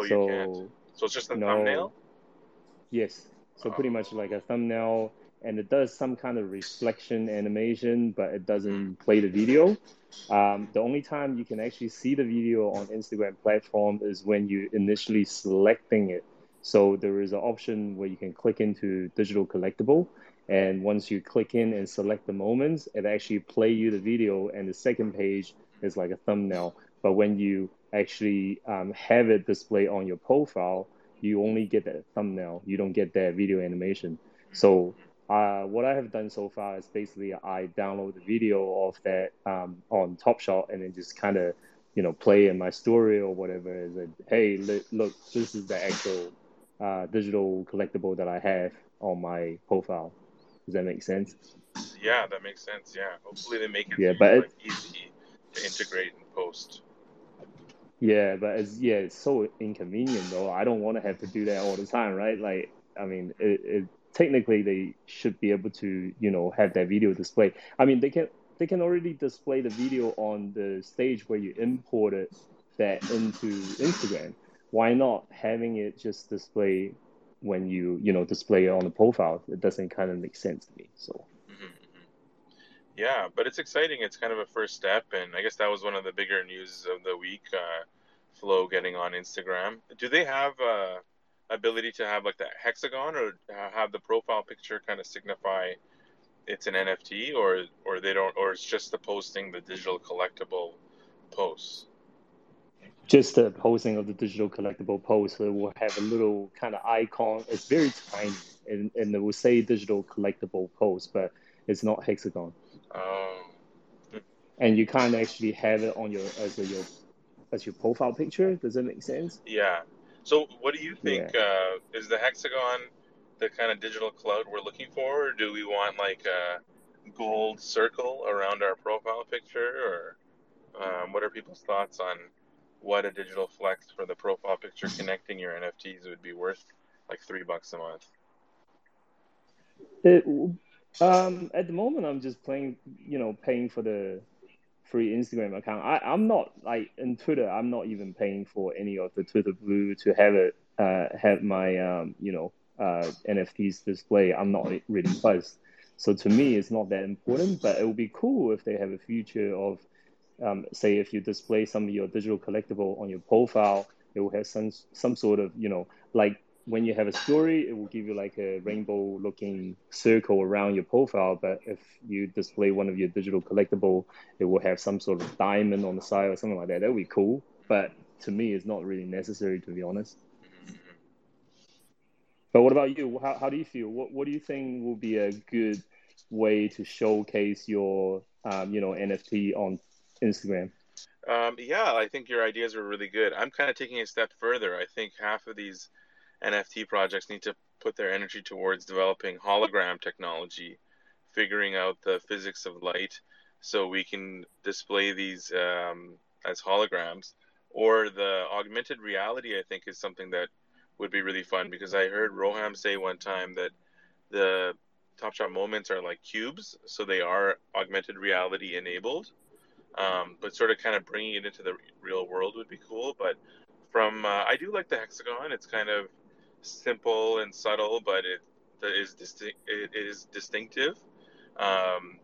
Oh, so, you can't. So it's just a no. thumbnail. Yes. So pretty much like a thumbnail, and it does some kind of reflection animation, but it doesn't play the video. Um, the only time you can actually see the video on Instagram platform is when you initially selecting it. So there is an option where you can click into digital collectible, and once you click in and select the moments, it actually play you the video, and the second page is like a thumbnail. But when you actually um, have it display on your profile, you only get that thumbnail. You don't get that video animation. So uh, what I have done so far is basically I download the video of that um, on Top Shot and then just kind of, you know, play in my story or whatever. Is like, hey, look, this is the actual uh, digital collectible that I have on my profile. Does that make sense? Yeah, that makes sense. Yeah, hopefully they make it Yeah, but it- like, easy to integrate and post. Yeah, but it's yeah, it's so inconvenient though. I don't want to have to do that all the time, right? Like, I mean, it, it technically they should be able to, you know, have that video display. I mean, they can they can already display the video on the stage where you imported that into Instagram. Why not having it just display when you, you know, display it on the profile? It doesn't kind of make sense to me. So. hmm Yeah, but it's exciting. It's kind of a first step, and I guess that was one of the bigger news of the week. Uh, Flow getting on Instagram. Do they have uh, ability to have like that hexagon, or have the profile picture kind of signify it's an NFT, or or they don't, or it's just the posting the digital collectible posts? just the posting of the digital collectible post so it will have a little kind of icon it's very tiny and, and it will say digital collectible post but it's not hexagon Um, and you can't actually have it on your as a, your as your profile picture does that make sense yeah. So, what do you think? Uh, is the hexagon the kind of digital cloud we're looking for, or do we want like a gold circle around our profile picture, or um, what are people's thoughts on what a digital flex for the profile picture connecting your NFTs would be worth, like three bucks a month? it, um at the moment i'm just playing you know paying for the free instagram account. I, i'm not like in twitter i'm not even paying for any of the twitter blue to have it uh have my um you know uh nfts display. I'm not really buzzed so to me it's not that important but it would be cool if they have a feature of um, say if you display some of your digital collectible on your profile it will have some some sort of you know like when you have a story, it will give you like a rainbow looking circle around your profile. But if you display one of your digital collectible, it will have some sort of diamond on the side or something like that. That would be cool. But to me, it's not really necessary, to be honest. But what about you? How, how do you feel? What, what do you think will be a good way to showcase your, um, you know, NFT on Instagram? Um, yeah, I think your ideas are really good. I'm kind of taking a step further. I think half of these NFT projects need to put their energy towards developing hologram technology, figuring out the physics of light, so we can display these um, as holograms. Or the augmented reality, I think, is something that would be really fun because I heard Roham say one time that the Top Shot moments are like cubes, so they are augmented reality enabled. Um, but sort of kind of bringing it into the real world would be cool. But from uh, I do like the hexagon. It's kind of simple and subtle, but it is distinct. It is distinctive. Um,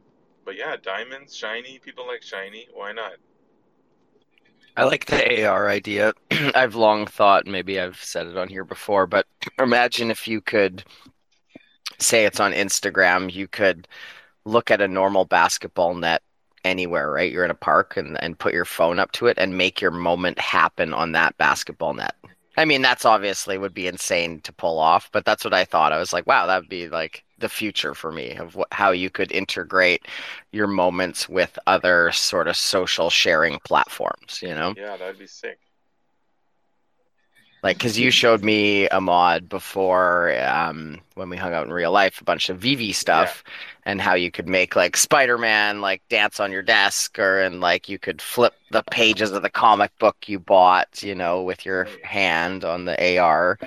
but yeah, diamonds, shiny. People like shiny. Why not? I like the AR idea. I've long thought, maybe I've said it on here before, but imagine if you could say it's on Instagram, you could look at a normal basketball net anywhere, right? You're in a park and, and put your phone up to it and make your moment happen on that basketball net. I mean, that's obviously would be insane to pull off, but that's what I thought. I was like, wow, that would be like the future for me of what, how you could integrate your moments with other sort of social sharing platforms, you know? Yeah, that'd be sick. Like, because you showed me a mod before um, when we hung out in real life, a bunch of VeVe stuff, and how you could make like Spider Man like dance on your desk, or and like you could flip the pages of the comic book you bought, you know, with your hand on the AR.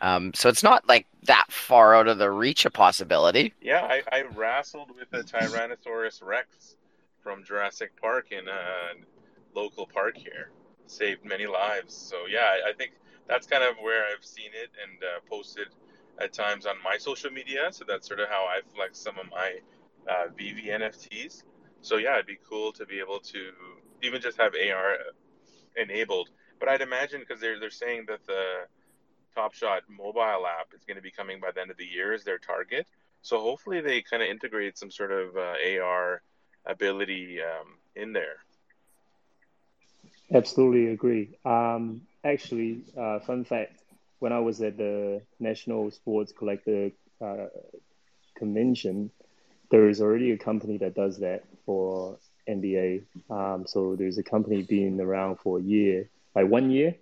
Um, so it's not like that far out of the reach of possibility. Yeah, I, I wrestled with a Tyrannosaurus Rex from Jurassic Park in a local park here. Saved many lives. So yeah, I, I think that's kind of where I've seen it and uh, posted at times on my social media. So that's sort of how I flex some of my uh, VeVe NFTs. So yeah, it'd be cool to be able to even just have AR enabled. But I'd imagine because they're they're saying that the Top Shot mobile app is going to be coming by the end of the year is their target. So hopefully they kind of integrate some sort of uh, AR ability um, in there. Absolutely agree. Um, actually, uh, fun fact: when I was at the National Sports Collector uh, Convention, there is already a company that does that for NBA. Um, so there's a company being around for a year, like one year.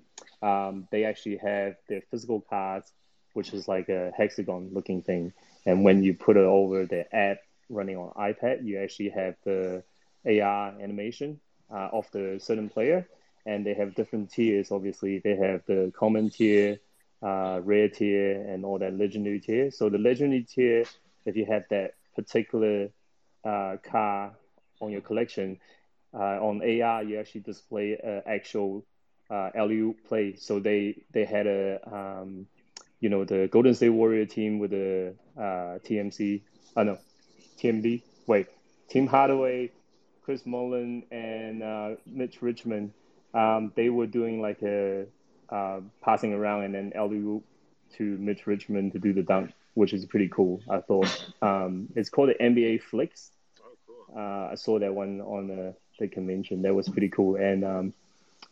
Um, they actually have their physical cards, which is like a hexagon looking thing. And when you put it over the app running on iPad, you actually have the AR animation uh, of the certain player. And they have different tiers, obviously. They have the common tier, uh, rare tier, and all that legendary tier. So the legendary tier, if you have that particular uh, car on your collection, uh, on AR you actually display an actual uh, alley-oop play. So they they had a um, you know the Golden State Warrior team with the uh, TMC. Oh no, TMD. Wait, Tim Hardaway, Chris Mullin, and uh, Mitch Richmond. Um, they were doing like a uh, passing around and then alley-oop to Mitch Richmond to do the dunk, which is pretty cool. I thought um, it's called the NBA Flicks. Uh, I saw that one on the, the convention. That was pretty cool. And um,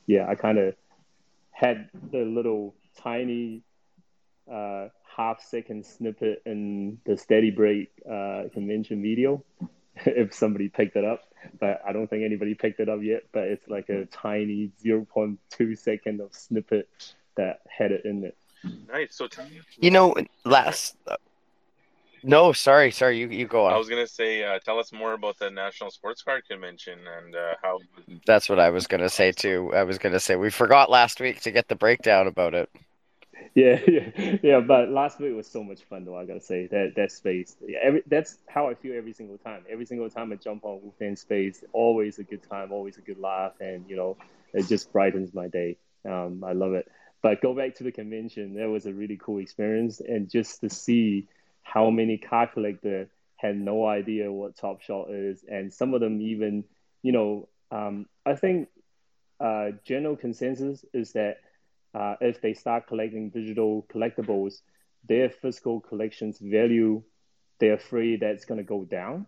yeah, I kind of had the little tiny uh, half second snippet in the Steady Break uh, convention video. if somebody picked it up, but I don't think anybody picked it up yet. But it's like a tiny 0.2 second of snippet that had it in it. Nice. So, you know, last no, sorry, sorry. You you go on. I was gonna say, uh, tell us more about the National Sports Card Convention and uh, how. That's what I was gonna say too. I was gonna say we forgot last week to get the breakdown about it. Yeah, yeah, yeah. But last week was so much fun, though. I gotta say that that space. Yeah, every that's how I feel every single time. Every single time I jump on within space, always a good time, always a good laugh, and you know, it just brightens my day. Um, I love it. But go back to the convention. That was a really cool experience, and just to see how many car collector had no idea what Top Shot is, and some of them even, you know, um, I think uh, general consensus is that uh, if they start collecting digital collectibles, their physical collections value, they're afraid that's going to go down.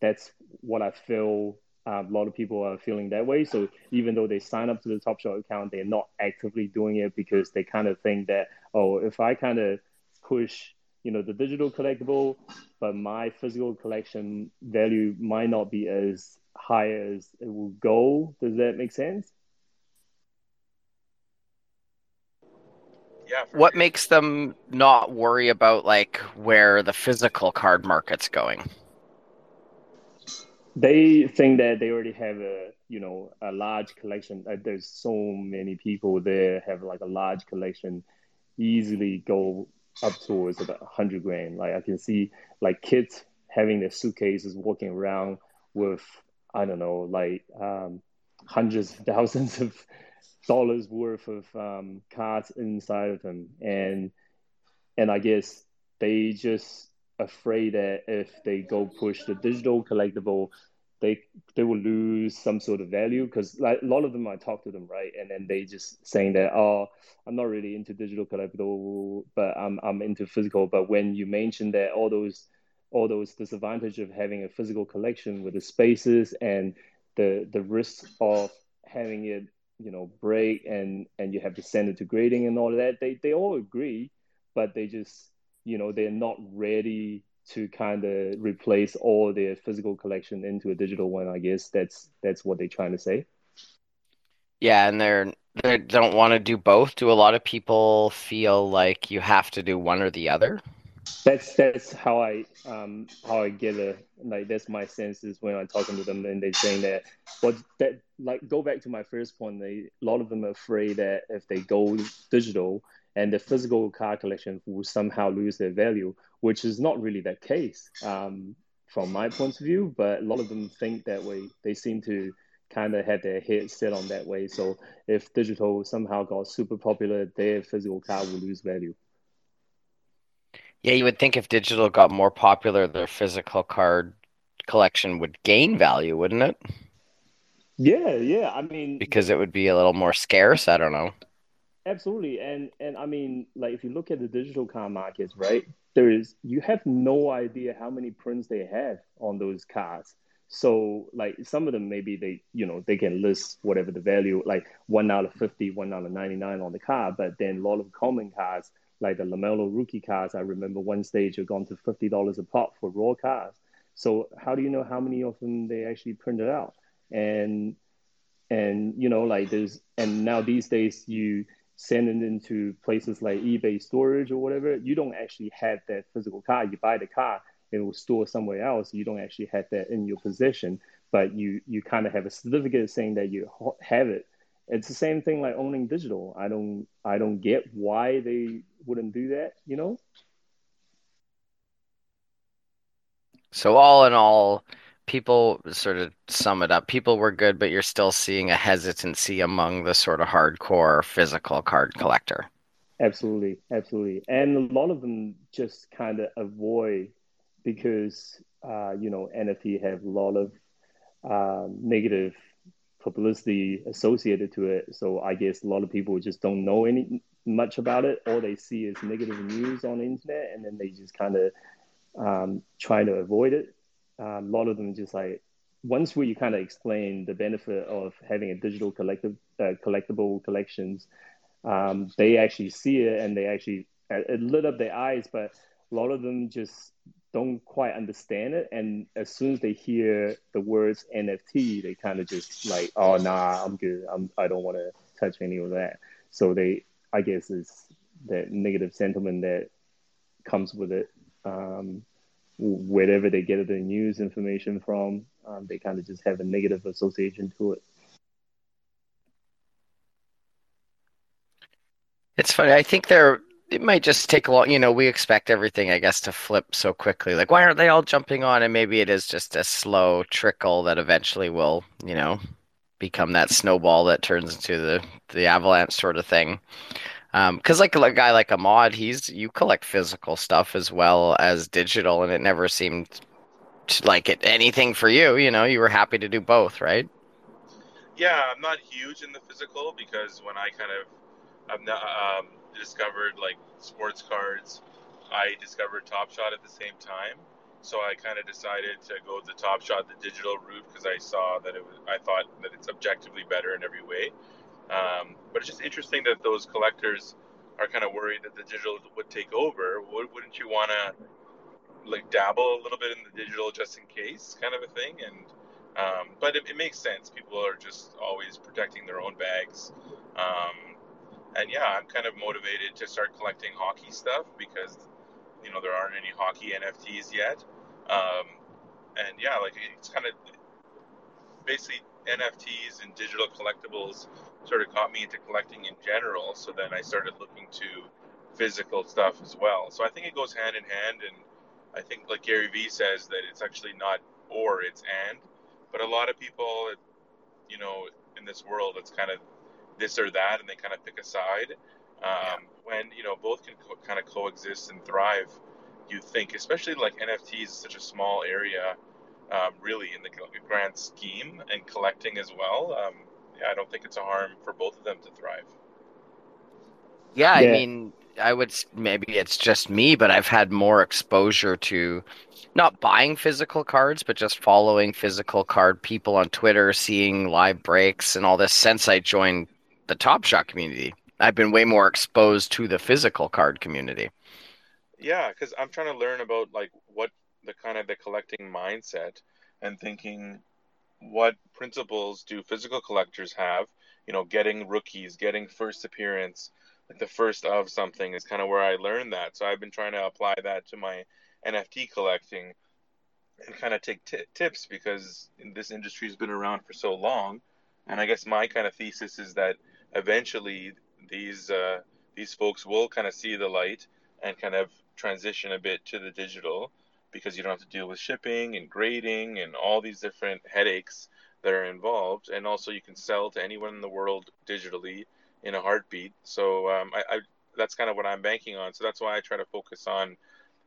That's what I feel. Uh, a lot of people are feeling that way. So even though they sign up to the Top Shot account, they're not actively doing it because they kind of think that, oh, if I kind of push you know the digital collectible, but my physical collection value might not be as high as it will go. Does that make sense? Yeah. What sure. makes them not worry about like where the physical card market's going? They think that they already have a you know a large collection. Like there's so many people there have like a large collection, easily go up towards about 100 grand. Like I can see like kids having their suitcases walking around with, I don't know, like um, hundreds of thousands of dollars worth of um, cards inside of them. And, and I guess they just afraid that if they go push the digital collectible, they they will lose some sort of value. Because like a lot of them I talk to them right? And then they just saying that oh I'm not really into digital collectible but I'm I'm into physical. But when you mention that all those all those disadvantage of having a physical collection with the spaces and the the risk of having it you know break and and you have to send it to grading and all that they they all agree but they just you know they're not ready to kind of replace all their physical collection into a digital one. I guess that's that's what they're trying to say. Yeah, and they're they don't want to do both. Do a lot of people feel like you have to do one or the other? That's that's how I um how I get a like that's my sense is when I'm talking to them and they're saying that but that like go back to my first point, they a lot of them are afraid that if they go digital and the physical car collection will somehow lose their value, which is not really the case um, from my point of view. But a lot of them think that way. They seem to kind of had their head set on that way. So if digital somehow got super popular, their physical card will lose value. Yeah, you would think if digital got more popular, their physical card collection would gain value, wouldn't it? Yeah, yeah. I mean, because it would be a little more scarce. I don't know. Absolutely, and and I mean, like if you look at the digital card markets, right? There is you have no idea how many prints they have on those cards. So like some of them maybe they you know they can list whatever the value like one dollar fifty, one dollar ninety nine on the card, but then a lot of common cards like the LaMelo rookie cards, I remember one stage have gone to fifty dollars a pop for raw cards. So how do you know how many of them they actually printed out? And and you know like there's and now these days you send it into places like eBay storage or whatever. You don't actually have that physical card. You buy the car and it will store somewhere else. You don't actually have that in your possession, but you you kind of have a certificate saying that you have it. It's the same thing like owning digital. I don't I don't get why they wouldn't do that. You know. So all in all, people sort of sum it up. People were good, but you're still seeing a hesitancy among the sort of hardcore physical card collector. Absolutely, absolutely, and a lot of them just kind of avoid because uh, you know NFT have a lot of uh, negative publicity associated to it. So I guess a lot of people just don't know any much about it. All they see is negative news on the internet, and then they just kind of um, try to avoid it um, a lot of them just like once we kind of explain the benefit of having a digital collective uh, collectible collections, um, they actually see it and they actually it lit up their eyes. But a lot of them just don't quite understand it, and as soon as they hear the words NFT, they kind of just like, oh nah, I'm good. I'm I don't want to touch any of that. So they, I guess, is that negative sentiment that comes with it. Um, wherever they get their news information from, um, they kind of just have a negative association to it. It's funny. I think they're. It might just take a long. You know, we expect everything, I guess, to flip so quickly. Like, why aren't they all jumping on? And maybe it is just a slow trickle that eventually will, you know, become that snowball that turns into the the avalanche sort of thing because um, like a guy like Ahmad, he's you collect physical stuff as well as digital, and it never seemed like it anything for you. You know, you were happy to do both, right? Yeah, I'm not huge in the physical because when I kind of I've um, discovered like sports cards, I discovered Top Shot at the same time. So I kind of decided to go the Top Shot, the digital route, because I saw that it was. I thought that it's objectively better in every way. Um, but it's just interesting that those collectors are kind of worried that the digital would take over. Wouldn't you want to like dabble a little bit in the digital just in case, kind of a thing? And um, but it, it, makes sense. People are just always protecting their own bags. Um, and yeah, I'm kind of motivated to start collecting hockey stuff because you know there aren't any hockey NFTs yet. Um, and yeah, like it's kind of basically NFTs and digital collectibles sort of got me into collecting in general. So then I started looking to physical stuff as well. So I think it goes hand in hand. And I think, like Gary Vee says, that it's actually not or, it's and. But a lot of people, you know, in this world, it's kind of this or that, and they kind of pick a side. Um, yeah. When, you know, both can co- kind of coexist and thrive, you think, especially like NFTs is such a small area um, really in the grand scheme and collecting as well. Um, yeah, I don't think it's a harm for both of them to thrive. Yeah, yeah, I mean, I would maybe it's just me, but I've had more exposure to not buying physical cards, but just following physical card people on Twitter, seeing live breaks and all this since I joined the Top Shot community. I've been way more exposed to the physical card community. Yeah, because I'm trying to learn about like what the kind of the collecting mindset and thinking what principles do physical collectors have you know getting rookies getting first appearance like the first of something is kind of where i learned that so i've been trying to apply that to my nft collecting and kind of take t- tips because this industry has been around for so long and i guess my kind of thesis is that eventually these uh, these folks will kind of see the light and kind of transition a bit to the digital because you don't have to deal with shipping and grading and all these different headaches that are involved, and also you can sell to anyone in the world digitally in a heartbeat. So um, I, I that's kind of what I'm banking on. So that's why I try to focus on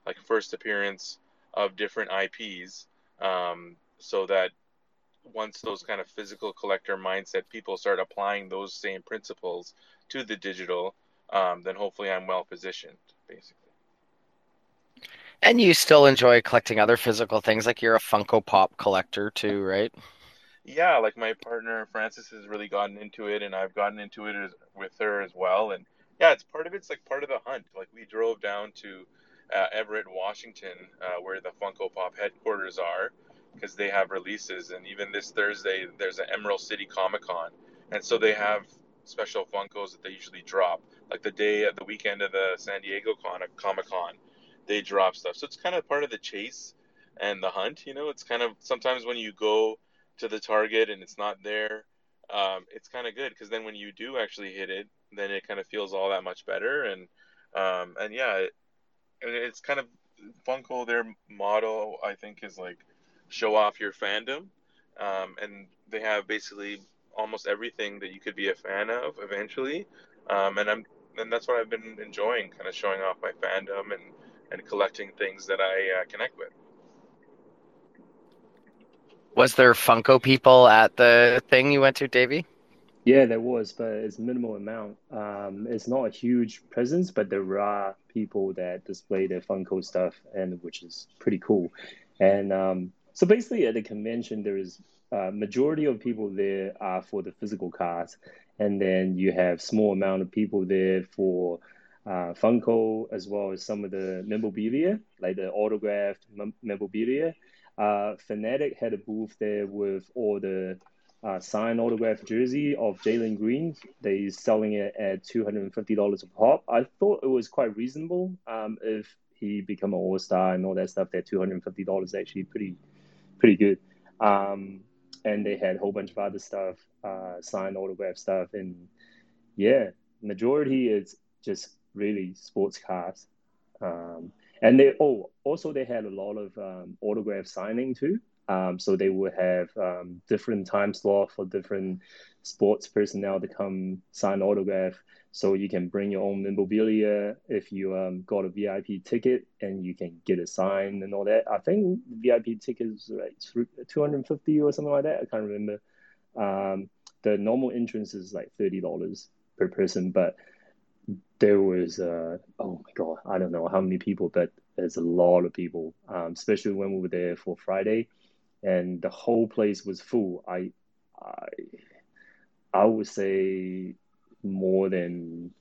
like first appearance of different IPs, um, so that once those kind of physical collector mindset people start applying those same principles to the digital, um, then hopefully I'm well positioned, basically. And you still enjoy collecting other physical things, like you're a Funko Pop collector too, right? Yeah, like my partner Francis has really gotten into it, and I've gotten into it as, with her as well. And yeah, it's part of it's like part of the hunt. Like we drove down to uh, Everett, Washington, uh, where the Funko Pop headquarters are, because they have releases. And even this Thursday, there's an Emerald City Comic Con, and so they have special Funkos that they usually drop. Like the day, of the weekend of the San Diego Con Comic Con, they drop stuff. So it's kind of part of the chase and the hunt. You know, it's kind of sometimes when you go to the target and it's not there, um, it's kind of good because then when you do actually hit it, then it kind of feels all that much better. And um, and yeah, it, it's kind of Funko. Their model, I think, is like show off your fandom, um, and they have basically almost everything that you could be a fan of eventually. Um, and I'm and that's what I've been enjoying, kind of showing off my fandom and and collecting things that I uh, connect with. Was there Funko people at the thing you went to, Davey? Yeah, there was, but it's minimal amount. Um, it's not a huge presence, but there are people that display their Funko stuff, and which is pretty cool. And um, so basically, at the convention, there is uh, majority of people there are for the physical cards, and then you have small amount of people there for uh, Funko as well as some of the memorabilia, like the autographed memorabilia. Uh, Fanatic had a booth there with all the uh, signed autograph jersey of Jalen Green. They're selling it at two hundred and fifty dollars a pop. I thought it was quite reasonable. Um, if he become an All Star and all that stuff, that two hundred and fifty dollars actually pretty pretty good. Um, and they had a whole bunch of other stuff, uh, signed autograph stuff, and yeah, majority is just really sports cars. Um, and they oh also they had a lot of um, autograph signing too. Um, so they would have um, different time slot for different sports personnel to come sign autograph. So you can bring your own memorabilia if you um, got a VIP ticket and you can get a sign and all that. I think the VIP tickets like 250 or something like that. I can't remember. Um, the normal entrance is like $30 per person, but there was uh, oh my god, I don't know how many people, but there's a lot of people, um, especially when we were there for Friday, and the whole place was full. I I I would say more than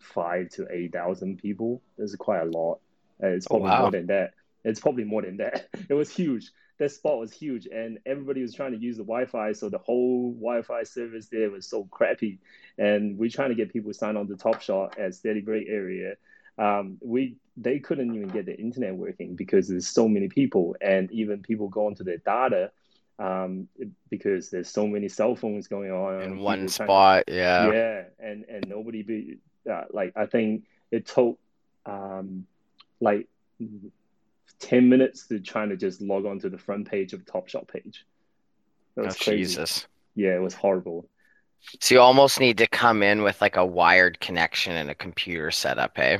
five to eight thousand people. There's quite a lot. It's oh, probably oh, wow. more than that. It's probably more than that. It was huge that spot was huge and everybody was trying to use the Wi-Fi. So the whole Wi-Fi service there was so crappy. And we're trying to get people signed on to Top Shot at Steady Break area. Um, we they couldn't even get the internet working because there's so many people and even people go into their data um, because there's so many cell phones going on in one spot. yeah, yeah, and and nobody be uh, like I think it took um, like 10 minutes to trying to just log on to the front page of Top Shot page. That was oh, crazy. Jesus. Yeah, it was horrible. So you almost need to come in with like a wired connection and a computer setup, hey?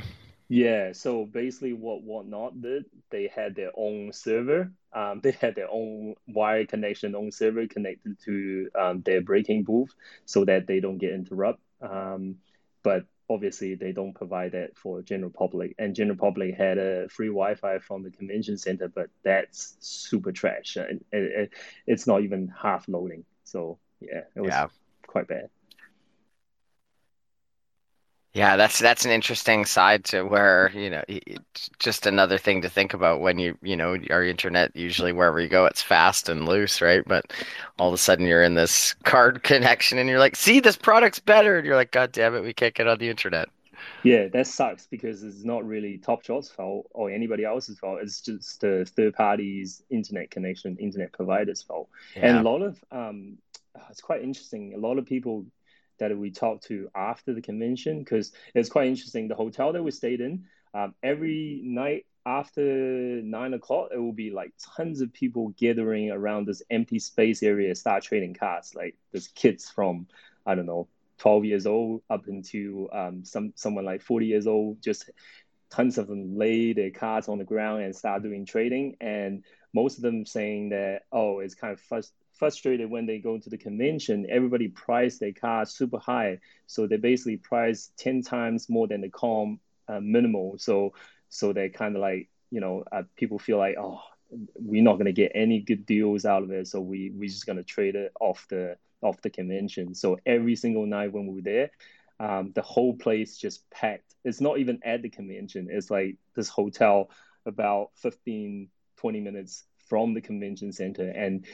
Yeah, so basically what Whatnot did, they had their own server. Um, they had their own wired connection, own server connected to um, their breaking booth so that they don't get interrupt. Um, but obviously they don't provide that for general public and general public had a free wi-fi from the convention center but that's super trash it, it, it's not even half loading so yeah it was yeah. quite bad yeah, that's that's an interesting side to where you know it's just another thing to think about when you you know our internet usually wherever you go it's fast and loose, right? But all of a sudden you're in this card connection and you're like, see, this product's better, and you're like, God damn it, we can't get on the internet. Yeah, that sucks because it's not really Top Shot's fault or anybody else's fault. It's just the third party's internet connection, internet provider's fault. Yeah. And a lot of um, it's quite interesting. A lot of people that we talked to after the convention because it's quite interesting. The hotel that we stayed in, um, every night after nine o'clock, it will be like tons of people gathering around this empty space area, start trading cards. Like there's kids from, I don't know, 12 years old up into um, some someone like 40 years old, just tons of them lay their cards on the ground and start doing trading. And most of them saying that, oh, it's kind of frust- frustrated when they go to the convention. Everybody price their car super high. So they basically price 10 times more than the calm uh, minimal. So so they kind of like you know uh, people feel like oh we're not to get any good deals out of it so we we're just to trade it off the off the convention so every single night when we were there um, the whole place just packed it's not even at the convention it's like this hotel about 15 20 minutes from the convention center and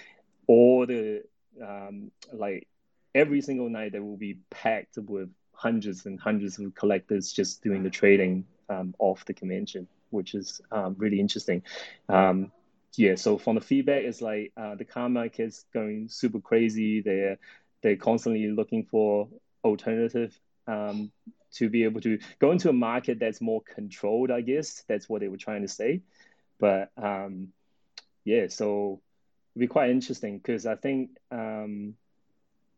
all the um, like every single night they will be packed with hundreds and hundreds of collectors just doing the trading um, of the convention, which is um, really interesting. Um, yeah, so from the feedback, it's like uh, the car market is going super crazy. They're they're constantly looking for alternative um, to be able to go into a market that's more controlled. I guess that's what they were trying to say. But um, yeah, so be quite interesting because I think um,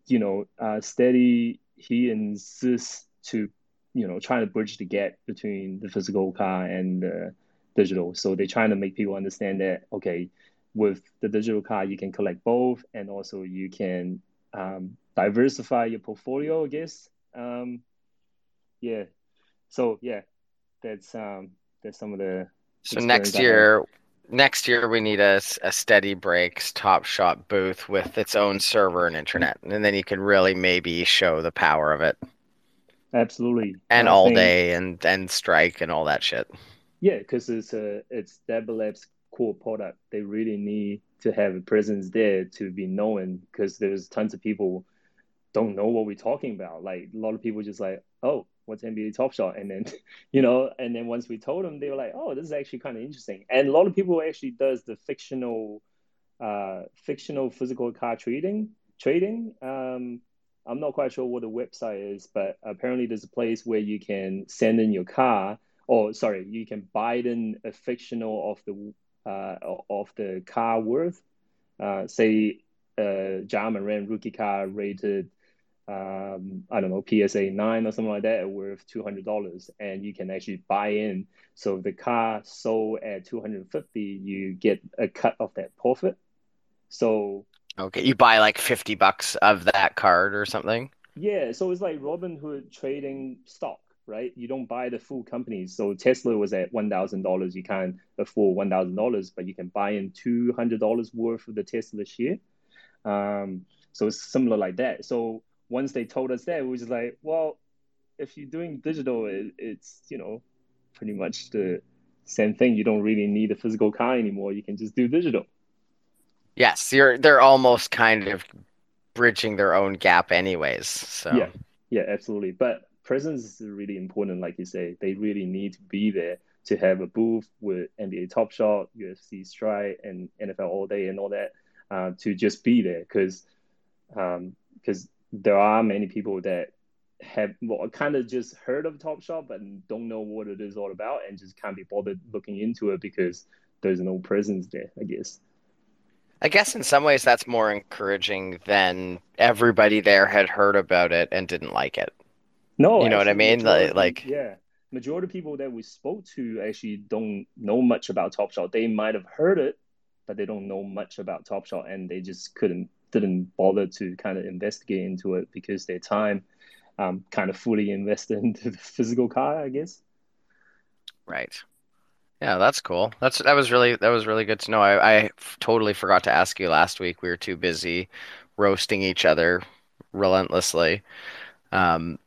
you know uh, steady he insists to you know trying to bridge the gap between the physical car and the digital. So they're trying to make people understand that okay, with the digital car you can collect both, and also you can um, diversify your portfolio. I guess. Um, yeah. So yeah, that's um, that's some of the. So next year, next year we need a, a steady breaks top shot booth with its own server and internet and then you can really maybe show the power of it Absolutely. And all think, day and and strike and all that shit. Yeah, because it's a it's Dapper Labs core product. They really need to have a presence there to be known because there's tons of people don't know what we're talking about. Like a lot of people just like, oh, what's NBA Top Shot? And then, you know, and then once we told them, they were like, oh, this is actually kind of interesting. And a lot of people actually does the fictional, uh, fictional physical car trading, trading. Um, I'm not quite sure what the website is, but apparently there's a place where you can send in your car, or sorry, you can buy in a fictional of the uh, of the car worth. Uh, say a Ja Morant rookie car rated, um, I don't know, PSA nine or something like that, worth two hundred dollars, and you can actually buy in. So if the car sold at two hundred fifty, you get a cut of that profit. So Okay, you buy like 50 bucks of that card or something? Yeah, so it's like Robinhood trading stock, right? You don't buy the full companies. So Tesla was at $1,000. You can't afford $1,000, but you can buy in $200 worth of the Tesla share. Um, so it's similar like that. So once they told us that, we was just like, well, if you're doing digital, it, it's, you know, pretty much the same thing. You don't really need a physical car anymore. You can just do digital. Yes, you're they're almost kind of bridging their own gap anyways. So Yeah. Yeah, absolutely. But presence is really important, like you say. They really need to be there to have a booth with NBA Top Shot, UFC Strike, and NFL All Day and all that, uh, to just be there because because um, there are many people that have well, kind of just heard of Top Shot but don't know what it is all about and just can't be bothered looking into it because there's no presence there, I guess. I guess in some ways that's more encouraging than everybody there had heard about it and didn't like it. No, you know what I mean? Majority, like, yeah, majority of people that we spoke to actually don't know much about Top Shot. They might have heard it, but they don't know much about Top Shot, and they just couldn't didn't bother to kind of investigate into it because their time um, kind of fully invested into the physical car, I guess. Right. Yeah, that's cool. That's that was really that was really good to know. I, I totally forgot to ask you last week. We were too busy roasting each other relentlessly um,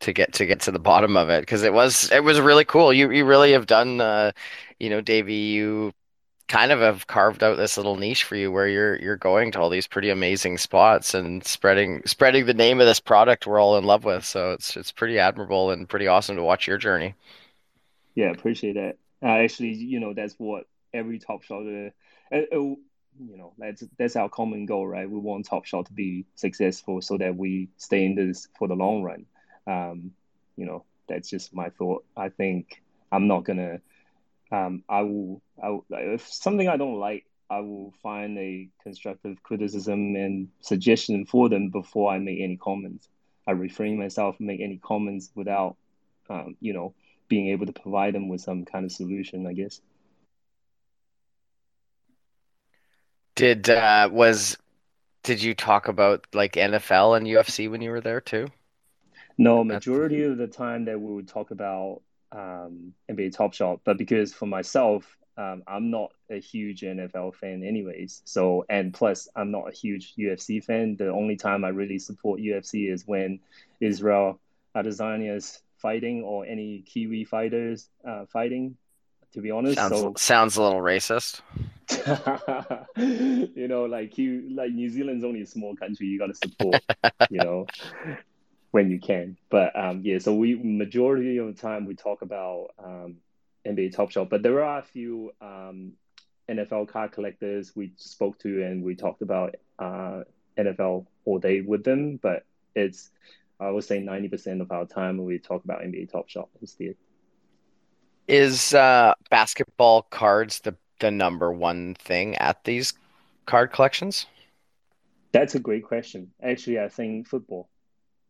to get to get to the bottom of it because it was it was really cool. You you really have done uh, you know, Davey, you kind of have carved out this little niche for you where you're you're going to all these pretty amazing spots and spreading spreading the name of this product we're all in love with. So it's it's pretty admirable and pretty awesome to watch your journey. Yeah, appreciate that. Uh, actually, you know, that's what every top shot, uh, uh, uh, you know, that's that's our common goal, right? We want Top Shot to be successful so that we stay in this for the long run. Um, you know, that's just my thought. I think I'm not gonna um, I will, I will, if something I don't like, I will find a constructive criticism and suggestion for them before I make any comments. I refrain myself from make any comments without, um, you know, being able to provide them with some kind of solution. I guess. Did uh, was did you talk about like NFL and UFC when you were there too? No, majority of the time that we would talk about um, NBA Top Shot, but because for myself, um, I'm not a huge NFL fan, anyways. So, and plus, I'm not a huge UFC fan. The only time I really support UFC is when Israel Adesanya is fighting or any Kiwi fighters uh, fighting. To be honest, sounds, so sounds a little racist. you know, like you, like New Zealand's only a small country. You got to support, you know, when you can. But um, yeah, so we majority of the time we talk about um, NBA Top Shot, but there are a few um, NFL card collectors we spoke to and we talked about uh, NFL all day with them. But it's I would say ninety percent of our time we talk about NBA Top Shot instead. Is uh, basketball cards the the number one thing at these card collections? That's a great question. Actually, I think football.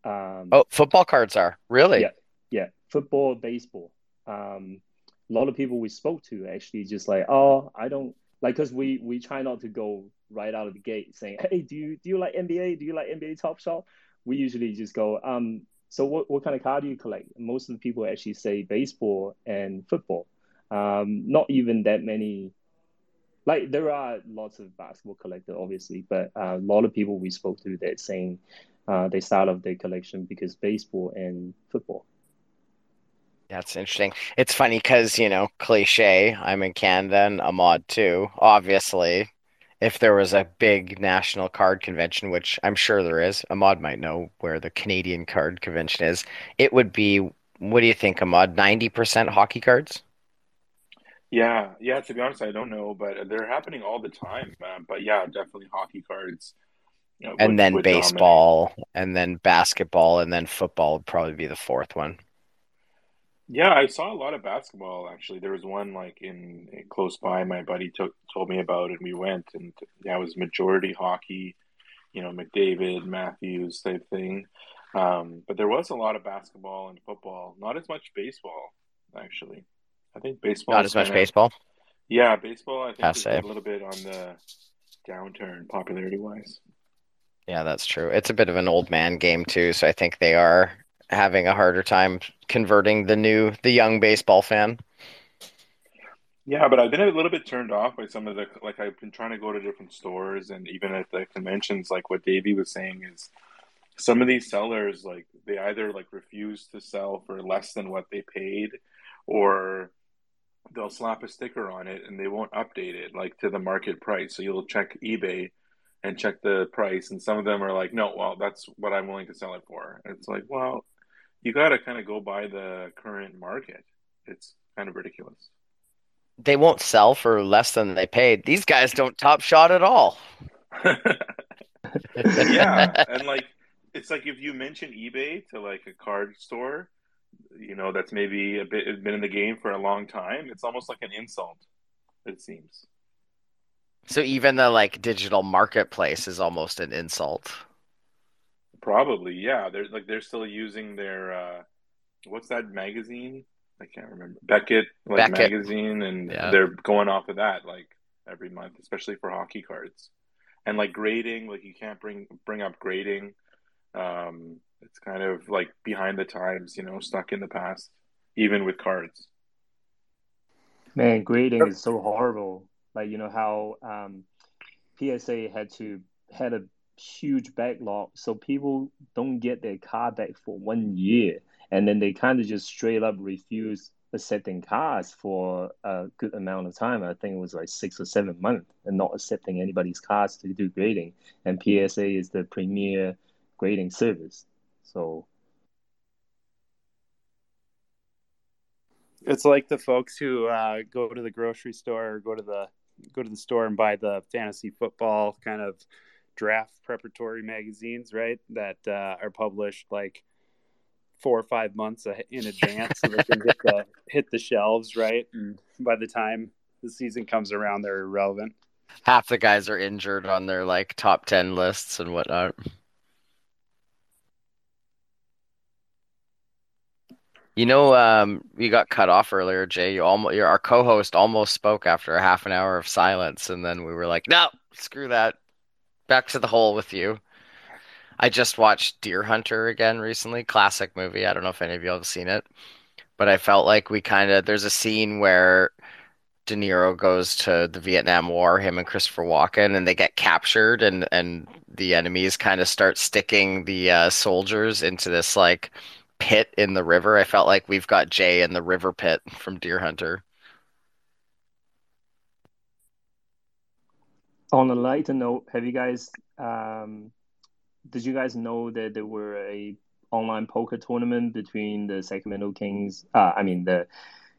Um, oh, football cards are really? Yeah, yeah. Football, baseball. Um, a lot of people we spoke to actually just like, oh, I don't like because we we try not to go right out of the gate saying, hey, do you do you like NBA? Do you like NBA Top Shot? We usually just go, um, so what, what kind of card do you collect? Most of the people actually say baseball and football. Um, not even that many. Like there are lots of basketball collectors, obviously, but uh, a lot of people we spoke to that saying uh, they start off their collection because baseball and football. That's interesting. It's funny because, you know, cliche, I'm in Canada and Ahmad too. Obviously, if there was a big national card convention, which I'm sure there is, Ahmad might know where the Canadian card convention is. It would be, what do you think, Ahmad? 90% hockey cards? Yeah, yeah, to be honest, I don't know, but they're happening all the time. Uh, but yeah, definitely hockey cards. You know, and would, then would baseball, dominate. and then basketball, and then football would probably be the fourth one. Yeah, I saw a lot of basketball actually. There was one like in, in close by. My buddy took told me about it, and we went, and that was majority hockey. You know, McDavid, Matthews type thing. Um, but there was a lot of basketball and football. Not as much baseball, actually. I think baseball. Not as much of, baseball. Yeah, baseball. I think is a little bit on the downturn popularity wise. Yeah, that's true. It's a bit of an old man game too, so I think they are having a harder time converting the new the young baseball fan. Yeah, but I've been a little bit turned off by some of the like I've been trying to go to different stores and even at the conventions like what Davey was saying is some of these sellers like they either like refuse to sell for less than what they paid or they'll slap a sticker on it and they won't update it like to the market price. So you'll check eBay and check the price and some of them are like, "No, well, that's what I'm willing to sell it for." And it's like, "Well, you got to kind of go by the current market. It's kind of ridiculous. They won't sell for less than they paid. These guys don't top shot at all. yeah, and like it's like if you mention eBay to like a card store, you know, that's maybe a bit been in the game for a long time, it's almost like an insult. It seems. So even the like digital marketplace is almost an insult. Probably, yeah. They're like they're still using their uh what's that magazine? I can't remember. Beckett like Beckett. magazine and yeah. they're going off of that like every month, especially for hockey cards. And like grading, like you can't bring bring up grading. Um it's kind of like behind the times, you know, stuck in the past, even with cards. Man, grading is so horrible. Like you know how um PSA had to had a huge backlog, so people don't get their car back for one year, and then they kind of just straight up refuse accepting cars for a good amount of time. I think it was like six or seven months, and not accepting anybody's cars to do grading. And PSA is the premier grading service, so. It's like the folks who uh, go to the grocery store or go to the go to the store and buy the fantasy football kind of draft preparatory magazines, right? That uh, are published like four or five months in advance so they can hit the hit the shelves right and by the time the season comes around they're irrelevant half the guys are injured on their like top 10 lists and whatnot you know um you got cut off earlier jay you almost our co-host almost spoke after a half an hour of silence and then we were like no screw that back to the hole with you I just watched Deer Hunter again recently. Classic movie. I don't know if any of you have seen it, but I felt like we kind of there's a scene where De Niro goes to the Vietnam War, him and Christopher Walken, and they get captured, and and the enemies kind of start sticking the uh, soldiers into this like pit in the river. I felt like we've got Jay in the river pit from Deer Hunter. On a lighter note, have you guys um, did you guys know that there were a online poker tournament between the Sacramento Kings? Uh, I mean the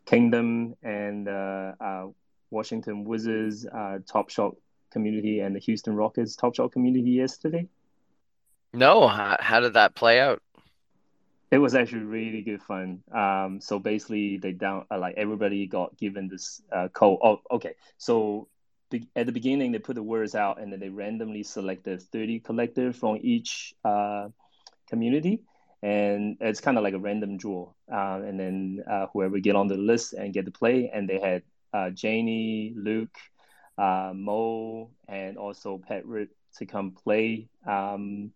Kingdom and uh, uh, Washington Wizards uh, Top Shot community and the Houston Rockets Top Shot community yesterday. No, how, how did that play out? It was actually really good fun. Um, so basically, they down uh, like everybody got given this uh, code. Oh, okay. So at the beginning they put the words out and then they randomly selected 30 collectors from each uh, community and it's kind of like a random draw uh, and then uh, whoever get on the list and get to play and they had uh, Janie, Luke, uh, Mo, and also Pat Ritt to come play, um,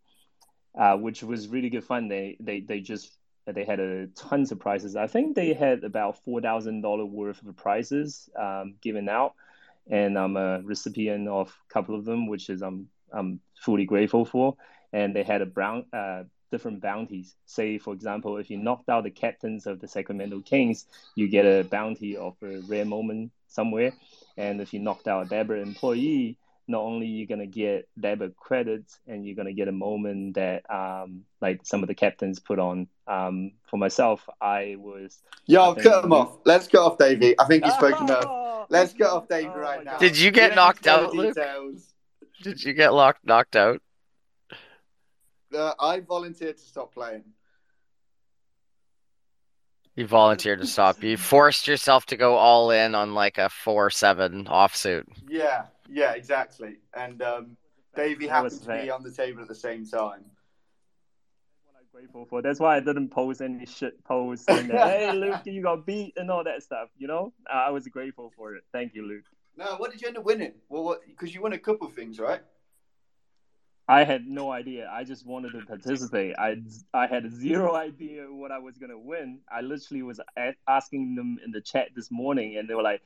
uh, which was really good fun. They they they just they had a tons of prizes. I think they had about four thousand dollar worth of prizes um, given out and I'm a recipient of a couple of them, which is I'm I'm fully grateful for. And they had a brown uh, different bounties. Say, for example, if you knocked out the captains of the Sacramento Kings, you get a bounty of a rare moment somewhere. And if you knocked out a Dapper employee, not only you're gonna get Dapper credits and you're gonna get a moment that um, like some of the captains put on. Um, for myself, I was. Yo, cut him off. Let's cut off Davey. I think he's spoken enough. Let's get off Dave oh right now. Did you get knocked out, Luke? Did you get locked knocked out? Uh, I volunteered to stop playing. You volunteered to stop. You forced yourself to go all in on like a four seven offsuit. Yeah, yeah, exactly. And um, Davey happened to be on the table at the same time I'm grateful for. That's why I didn't post any shit posts and hey Luke, you got beat and all that stuff. You know, I was grateful for it. Thank you, Luke. No, what did you end up winning? Well, because you won a couple of things, right? I had no idea. I just wanted to participate. I I had zero idea what I was gonna win. I literally was asking them in the chat this morning, and they were like,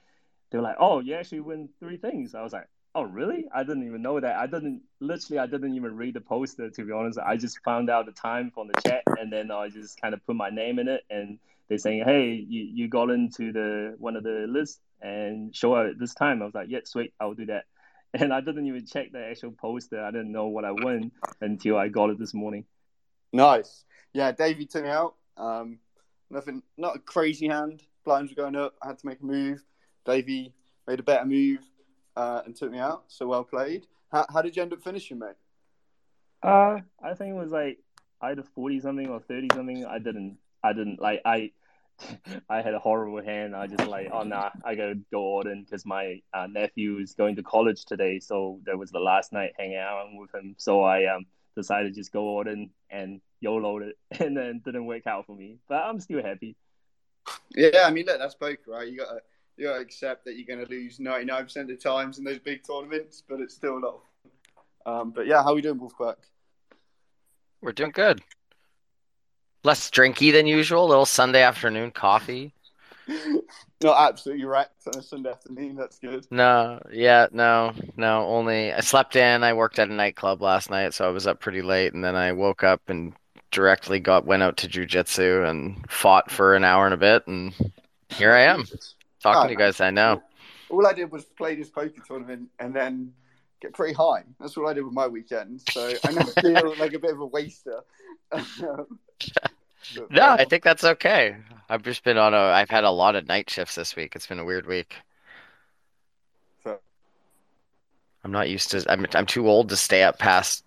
they were like, "Oh, you actually win three things." I was like, oh really? I didn't even know that. I didn't literally i didn't even read the poster to be honest. I just found out the time from the chat and then i just kind of put my name in it and they're saying hey you, you got into the one of the lists and show up this time. I was like yeah sweet i'll do that. And i didn't even check the actual poster. I didn't know what i won until i got it this morning. Nice. Yeah davey took me out. Um nothing not a crazy hand. Blinds were going up. I had to make a move davey made a better move uh, and took me out. So well played. How, how did you end up finishing, mate? Uh, I think it was like either forty something or thirty something. I didn't. I didn't like. I I had a horrible hand. I just like, oh nah, I gotta go all in because my uh, nephew is going to college today. So that was the last night hanging out with him. So I um decided to just go all in and YOLO it, and then didn't work out for me. But I'm still happy. Yeah, I mean, look, that's poker, right? You got to you got to accept that you're going to lose 99% of the times in those big tournaments, but it's still a lot. Um, but yeah, how are we doing, Wolfpack? We're doing good. Less drinky than usual. A little Sunday afternoon coffee. Not absolutely wrecked on a Sunday afternoon. That's good. No, yeah, no, no. Only I slept in. I worked at a nightclub last night, so I was up pretty late, and then I woke up and directly got went out to jujitsu and fought for an hour and a bit, and here I am. Talking oh, to you guys, I know. All I did was play this poker tournament and then get pretty high. That's what I did with my weekend. So I never feel like a bit of a waster. no, I um, think that's okay. I've just been on a. I've had a lot of night shifts this week. It's been a weird week. So, I'm not used to. I'm. I'm too old to stay up past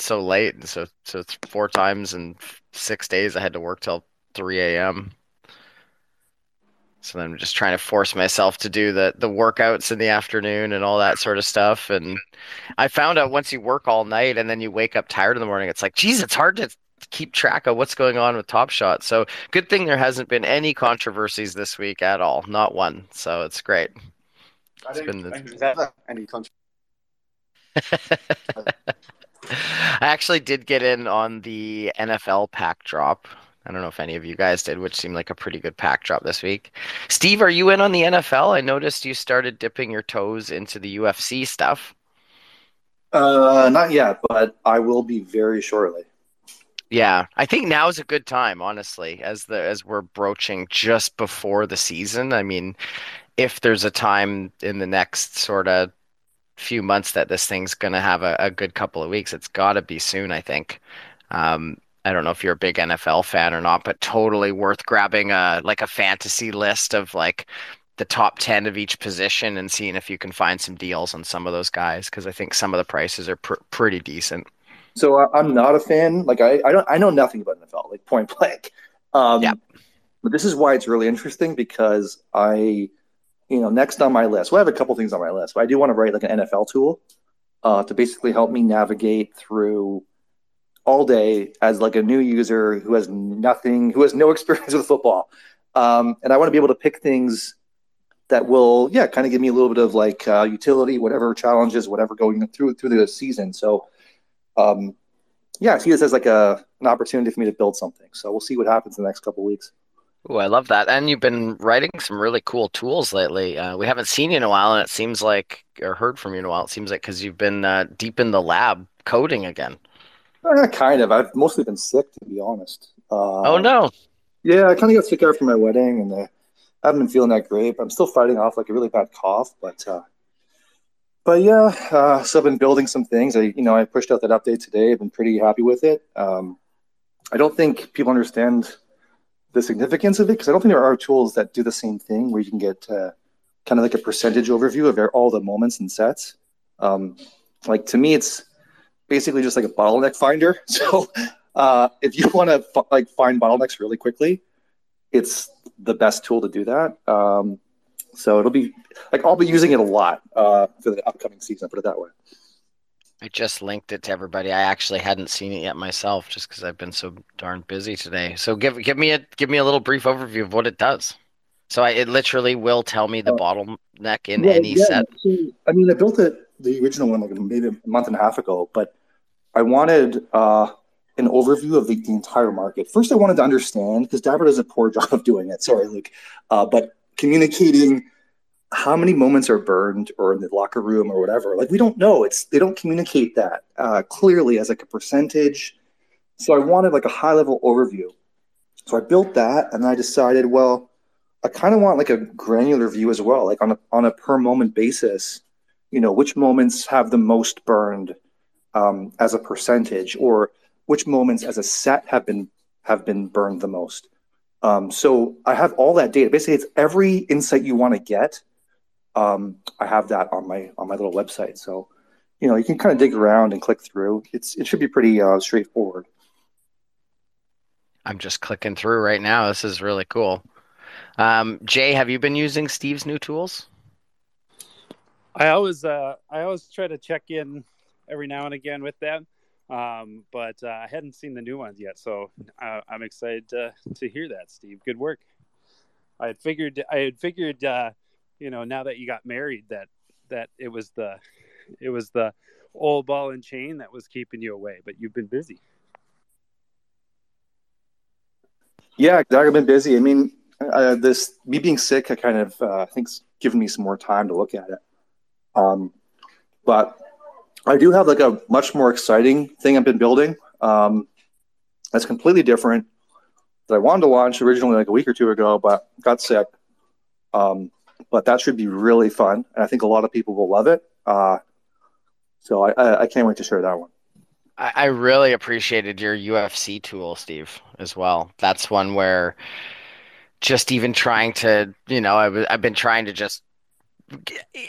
so late. And so so four times in six days I had to work till 3 a.m. So then I'm just trying to force myself to do the the workouts in the afternoon and all that sort of stuff. And I found out once you work all night and then you wake up tired in the morning, it's like, geez, it's hard to keep track of what's going on with Top Shot. So good thing there hasn't been any controversies this week at all, not one. So it's great. I It's don't been the- think there's ever any country. I actually did get in on the NFL pack drop. I don't know if any of you guys did, which seemed like a pretty good pack drop this week. Steve, are you in on the NFL? I noticed you started dipping your toes into the UFC stuff. Uh, not yet, but I will be very shortly. Yeah, I think now is a good time, honestly, as the as we're broaching just before the season. I mean, if there's a time in the next sort of few months that this thing's gonna have a, a good couple of weeks, it's gotta be soon, I think. Um, I don't know if you're a big NFL fan or not, but totally worth grabbing a like a fantasy list of like the top 10 of each position and seeing if you can find some deals on some of those guys because I think some of the prices are pr pretty decent. So I, I'm not a fan. Like I, I don't, I know nothing about NFL, like point blank. Um, Yep. But this is why it's really interesting because I, you know, next on my list, well, I have a couple things on my list, but I do want to write like an NFL tool uh, to basically help me navigate through all day as like a new user who has nothing, who has no experience with football. Um, and I want to be able to pick things that will, yeah, kind of give me a little bit of like uh, utility, whatever challenges, whatever going through through the season. So, um, yeah, I see this as like a an opportunity for me to build something. So we'll see what happens in the next couple of weeks. Oh, I love that. And you've been writing some really cool tools lately. Uh, we haven't seen you in a while, and it seems like, or heard from you in a while, it seems like because you've been uh, deep in the lab coding again. Eh, kind of. I've mostly been sick, to be honest. Uh, Oh, no. Yeah, I kind of got sick after my wedding, and uh, I haven't been feeling that great. But I'm still fighting off like a really bad cough. But uh, but yeah, uh, so I've been building some things. I you know I pushed out that update today. I've been pretty happy with it. Um, I don't think people understand the significance of it because I don't think there are tools that do the same thing where you can get uh, kind of like a percentage overview of all the moments and sets. Um, like to me, it's basically just like a bottleneck finder. So uh, if you want to f- like find bottlenecks really quickly, it's the best tool to do that. Um, so it'll be like I'll be using it a lot uh, for the upcoming season. Put it that way. I just linked it to everybody. I actually hadn't seen it yet myself, just because I've been so darn busy today. So give give me a give me a little brief overview of what it does. So I, it literally will tell me the bottleneck in Well, any yeah, set. so, I mean, I built it the original one like maybe a month and a half ago, but I wanted uh, an overview of the, the entire market. First, I wanted to understand because Dapper does a poor job of doing it. Sorry, Luke, uh, but communicating how many moments are burned or in the locker room or whatever. Like we don't know. It's they don't communicate that uh, clearly as like a percentage. So I wanted like a high level overview. So I built that, and I decided, well, I kind of want like a granular view as well, like on a on a per moment basis. You know, which moments have the most burned um, as a percentage, or which moments as a set have been have been burned the most. Um, so I have all that data. Basically, it's every insight you want to get. Um, I have that on my on my little website. So you know, you can kind of dig around and click through. It's it should be pretty uh, straightforward. I'm just clicking through right now. This is really cool. Um, Jay, have you been using Steve's new tools? I always uh, I always try to check in every now and again with them, um, but uh, I hadn't seen the new ones yet, so uh, I'm excited to to hear that, Steve. Good work. I had figured I had figured uh, you know now that you got married that that it was the it was the old ball and chain that was keeping you away, but you've been busy. Yeah. I've been busy. I mean, uh, this me being sick, I kind of uh, I think's given me some more time to look at it. Um, but I do have like a much more exciting thing I've been building. Um, that's completely different that I wanted to launch originally like a week or two ago, but got sick. Um, but that should be really fun, and I think a lot of people will love it. Uh, so I, I, I can't wait to share that one. I, I really appreciated your UFC tool, Steve, as well. That's one where just even trying to, you know, I was, I've been trying to just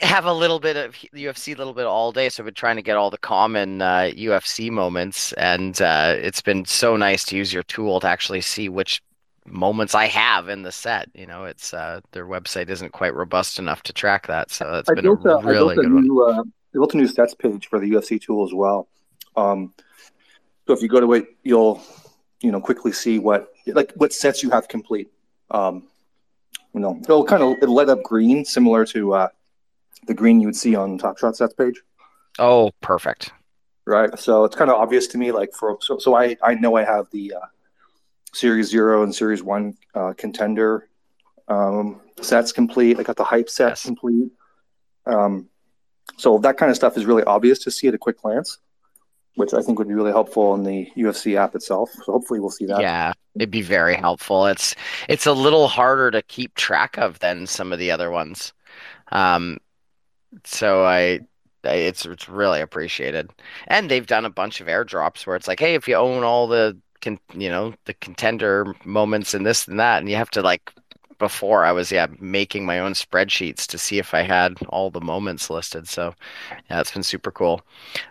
have a little bit of UFC, a little bit all day. So I've been trying to get all the common uh, UFC moments, and uh, it's been so nice to use your tool to actually see which moments I have in the set. You know, it's uh, their website isn't quite robust enough to track that, so that's I been a built a, I really built a good one. new, uh, I built a new sets page for the UFC tool as well. Um, so if you go to it, you'll you know quickly see what like what sets you have complete. Um, you know, it'll kind of it'll light up green, similar to uh, the green you would see on Top Shot sets page, Oh, perfect. right? So it's kind of obvious to me. Like for so so I I know I have the uh, Series Zero and Series One uh, contender um, sets complete. I got the hype set Yes. complete. Um, so that kind of stuff is really obvious to see at a quick glance, which I think would be really helpful in the UFC app itself. So hopefully we'll see that. Yeah, it'd be very helpful. It's it's a little harder to keep track of than some of the other ones. Um, so I, I it's it's really appreciated. And they've done a bunch of airdrops where it's like, hey, if you own all the con you know, the contender moments and this and that, and you have to like before I was yeah making my own spreadsheets to see if I had all the moments listed. So yeah, it's been super cool.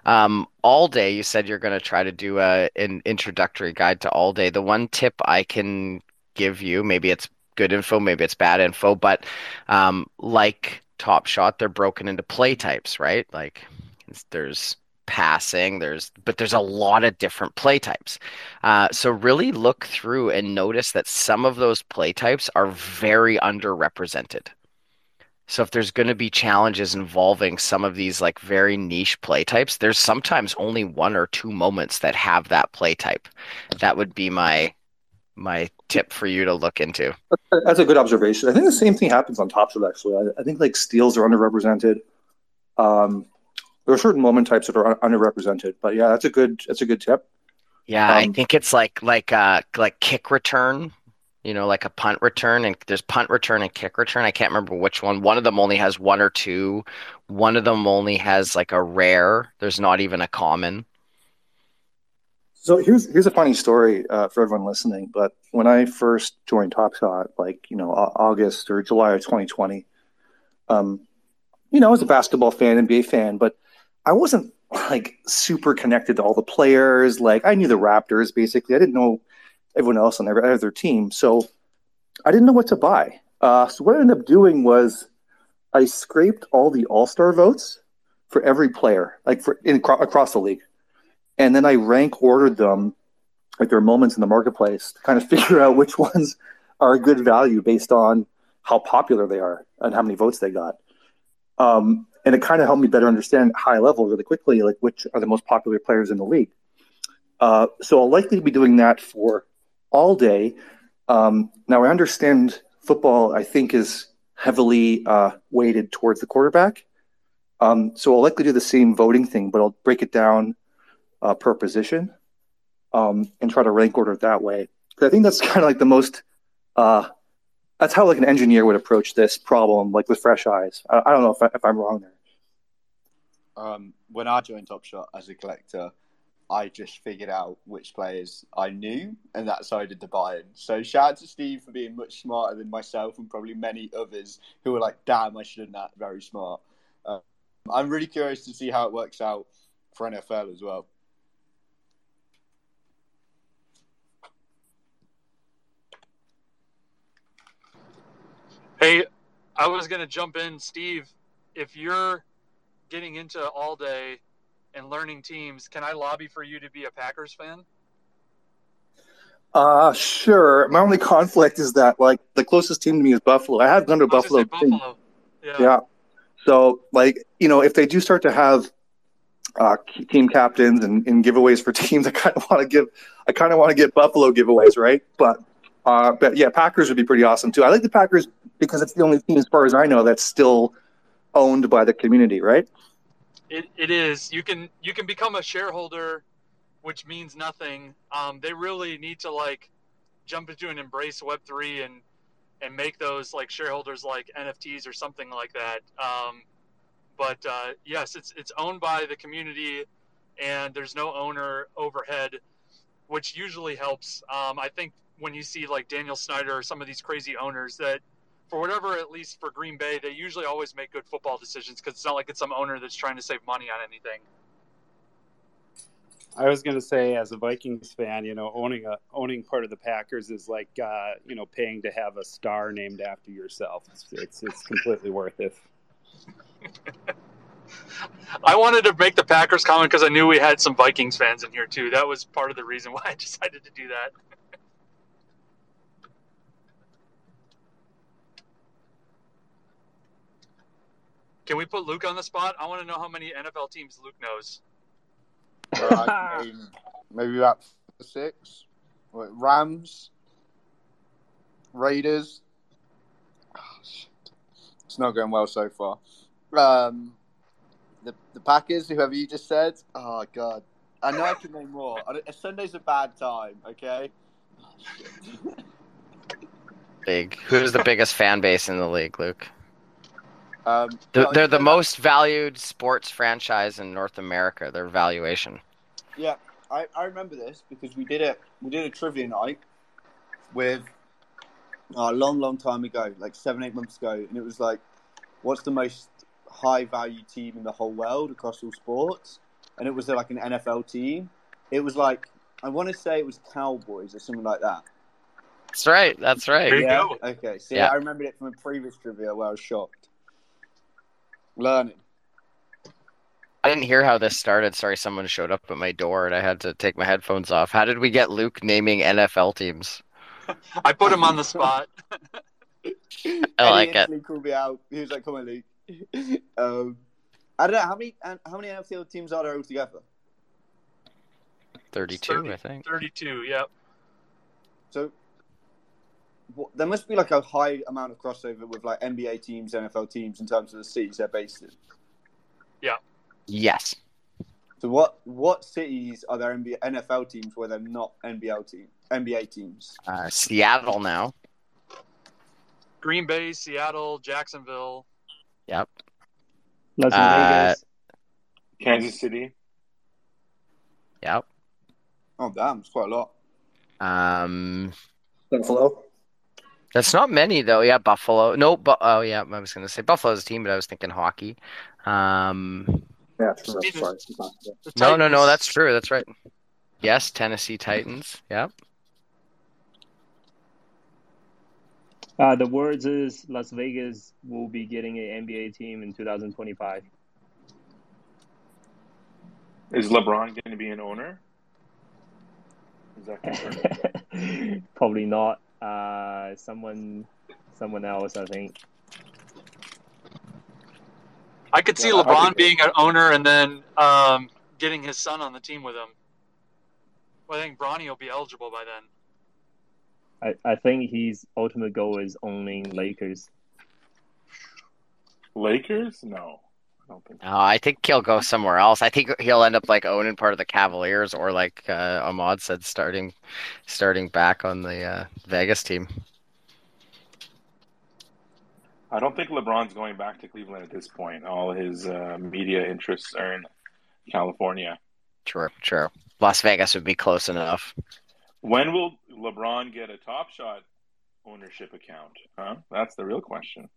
Um, all day, you said you're going to try to do a an introductory guide to all day. The one tip I can give you, maybe it's good info, maybe it's bad info, but um, like Top Shot, they're broken into play types, right? Like there's passing, there's but there's a lot of different play types. Uh, so really look through and notice that some of those play types are very underrepresented. So if there's going to be challenges involving some of these like very niche play types, there's sometimes only one or two moments that have that play type. That would be my my tip for you to look into. That's a good observation. I think the same thing happens on Top Shot, actually. I, I think like steals are underrepresented. Um, there are certain moment types that are underrepresented, but yeah, that's a good that's a good tip. Yeah, I Um, think it's like like uh like kick return, you know, like a punt return and there's punt return and kick return. I can't remember which one. One of them only has one or two. One of them only has like a rare. There's not even a common. So here's here's a funny story uh, for everyone listening. But when I first joined Top Shot, like you know August or July of 2020, um, you know I was a basketball fan, NBA fan, but I wasn't like super connected to all the players. Like I knew the Raptors basically. I didn't know everyone else on every other team, so I didn't know what to buy. Uh, so what I ended up doing was I scraped all the All Star votes for every player, like for in, across the league and then I rank ordered them like their moments in the marketplace to kind of figure out which ones are a good value based on how popular they are and how many votes they got. Um, and it kind of helped me better understand high level really quickly, like which are the most popular players in the league. Uh, so I'll likely be doing that for all day. Um, now I understand football, I think, is heavily uh, weighted towards the quarterback. Um, so I'll likely do the same voting thing, but I'll break it down uh, per position um, and try to rank order it that way. 'Cause I think that's kind of like the most. Uh, that's how like an engineer would approach this problem, like with fresh eyes. I, I don't know if, I, if I'm wrong there. Um, when I joined Top Shot as a collector, I just figured out which players I knew, and that's how I did the buy-in. So shout out to Steve for being much smarter than myself and probably many others who were like, "Damn, I should have that." Very smart. Um, I'm really curious to see how it works out for NFL as well. Hey, I was going to jump in, Steve. If you're getting into all day and learning teams, can I lobby for you to be a Packers fan? Uh, sure. My only conflict is that like the closest team to me is Buffalo. I have gone to Buffalo. Buffalo. Yeah. Yeah. So like you know, if they do start to have uh, team captains and, and giveaways for teams, I kind of want to give. I kind of want to get Buffalo giveaways, right? But uh, but yeah, Packers would be pretty awesome too. I like the Packers because it's the only team, as far as I know, that's still owned by the community, right? It, it is. You can you can become a shareholder, which means nothing. Um, they really need to like jump into and embrace Web three and and make those like shareholders like NFTs or something like that. Um, but uh, yes, it's it's owned by the community, and there's no owner overhead, which usually helps. Um, I think when you see like Daniel Snyder or some of these crazy owners that for whatever, at least for Green Bay, they usually always make good football decisions because it's not like it's some owner that's trying to save money on anything. I was gonna say, as a Vikings fan, you know, owning a owning part of the Packers is like, uh, you know, paying to have a star named after yourself. It's it's, it's completely worth it. I wanted to make the Packers comment because I knew we had some Vikings fans in here too. That was part of the reason why I decided to do that. Can we put Luke on the spot? I want to know how many NFL teams Luke knows. Right, maybe, maybe about six. Wait, Rams, Raiders. Oh. It's not going well so far. Um, the the Packers, whoever you just said. Oh god, I know I can name more. I Sunday's a bad time. Okay. Oh, shit. Big. Who's the biggest fan base in the league, Luke? Um, They're, they're the most valued sports franchise in North America. Their valuation. Yeah, I, I remember this because we did it. We did a trivia night with oh, a long, long time ago, like seven, eight months ago, and it was like, what's the most high value team in the whole world across all sports? And it was uh, like an NFL team. It was like I want to say it was Cowboys or something like that. That's right. That's right. Yeah. go. Okay. See, Yeah. I remembered it from a previous trivia where I was shocked. Learning. I didn't hear how this started. Sorry, someone showed up at my door and I had to take my headphones off. How did we get Luke naming NFL teams? I put him on the spot. I like it. instantly called me out. He was like, "Come on, Luke." um, I don't know how many how many NFL teams are there altogether. 32, I think. 32, yep. So what, there must be like a high amount of crossover with like NBA teams, NFL teams in terms of the cities they're based in. Yeah. Yes. So what what cities are there NBA, NFL teams where they're not NBL team NBA teams? Uh, Seattle now. Green Bay, Seattle, Jacksonville. Yep. Las Uh, Kansas City. Yep. Oh damn, it's quite a lot. Um, Buffalo. That's not many though. Yeah, Buffalo. No, but oh yeah, I was gonna say Buffalo's a team, but I was thinking hockey. Um, Yeah, true. Steven. Sorry. No, no, no, that's true. That's right. Yes, Tennessee Titans. Yep. Uh, the words is Las Vegas will be getting an NBA team in 2025. Is LeBron going to be an owner? Is that? Probably not. Uh, someone, someone else, I think. I could see Yeah, LeBron think- being an owner and then um, getting his son on the team with him. Well, I think Bronny will be eligible by then. I, I think his ultimate goal is owning Lakers. Lakers? No, I don't think. so. Uh, I think he'll go somewhere else. I think he'll end up like owning part of the Cavaliers, or like uh, Ahmad said, starting, starting back on the uh, Vegas team. I don't think LeBron's going back to Cleveland at this point. All his uh, media interests are in California. True, true. Las Vegas would be close enough. When will LeBron get a Top Shot ownership account? Huh? That's the real question.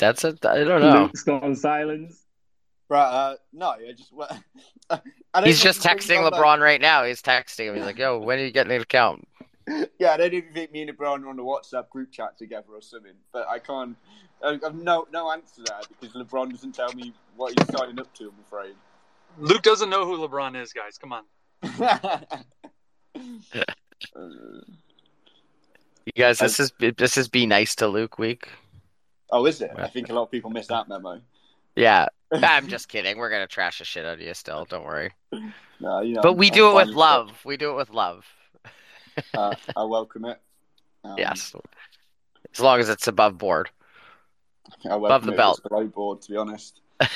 That's it. I don't know. Luke's gone silence. Right? Uh, no, I just I don't He's just texting I'm, like- LeBron right now. He's texting him. He's like, "Yo, when are you getting an account?" Yeah, I don't even think me and LeBron are on the WhatsApp group chat together or something. But I can't. I have no no answer there because LeBron doesn't tell me what he's signing up to. I'm afraid. Luke doesn't know who LeBron is, guys. Come on. You guys, this is this is be nice to Luke week. Oh, is it? I think a lot of people missed that memo. Yeah, I'm just kidding. We're gonna trash the shit out of you still. Don't worry. No, you know, But we I'm do it with that. love. We do it with love. Uh, I welcome it. Um, Yes, as long as it's above board. I welcome above the it belt. it's below board, to be honest.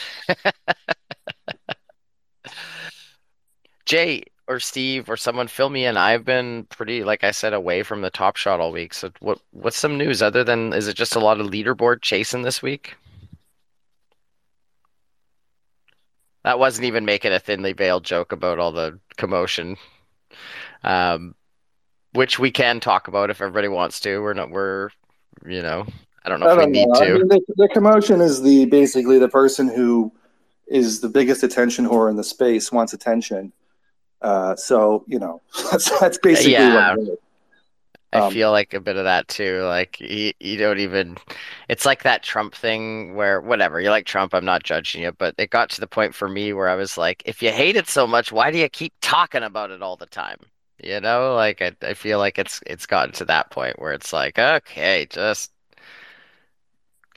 Jay or Steve or someone fill me in. I've been pretty, like I said, away from the top shot all week. So what what's some news other than is it just a lot of leaderboard chasing this week? That wasn't even making a thinly veiled joke about all the commotion. Um, which we can talk about if everybody wants to. We're not we're you know, I don't know if we need know. I to. mean, the, the commotion is the basically the person who is the biggest attention whore in the space wants attention. Uh, so you know that's that's basically Yeah. what. I Um, feel like a bit of that too. Like you, you don't even. It's like that Trump thing where whatever you like Trump. I'm not judging you, but it got to the point for me where I was like, if you hate it so much, why do you keep talking about it all the time? You know, like I, I feel like it's it's gotten to that point where it's like, okay, just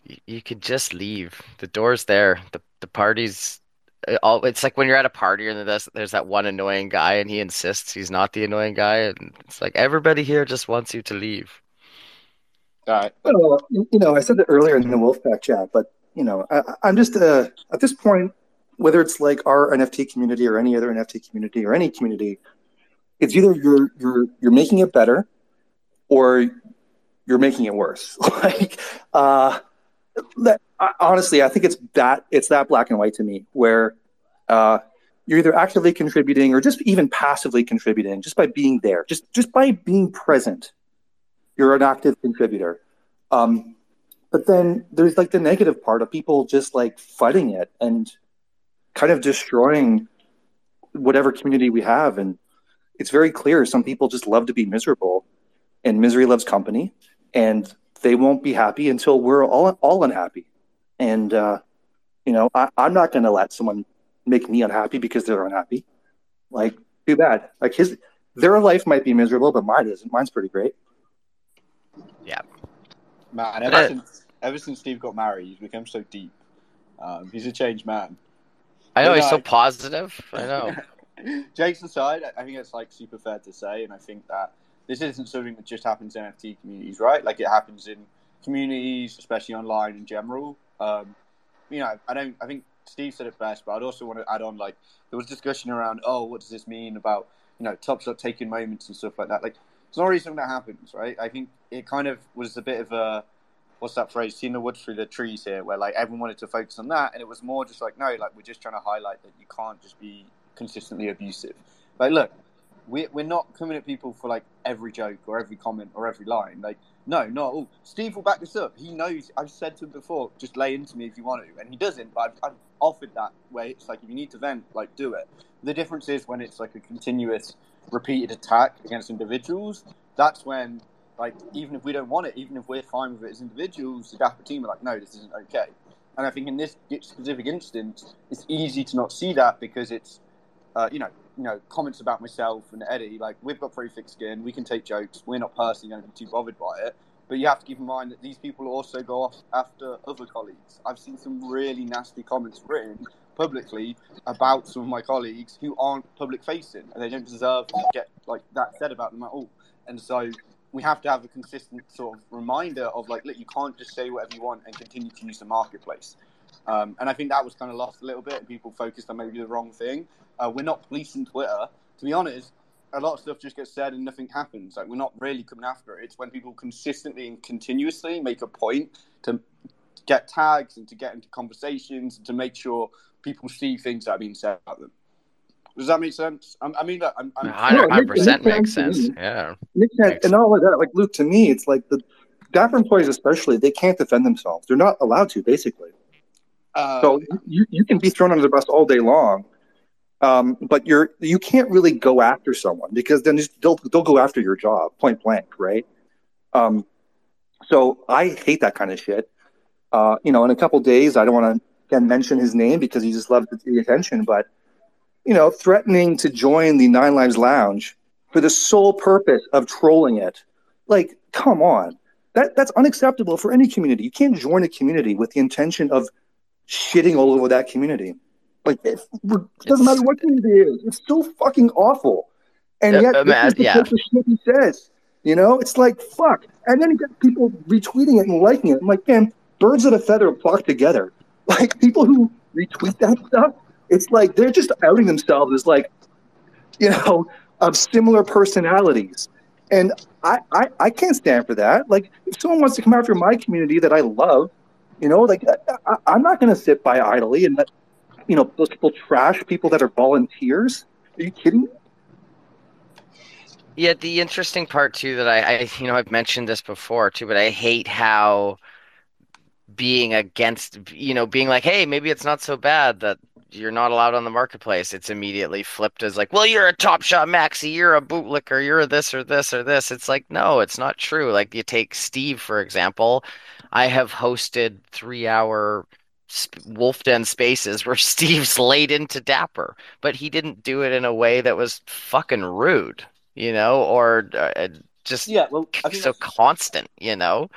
you, you could just leave. The door's there. The the party's uh, all. It's like when you're at a party and there's there's that one annoying guy and he insists he's not the annoying guy, and it's like everybody here just wants you to leave. All right. Well, you you know, I said that earlier in the Wolfpack chat, but you know, I, I'm just uh, at this point, whether it's like our NFT community or any other NFT community or any community, it's either you're you're you're making it better, or you're making it worse. like, uh, that, I- honestly, I think it's that it's that black and white to me, where uh, you're either actively contributing or just even passively contributing, just by being there, just just by being present you're an active contributor. Um, but then there's like the negative part of people just like fighting it and kind of destroying whatever community we have. And it's very clear some people just love to be miserable, and misery loves company, and they won't be happy until we're all all unhappy. And uh, you know, I, I'm not going to let someone make me unhappy because they're unhappy. Like, too bad. Like his their life might be miserable, but mine isn't. Mine's pretty great. Yeah. Man, Uh, ever since ever since Steve got married, he's become so deep. Um, he's a changed man. I know But he's so positive. I know. Jake's aside, I- I think it's like super fair to say, and I think that this isn't something that just happens in NFT communities, right? Like it happens in communities, especially online in general. Um, you know, I don't. I think Steve said it best, but I'd also want to add on like there was discussion around, oh, what does this mean about you know Top Shot taking moments and stuff like that. Like it's not really something that happens, right? I think it kind of was a bit of a what's that phrase? Seeing the wood through the trees here, where like everyone wanted to focus on that, and it was more just like no, like we're just trying to highlight that you can't just be consistently abusive. Like, look, we we're not coming at people for like every joke or every comment or every line. Like, no, not all. Steve will back this up. He knows. I've said to him before, just lay into me if you want to, and he doesn't. But I've, I've offered that way. It's like if you need to vent, like do it. The difference is when it's like a continuous, repeated attack against individuals. That's when, like, even if we don't want it, even if we're fine with it as individuals, the Dapper team are like, no, this isn't okay. And I think in this specific instance, it's easy to not see that because it's, uh, you know, you know, comments about myself and Eddie. Like, we've got pretty thick skin. We can take jokes. We're not personally going to be too bothered by it. But you have to keep in mind that these people also go off after other colleagues. I've seen some really nasty comments written publicly about some of my colleagues who aren't public facing and they don't deserve to get like that said about them at all. And so we have to have a consistent sort of reminder of like, look, you can't just say whatever you want and continue to use the marketplace. Um, and I think that was kind of lost a little bit. and People focused on maybe the wrong thing. Uh, we're not policing Twitter. To be honest, a lot of stuff just gets said and nothing happens. Like we're not really coming after it. It's when people consistently and continuously make a point to get tags and to get into conversations and to make sure people see things that are being said about them. Does that make sense? I'm, I mean, I'm, I'm Hundred it percent makes makes sense sense. Yeah. Nick had, and all of that, like Luke, to me, it's like the Dapper employees, especially, they can't defend themselves. They're not allowed to, basically. uh, So you, you can be thrown under the bus all day long, um, but you're you can't really go after someone because then they'll they'll go after your job point blank, right? Um, so I hate that kind of shit. Uh, you know, in a couple days, I don't want to again mention his name because he just loves the attention, but you know, threatening to join the Nine Lives Lounge for the sole purpose of trolling it, like, come on. That, that's unacceptable for any community. You can't join a community with the intention of shitting all over that community. Like it, doesn't matter what community it is. It's so fucking awful. And yet, uh, this is the yeah. type of shit he says. You know, it's like fuck. And then you get people retweeting it and liking it. I'm like, man, birds of a feather flock together. Like people who retweet that stuff, it's like they're just outing themselves as like, you know, of similar personalities. And I, I, I can't stand for that. Like, if someone wants to come after my community that I love, you know, like I, I'm not going to sit by idly and let, you know, those people trash people that are volunteers. Are you kidding? Yeah, the interesting part too that I, I, you know, I've mentioned this before too, but I hate how being against you know being like hey maybe it's not so bad that you're not allowed on the marketplace it's immediately flipped as like well you're a top shot maxi you're a bootlicker you're this or this or this it's like no it's not true like you take steve for example i have hosted three hour wolf den spaces where steve's laid into dapper but he didn't do it in a way that was fucking rude you know or uh, just Yeah, well, so constant you know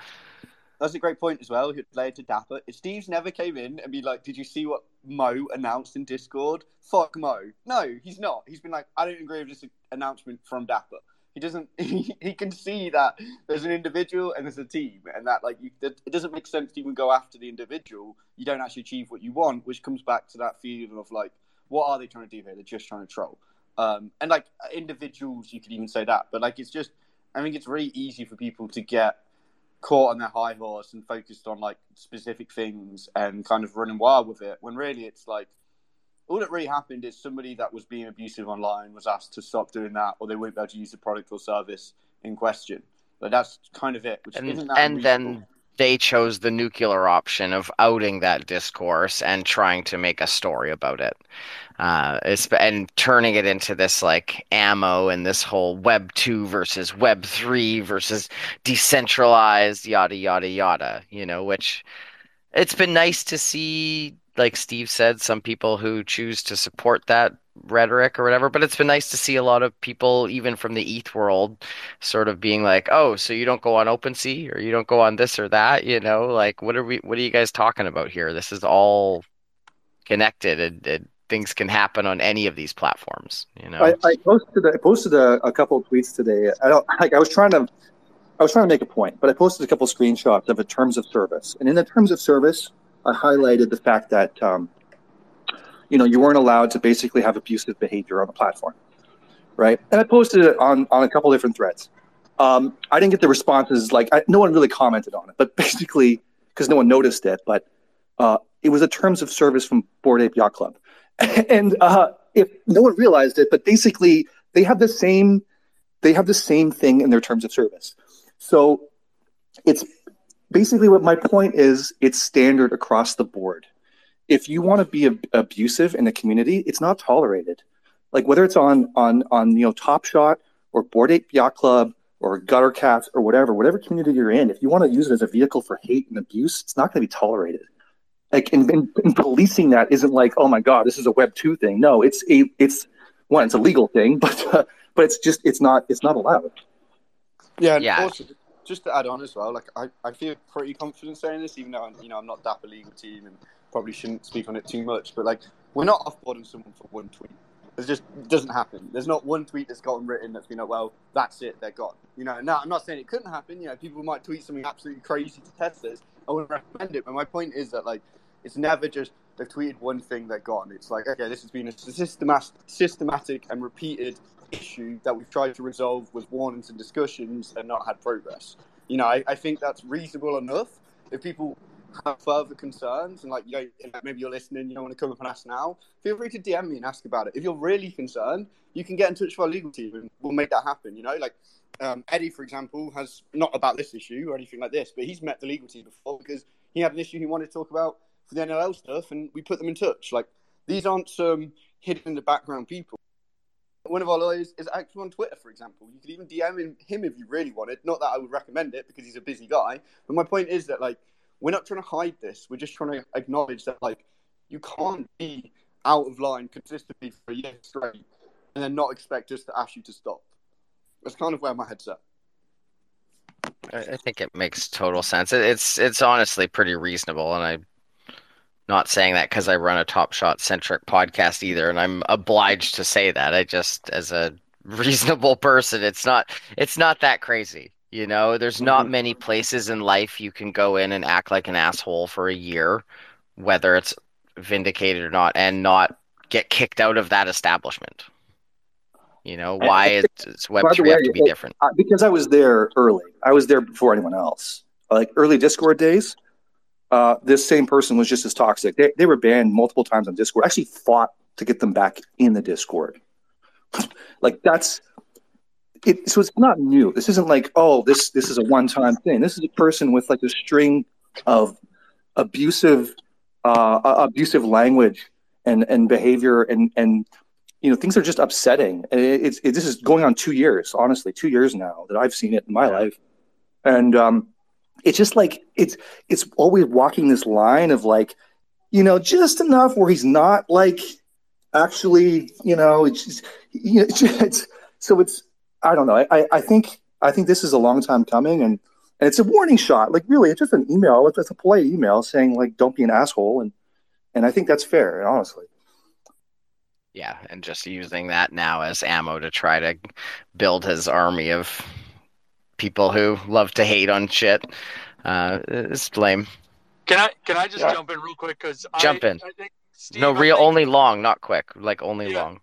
that's a great point as well. Who played to Dapper? If Steve's never came in and be like, "Did you see what Mo announced in Discord?" Fuck Mo. No, he's not. He's been like, "I don't agree with this announcement from Dapper." He doesn't. He, he can see that there's an individual and there's a team, and that like you, that, it doesn't make sense to even go after the individual. You don't actually achieve what you want, which comes back to that feeling of like, what are they trying to do here? They're just trying to troll. Um, and like individuals, you could even say that, but like it's just. I think it's really easy for people to get caught on their high horse and focused on like specific things and kind of running wild with it when really it's like all that really happened is somebody that was being abusive online was asked to stop doing that or they wouldn't be able to use the product or service in question. But that's kind of it which and, and then they chose the nuclear option of outing that discourse and trying to make a story about it. Uh, and turning it into this like ammo and this whole web 2 versus web 3 versus decentralized yada yada yada you know which it's been nice to see like steve said some people who choose to support that rhetoric or whatever but it's been nice to see a lot of people even from the eth world sort of being like oh so you don't go on OpenSea or you don't go on this or that you know like what are we what are you guys talking about here this is all connected and, and things can happen on any of these platforms you know I, I posted I posted a, a couple tweets today. I don't like I was trying to I was trying to make a point, but I posted a couple screenshots of the terms of service. And in the terms of service, I highlighted the fact that um, you know you weren't allowed to basically have abusive behavior on the platform, right? And I posted it on on a couple different threads. Um, I didn't get the responses like I, no one really commented on it, but basically because no one noticed it, but uh, it was a terms of service from Bored Ape Yacht Club, and uh, if no one realized it, but basically they have the same they have the same thing in their terms of service. So it's basically what my point is. It's standard across the board. If you want to be ab- abusive in a community, it's not tolerated. Like whether it's on on on you know Top Shot or Bored Ape Yacht Club or Gutter Cats or whatever, whatever community you're in, if you want to use it as a vehicle for hate and abuse, it's not going to be tolerated. Like and, and, and policing that isn't like, oh my god, this is a Web two thing. No, it's a it's one, it's a legal thing, but uh, but it's just it's not it's not allowed. Yeah, Yeah. also just to add on as well, like I, I feel pretty confident saying this, even though I'm, you know I'm not Dapper legal team and probably shouldn't speak on it too much. But like we're not offboarding someone for one tweet. It just doesn't happen. There's not one tweet that's gotten written that's been like, well, that's it, they're gone. You know, now I'm not saying it couldn't happen. You know, people might tweet something absolutely crazy to test this. I wouldn't recommend it, but my point is that like it's never just they've tweeted one thing, they're gone. It's like okay, this has been a systemat- systematic and repeated issue that we've tried to resolve with warnings and discussions and not had progress. You know, I, I think that's reasonable enough. If people have further concerns and like you know maybe you're listening, you don't want to come up and ask now, feel free to DM me and ask about it. If you're really concerned, you can get in touch with our legal team and we'll make that happen. You know, like um, Eddie, for example, has not about this issue or anything like this, but he's met the legal team before because he had an issue he wanted to talk about for the NLL stuff, and we put them in touch. Like these aren't some hidden in the background people. One of our lawyers is active on Twitter, for example. You could even DM him, him if you really wanted. Not that I would recommend it because he's a busy guy, but my point is that like we're not trying to hide this. We're just trying to acknowledge that like you can't be out of line consistently for a year straight and then not expect us to ask you to stop. That's kind of where my head's at. I I think it makes total sense. It's it's honestly pretty reasonable, and I'm not saying that because I run a Top Shot centric podcast either, and I'm obliged to say that. I just, as a reasonable person, it's not it's not that crazy. You know, there's not Mhm. many places in life you can go in and act like an asshole for a year, whether it's vindicated or not, and not get kicked out of that establishment. You know, why is does Web three have to be different? Because I was there early. I was there before anyone else. Like early Discord days, uh, this same person was just as toxic. They, they were banned multiple times on Discord. I actually fought to get them back in the Discord. like that's it. So it's not new. This isn't like oh this this is a one time thing. This is a person with like a string of abusive uh, abusive language and and behavior and and you know things are just upsetting. It's it, this is going on two years, honestly, two years now that I've seen it in my life, and um, it's just like it's it's always walking this line of like you know just enough where he's not like actually you know it's just, you know, it's, it's so it's I don't know. I I think I think this is a long time coming and and it's a warning shot. Like really it's just an email. It's, it's a polite email saying like don't be an asshole. And and I think that's fair honestly. Yeah, and just using that now as ammo to try to build his army of people who love to hate on shit. Uh, it's lame. Can I can I just yeah. jump in real quick? Because jump I, in. I think Steve, no, real think, only long, not quick. Like only yeah. long.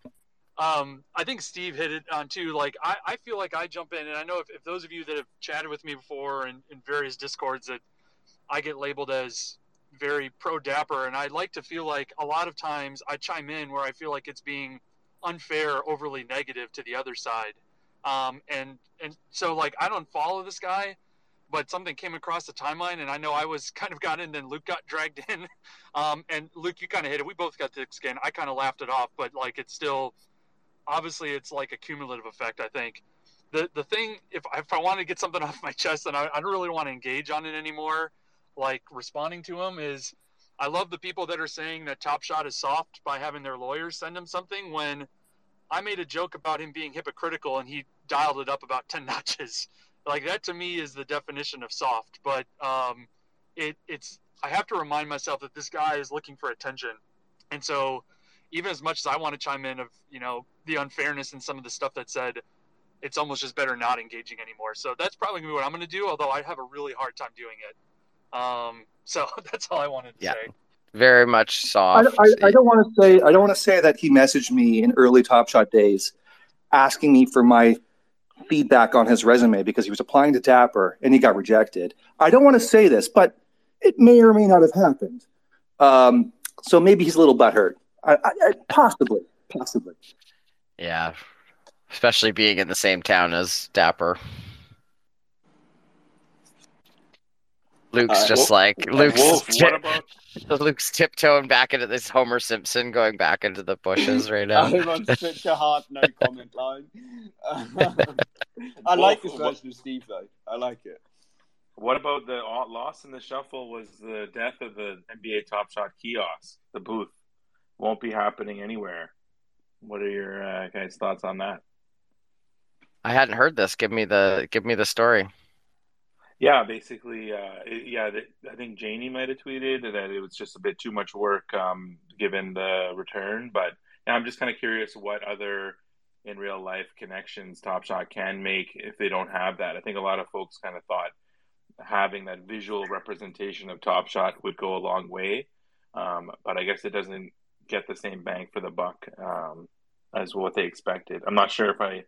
Um, I think Steve hit it on too. Like I, I feel like I jump in, and I know if, if those of you that have chatted with me before in, in various discords that I get labeled as very pro dapper, and I like to feel like a lot of times I chime in where I feel like it's being unfair, overly negative to the other side. Um, and and so like I don't follow this guy, but something came across the timeline, and I know I was kind of got in, then Luke got dragged in, um, and Luke, you kind of hit it. We both got thick skin. I kind of laughed it off, but like it's still, obviously, it's like a cumulative effect. I think the the thing, if if I want to get something off my chest, and I, I don't really want to engage on it anymore, like responding to him is. I love the people that are saying that Top Shot is soft by having their lawyers send him something when I made a joke about him being hypocritical and he dialed it up about 10 notches. Like that to me is the definition of soft, but um, it, it's I have to remind myself that this guy is looking for attention. And so even as much as I want to chime in of, you know, the unfairness and some of the stuff that said, it's almost just better not engaging anymore. So that's probably gonna be what I'm gonna do, although I have a really hard time doing it. Um, so that's all I wanted to yeah. say very much soft. I, I, I don't want to say I don't want to say that he messaged me in early Top Shot days, asking me for my feedback on his resume because he was applying to Dapper and he got rejected. I don't want to say this, but it may or may not have happened. Um, so maybe he's a little butthurt. I, I, possibly, possibly. Yeah, especially being in the same town as Dapper. Luke's uh, just like Luke's. Wolf, what about Luke's tiptoeing back into this Homer Simpson going back into the bushes right now. I'm on such a hard no comment line. I like this version of Steve though. I like it. What about the loss in the shuffle? Was the death of the NBA Top Shot kiosk, the booth, won't be happening anywhere. What are your uh, guys' thoughts on that? I hadn't heard this. Give me the give me the story. Yeah, basically, uh, yeah. I think Janie might have tweeted that it was just a bit too much work um, given the return. But I'm just kind of curious what other in real life connections Top Shot can make if they don't have that. I think a lot of folks kind of thought having that visual representation of Top Shot would go a long way, um, but I guess it doesn't get the same bang for the buck um, as what they expected. I'm not sure if I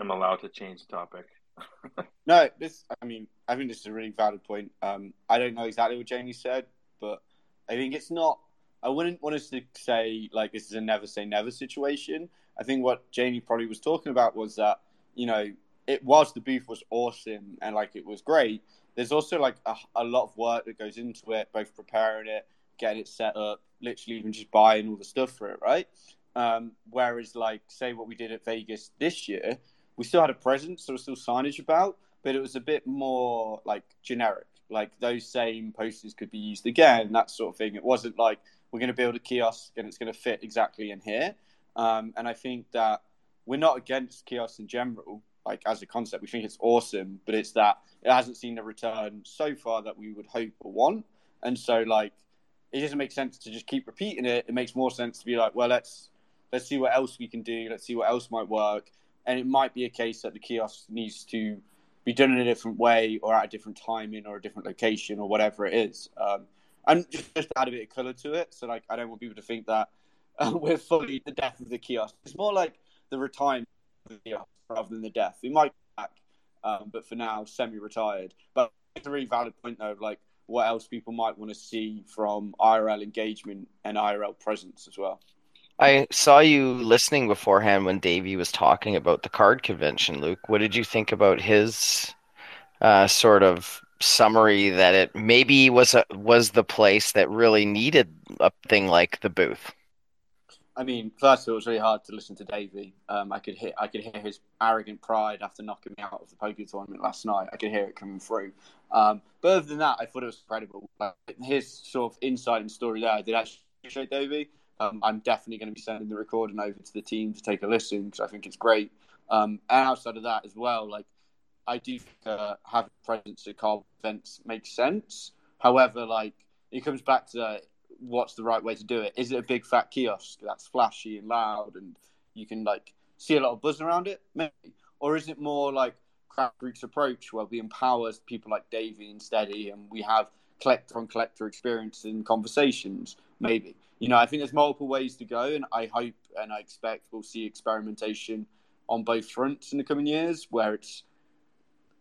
am allowed to change the topic. no, this. I mean, I think this is a really valid point. Um, I don't know exactly what Jamie said, but I think it's not. I wouldn't want us to say like this is a never say never situation. I think what Jamie probably was talking about was that you know it was the booth was awesome and like it was great. There's also like a, a lot of work that goes into it, both preparing it, getting it set up, literally even just buying all the stuff for it, right? Um, whereas like say what we did at Vegas this year, we still had a presence, there was still signage about, but it was a bit more like generic. Like those same posters could be used again, that sort of thing. It wasn't like we're going to build a kiosk and it's going to fit exactly in here. Um, and I think that we're not against kiosks in general, like as a concept. We think it's awesome, but it's that it hasn't seen the return so far that we would hope or want. And so, like, it doesn't make sense to just keep repeating it. It makes more sense to be like, well, let's let's see what else we can do. Let's see what else might work and it might be a case that the kiosk needs to be done in a different way or at a different timing or a different location or whatever it is. Um, and just to add a bit of color to it, so like I don't want people to think that uh, we're fully the death of the kiosk. It's more like the retirement of the kiosk rather than the death. We might back, um, but for now, semi-retired. But it's a really valid point though, like what else people might want to see from IRL engagement and IRL presence as well. I saw you listening beforehand when Davey was talking about the card convention, Luke. What did you think about his uh, sort of summary that it maybe was a, was the place that really needed a thing like the booth? I mean, first of all, it was really hard to listen to Davey. Um, I could hear, I could hear his arrogant pride after knocking me out of the poker tournament last night. I could hear it coming through. Um, but other than that, I thought it was incredible. Like, his sort of insight and story there, I did actually appreciate Davey. Um, I'm definitely going to be sending the recording over to the team to take a listen because I think it's great. Um, and outside of that as well, like I do think uh, presence at car events makes sense. However, like it comes back to what's the right way to do it. Is it a big fat kiosk that's flashy and loud and you can like see a lot of buzz around it, maybe, or is it more like Craft approach where we empower people like Davey and Steady and we have collector on collector experience and conversations, maybe. You know, I think there's multiple ways to go, and I hope and I expect we'll see experimentation on both fronts in the coming years where it's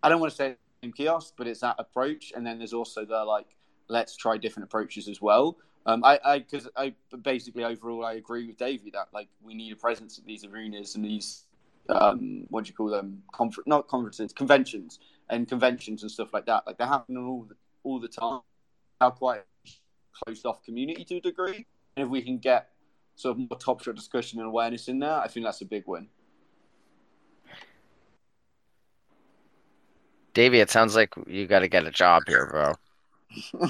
I don't want to say same kiosk, but it's that approach, and then there's also the like let's try different approaches as well. Um, I, because I basically overall I agree with Davey that like we need a presence at these arenas and these um, what do you call them? Confer- not conferences, conventions, and conventions and stuff like that. Like they're happening all the, all the time. How quite closed off community to a degree, if we can get sort of more top shot discussion and awareness in there, I think that's a big win. Davey, it sounds like you got to get a job here, bro.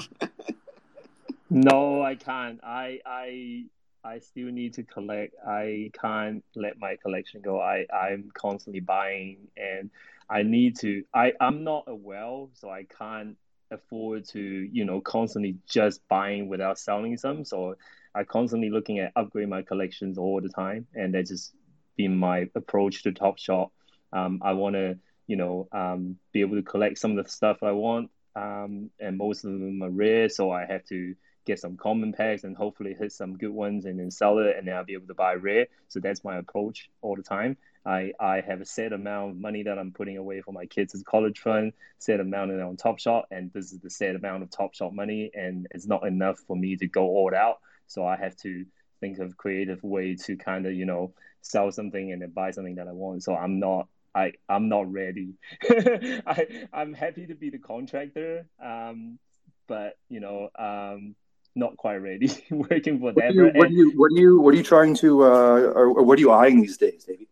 no, I can't. I I I still need to collect. I can't let my collection go. I I'm constantly buying, and I need to. I I'm not a well, so I can't afford to you know constantly just buying without selling some. So I constantly looking at upgrade my collections all the time, and that's just been my approach to Top Shot. Um, I want to you know um, be able to collect some of the stuff I want, um, and most of them are rare, so I have to get some common packs and hopefully hit some good ones and then sell it and then I'll be able to buy rare. So that's my approach all the time. I, I have a set amount of money that I'm putting away for my kids' as college fund, set amount on Top Shot, and this is the set amount of Top Shot money, and it's not enough for me to go all out. So I have to think of creative way to kind of you know sell something and then buy something that I want. So I'm not I I'm not ready. I I'm happy to be the contractor, um, but you know um, not quite ready working for them. What, are you, what are you what are you trying to uh, or, or what are you eyeing these days, David?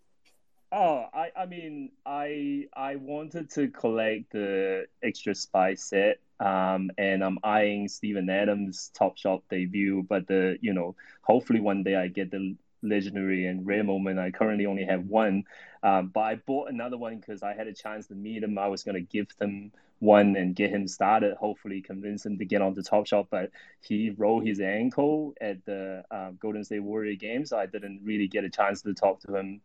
Oh, I, I mean, I I wanted to collect the extra spice set, um, and I'm eyeing Steven Adams Top Shot debut. But the you know, hopefully one day I get the legendary and rare moment. I currently only have one, um, but I bought another one because I had a chance to meet him. I was gonna give them one and get him started. Hopefully, convince him to get on the Top Shot. But he rolled his ankle at the uh, Golden State Warrior game, so I didn't really get a chance to talk to him.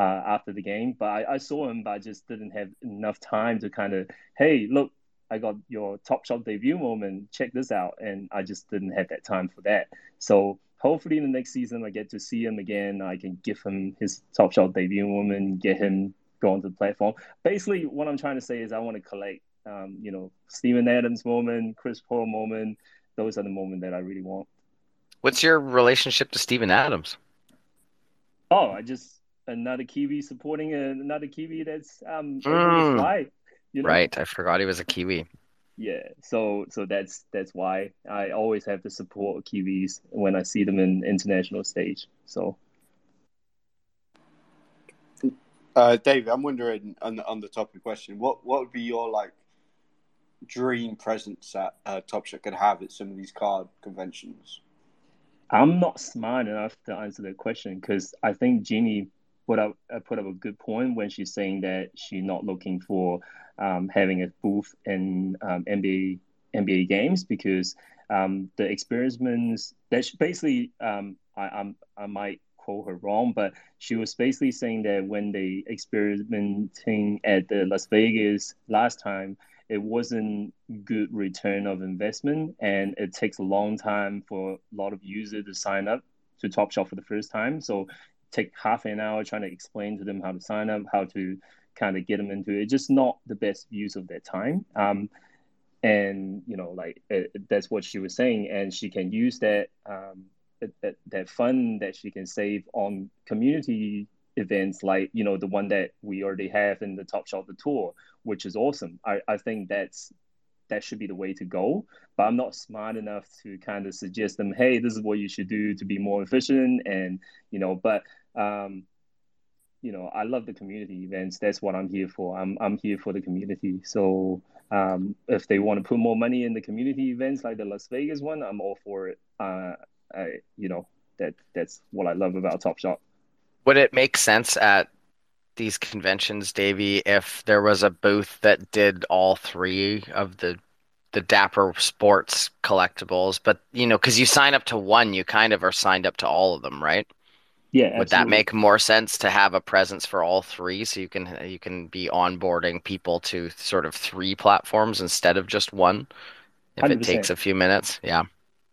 Uh, after the game, but I, I saw him, but I just didn't have enough time to kind of, hey, look, I got your Top Shot debut moment. Check this out, and I just didn't have that time for that. So hopefully in the next season I get to see him again. I can give him his Top Shot debut moment, get him go onto the platform. Basically, what I'm trying to say is I want to collect, um, you know, Steven Adams moment, Chris Paul moment. Those are the moments that I really want. What's your relationship to Steven Adams? Oh, I just another Kiwi supporting another Kiwi that's um mm. fly, you know? Right, I forgot he was a Kiwi yeah so so that's that's why i always have to support kiwis when i see them in international stage so uh david i'm wondering on the, on the topic question what what would be your like dream presence that uh, top shot could have at some of these card conventions i'm not smart enough to answer that question because i think jeannie put up uh, put up a good point when she's saying that she's not looking for um, having a booth in um, NBA NBA games because um, the experiments that she basically um, I, I'm, I might quote her wrong, but she was basically saying that when they experimenting at the Las Vegas last time, it wasn't good return of investment, and it takes a long time for a lot of users to sign up to Top Shot for the first time. So take half an hour trying to explain to them how to sign up, how to kind of get them into it. Just not the best use of their time. Um, and you know, like it, that's what she was saying, and she can use that um, that that fund that she can save on community events like you know the one that we already have in the Top Shot the tour, which is awesome. I, I think that's that should be the way to go. But I'm not smart enough to kind of suggest them, hey, this is what you should do to be more efficient. And, you know, but, um, you know, I love the community events. That's what I'm here for. I'm, I'm here for the community. So um, if they want to put more money in the community events like the Las Vegas one, I'm all for it. Uh, I, you know, that that's what I love about Top Shot. Would it make sense at these conventions, Davey, if there was a booth that did all three of the the Dapper Sports collectibles, but you know, because you sign up to one, you kind of are signed up to all of them, right? Yeah. Would that make more sense to have a presence for all three, so you can you can be onboarding people to sort of three platforms instead of just one, if it 100%. takes a few minutes? Yeah.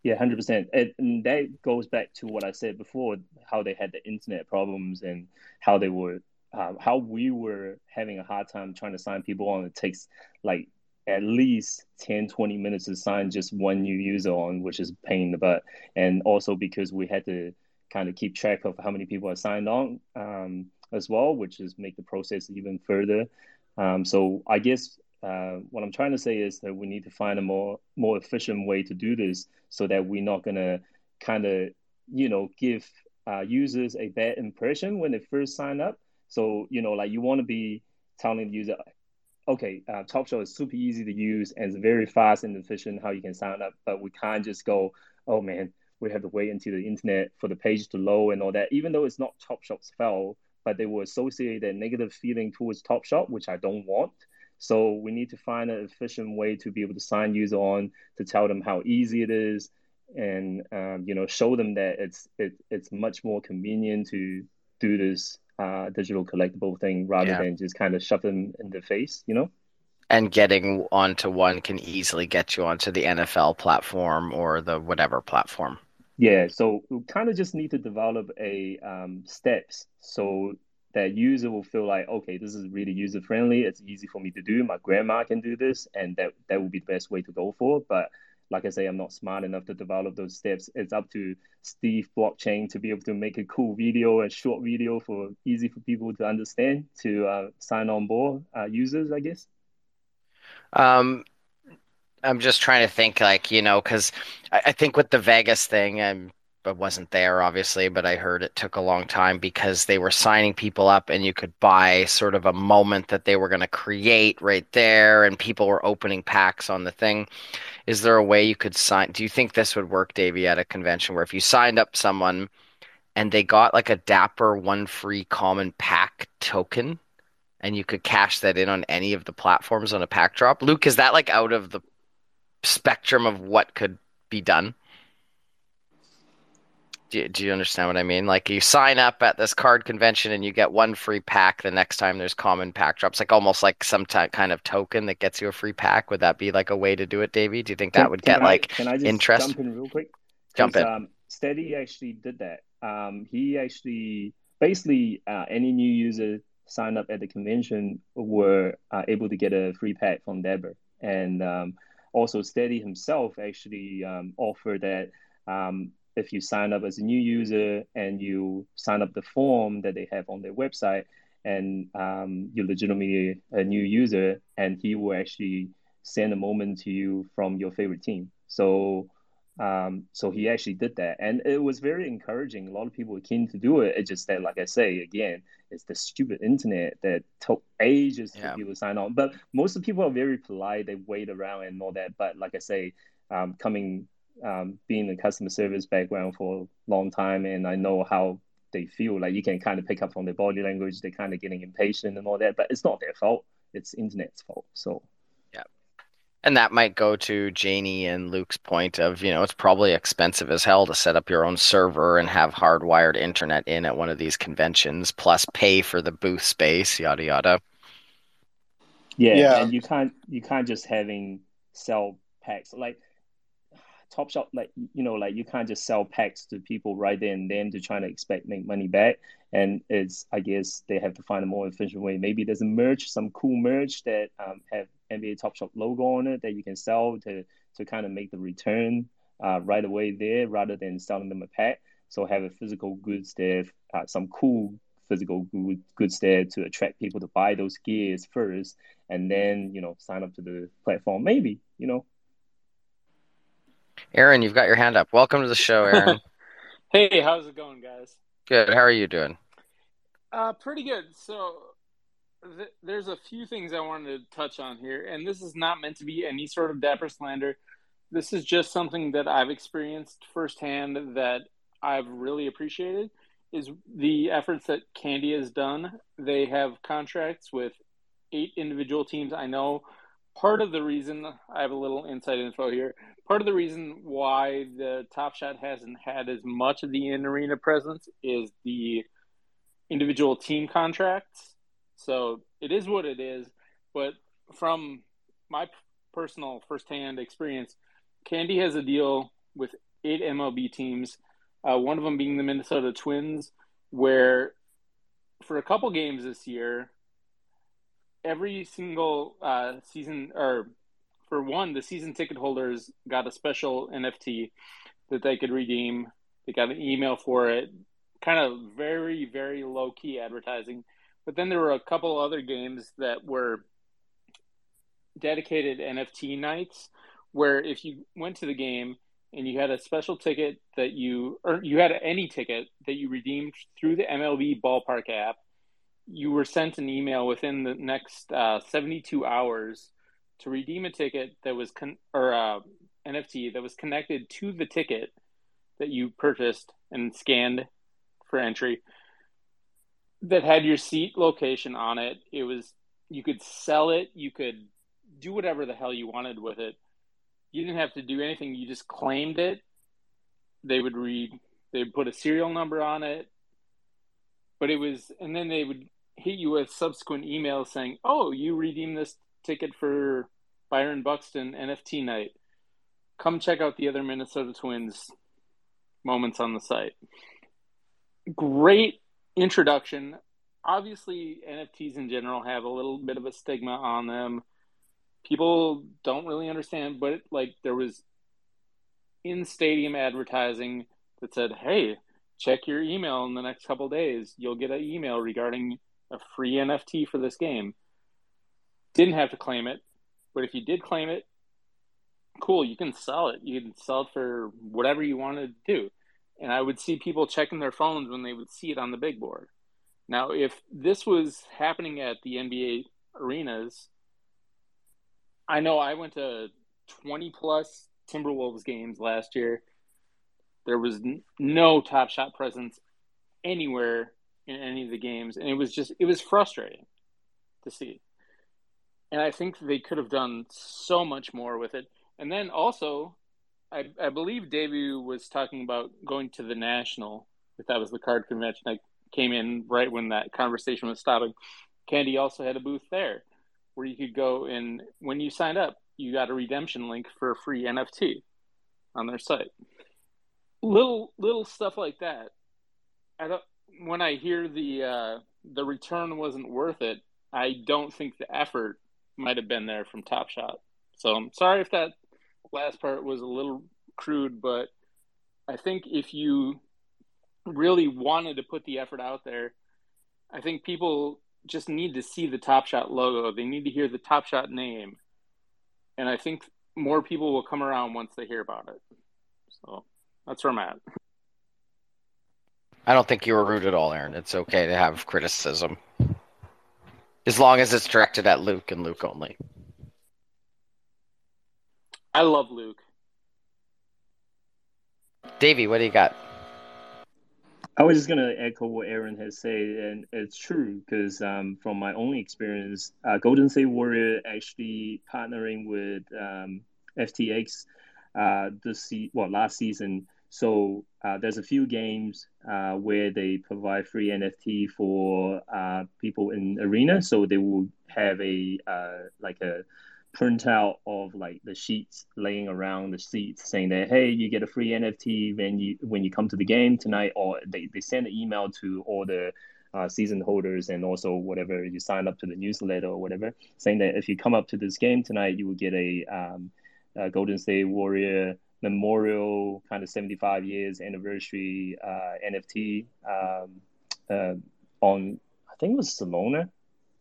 Yeah, hundred percent. And that goes back to what I said before, how they had the internet problems and how they were, um, how we were having a hard time trying to sign people on. It takes like at least 10, 20 minutes to sign just one new user on, which is pain in the butt. And also because we had to kind of keep track of how many people are signed on um, as well, which is make the process even further. Um, so I guess uh, what I'm trying to say is that we need to find a more more efficient way to do this, so that we're not gonna kind of you know give uh, users a bad impression when they first sign up. So you know, like you want to be telling the user, okay, uh, Top Shot is super easy to use and it's very fast and efficient how you can sign up, but we can't just go, oh man, we have to wait until the internet for the page to load and all that. Even though it's not Top Shot's fault, but they will associate a negative feeling towards Top Shot, which I don't want. So we need to find an efficient way to be able to sign user on to tell them how easy it is, and um, you know show them that it's it, it's much more convenient to do this uh, digital collectible thing rather Yeah. than just kind of shove them in the face. You know. And getting onto one can easily get you onto the NFL platform or the whatever platform. Yeah, so we kind of just need to develop a um, steps so that user will feel like, okay, this is really user friendly. It's easy for me to do. My grandma can do this, and that that would be the best way to go for. But like I say, I'm not smart enough to develop those steps. It's up to Steve Blockchain to be able to make a cool video a short video for easy for people to understand to uh, sign on board uh, users, I guess. Um, I'm just trying to think, like, you know, because I, I think with the Vegas thing, I'm, I wasn't there, obviously, but I heard it took a long time because they were signing people up and you could buy sort of a moment that they were going to create right there, and people were opening packs on the thing. Is there a way you could sign? Do you think this would work, Davey, at a convention where if you signed up someone and they got like a Dapper one free common pack token? and you could cash that in on any of the platforms on a pack drop. Luke, is that like out of the spectrum of what could be done? Do you, do you understand what I mean? Like you sign up at this card convention and you get one free pack the next time there's common pack drops, like almost like some ty- kind of token that gets you a free pack. Would that be like a way to do it, Davey? Do you think that Can- would get I- like can I just interest? Jump in real quick. Jump in. Um, Steady actually did that. Um, he actually basically uh, any new user signed up at the convention were uh, able to get a free pack from Dapper, and um, also Steady himself actually um, offered that um, if you sign up as a new user and you sign up the form that they have on their website, and um, you're legitimately a new user, and he will actually send a moment to you from your favorite team. So um, so he actually did that, and it was very encouraging. A lot of people were keen to do it. It just that, like I say again, it's the stupid internet that took ages Yeah. for people to sign on. But most of the people are very polite. They wait around and all that. But like I say, um, coming um, being a customer service background for a long time, and I know how they feel. Like you can kind of pick up from their body language. They're kind of getting impatient and all that. But it's not their fault. It's internet's fault. So yeah, And that might go to Janie and Luke's point of, you know, it's probably expensive as hell to set up your own server and have hardwired internet in at one of these conventions, plus pay for the booth space, yada yada. Yeah, Yeah. and you can't you can't just having sell packs like Top Shot like you know like you can't just sell packs to people right then and then to try to expect make money back. And it's I guess they have to find a more efficient way. Maybe there's a merch, some cool merch that um, have NBA Top Shot logo on it that you can sell to to kind of make the return uh, right away there rather than selling them a pack. So have a physical goods there, uh, some cool physical goods there to attract people to buy those gears first, and then you know sign up to the platform. Maybe you know. Aaron, you've got your hand up. Welcome to the show, Aaron. hey, how's it going, guys? Good. How are you doing? Uh, pretty good. So th- there's a few things I wanted to touch on here, and this is not meant to be any sort of dapper slander. This is just something that I've experienced firsthand that I've really appreciated is the efforts that Candy has done. They have contracts with eight individual teams. I know part of the reason I have a little inside info here. Part of the reason why the Top Shot hasn't had as much of the in arena presence is the individual team contracts. So it is what it is. But from my personal firsthand experience, Candy has a deal with eight MLB teams, uh, one of them being the Minnesota Twins, where for a couple games this year, every single uh, season, or for one, the season ticket holders got a special NFT that they could redeem. They got an email for it, kind of very, very low key advertising. But then there were a couple other games that were dedicated NFT nights where if you went to the game and you had a special ticket that you or you had any ticket that you redeemed through the MLB ballpark app, you were sent an email within the next uh, 72 hours to redeem a ticket that was con- or uh, NFT that was connected to the ticket that you purchased and scanned for entry that had your seat location on it. It was you could sell it, you could do whatever the hell you wanted with it. You didn't have to do anything. You just claimed it. They would read. They would put a serial number on it. But it was, and then they would hit you with subsequent emails saying, "Oh, you redeemed this ticket for Byron Buxton NFT night. Come check out the other Minnesota Twins moments on the site." Great introduction. Obviously, NFTs in general have a little bit of a stigma on them. People don't really understand, but like there was in stadium advertising that said, "Hey, check your email in the next couple days. You'll get an email regarding a free NFT for this game." Didn't have to claim it, but if you did claim it, cool, you can sell it. You can sell it for whatever you want to do and I would see people checking their phones when they would see it on the big board. Now, if this was happening at the NBA arenas, I know I went to 20 plus Timberwolves games last year. There was no top shot presence anywhere in any of the games, and it was just it was frustrating to see. And I think they could have done so much more with it. And then also, I, I believe Davey was talking about going to the national. If that was the card convention, I came in right when that conversation was stopping. Candy also had a booth there where you could go and when you signed up, you got a redemption link for a free NFT on their site. Little little stuff like that. I don't, when I hear the uh, the return wasn't worth it, I don't think the effort might have been there from Top Shot. So I'm sorry if that last part was a little crude, but I think if you really wanted to put the effort out there, I think people just need to see the Top Shot logo. They need to hear the Top Shot name. And I think more people will come around once they hear about it. So that's where I'm at. I don't think you were rude at all, Aaron. It's okay to have criticism. As long as it's directed at Luke and Luke only. I love Luke. Davey, what do you got? I was just gonna echo what Aaron has said, and it's true because um, from my own experience, uh, Golden State Warrior actually partnering with um, FTX uh, this se- well last season. So uh, there's a few games uh, where they provide free NFT for uh, people in arena. So they will have a uh, like a printout of like the sheets laying around the seats saying that hey you get a free nft when you when you come to the game tonight or they, they send an email to all the uh, season holders and also whatever you sign up to the newsletter or whatever saying that if you come up to this game tonight you will get a, um, a golden state warrior memorial kind of 75 years anniversary uh, nft um, uh, on I think it was Solana.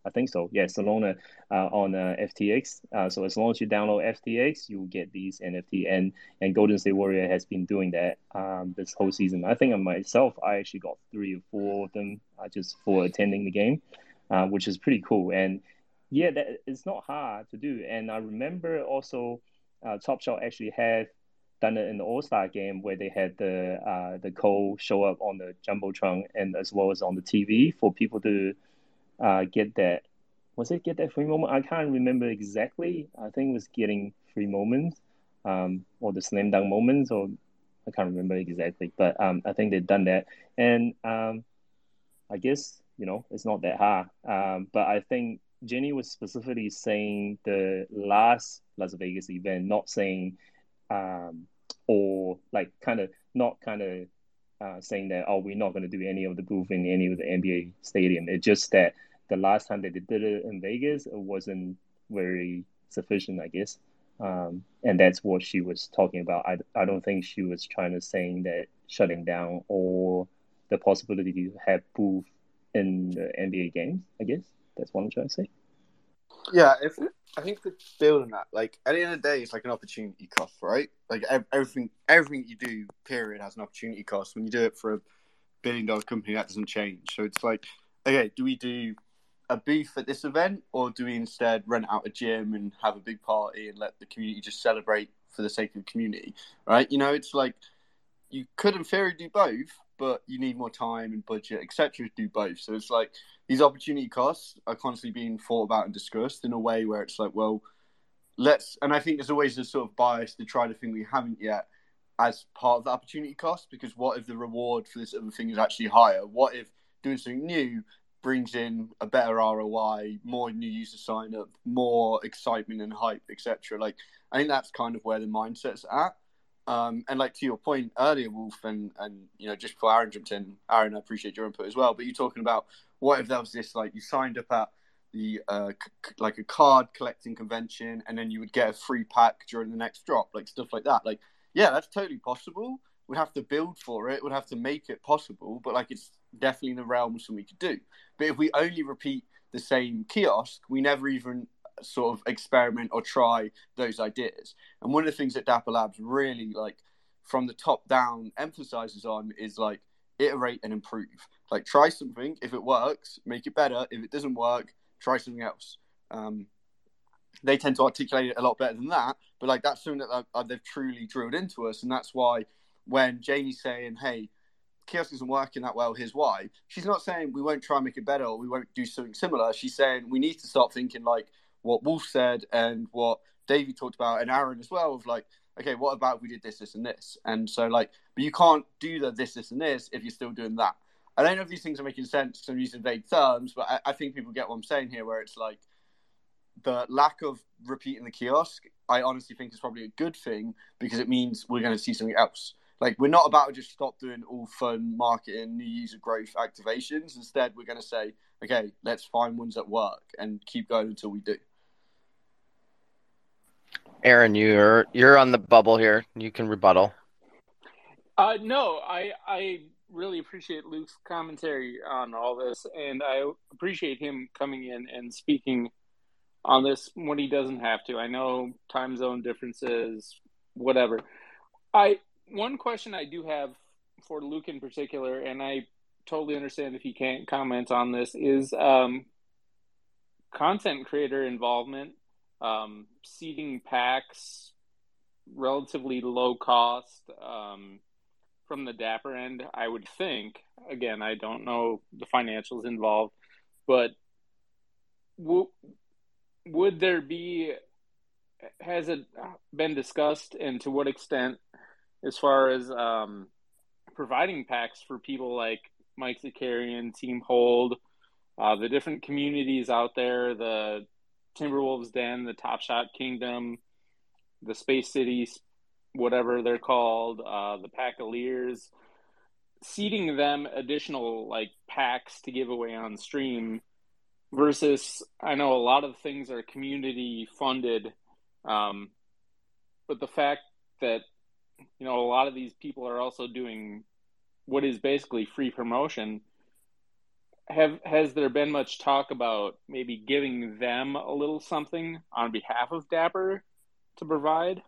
I think so. Yeah, Solana uh, on uh, FTX. Uh, so as long as you download FTX, you will get these NFT. And and Golden State Warrior has been doing that um, this whole season. I think myself, I actually got three or four of them uh, just for attending the game, which is pretty cool. And yeah, that, it's not hard to do. And I remember also uh, Top Shot actually had done it in the All Star game where they had the uh, the code show up on the jumbotron and as well as on the TV for people to uh, get that. Was it get that free moment? I can't remember exactly. I think it was getting free moments, um, or the slam dunk moments, or I can't remember exactly. But um, I think they've done that, and um, I guess you know it's not that hard. Um, but I think Jenny was specifically saying the last Las Vegas event, not saying, um, or like kind of not kind of uh, saying that oh we're not going to do any of the booth in any of the NBA stadium. It's just that the last time that they did it in Vegas, it wasn't very sufficient, I guess. Um, and that's what she was talking about. I, I don't think she was trying to saying that shutting down or the possibility to have booth in the NBA games. I guess that's what I'm trying to say. Yeah, if I think to build on that, like at the end of the day, it's like an opportunity cost, right? Like everything, everything you do, period, has an opportunity cost. When you do it for a billion dollar company, that doesn't change. So it's like, okay, do we do a booth at this event, or do we instead rent out a gym and have a big party and let the community just celebrate for the sake of the community, right? You know, it's like you could in theory do both, but you need more time and budget, etc. to do both. So it's like these opportunity costs are constantly being thought about and discussed in a way where it's like, well, let's. And I think there's always a sort of bias to try to think we haven't yet as part of the opportunity cost because what if the reward for this other thing is actually higher? What if doing something new brings in a better ROI, more new user sign up, more excitement and hype, etc. Like I think that's kind of where the mindset's at. Um, and like to your point earlier, Wolf, and and you know just for Aaron jumped in, Aaron, I appreciate your input as well. But you're talking about what if there was this like you signed up at the uh, c- like a card collecting convention, and then you would get a free pack during the next drop, like stuff like that. Like yeah, that's totally possible. We'd have to build for it. We'd have to make it possible. But like it's definitely in the realm of something we could do. But if we only repeat the same kiosk, we never even sort of experiment or try those ideas. And one of the things that Dapper Labs really like from the top down emphasizes on is like iterate and improve. Like try something. If it works, make it better. If it doesn't work, try something else. Um, they tend to articulate it a lot better than that. But like that's something that uh, they've truly drilled into us, and that's why when Janie's saying, "Hey, kiosk isn't working that well. Here's why. She's not saying we won't try and make it better or we won't do something similar. She's saying we need to start thinking like what Wolf said and what Davey talked about and Aaron as well of like, okay, what about if we did this, this, and this? And so like, but you can't do the this, this, and this if you're still doing that. I don't know if these things are making sense because I'm using vague terms, but I, I think people get what I'm saying here, where it's like the lack of repeating the kiosk. I honestly think is probably a good thing because it means we're going to see something else. Like we're not about to just stop doing all fun marketing, new user growth activations. Instead, we're going to say, okay, let's find ones that work and keep going until we do. Aaron, you're you're on the bubble here. You can rebuttal. Uh, no, I I really appreciate Luke's commentary on all this, and I appreciate him coming in and speaking on this when he doesn't have to. I know time zone differences, whatever. I one question I do have for Luke in particular, and I totally understand if he can't comment on this, is um, content creator involvement, um, seeding packs, relatively low cost um, from the Dapper end. I would think. Again, I don't know the financials involved, but w- would there be? Has it been discussed, and to what extent? as far as um, providing packs for people like Mike Zakarian, Team Hold, uh, the different communities out there, the Timberwolves Den, the Top Shot Kingdom, the Space Cities, whatever they're called, uh, the Packaliers, seeding them additional like packs to give away on stream versus I know a lot of things are community funded, um, but the fact that you know, a lot of these people are also doing what is basically free promotion. Have has there been much talk about maybe giving them a little something on behalf of Dapper to provide?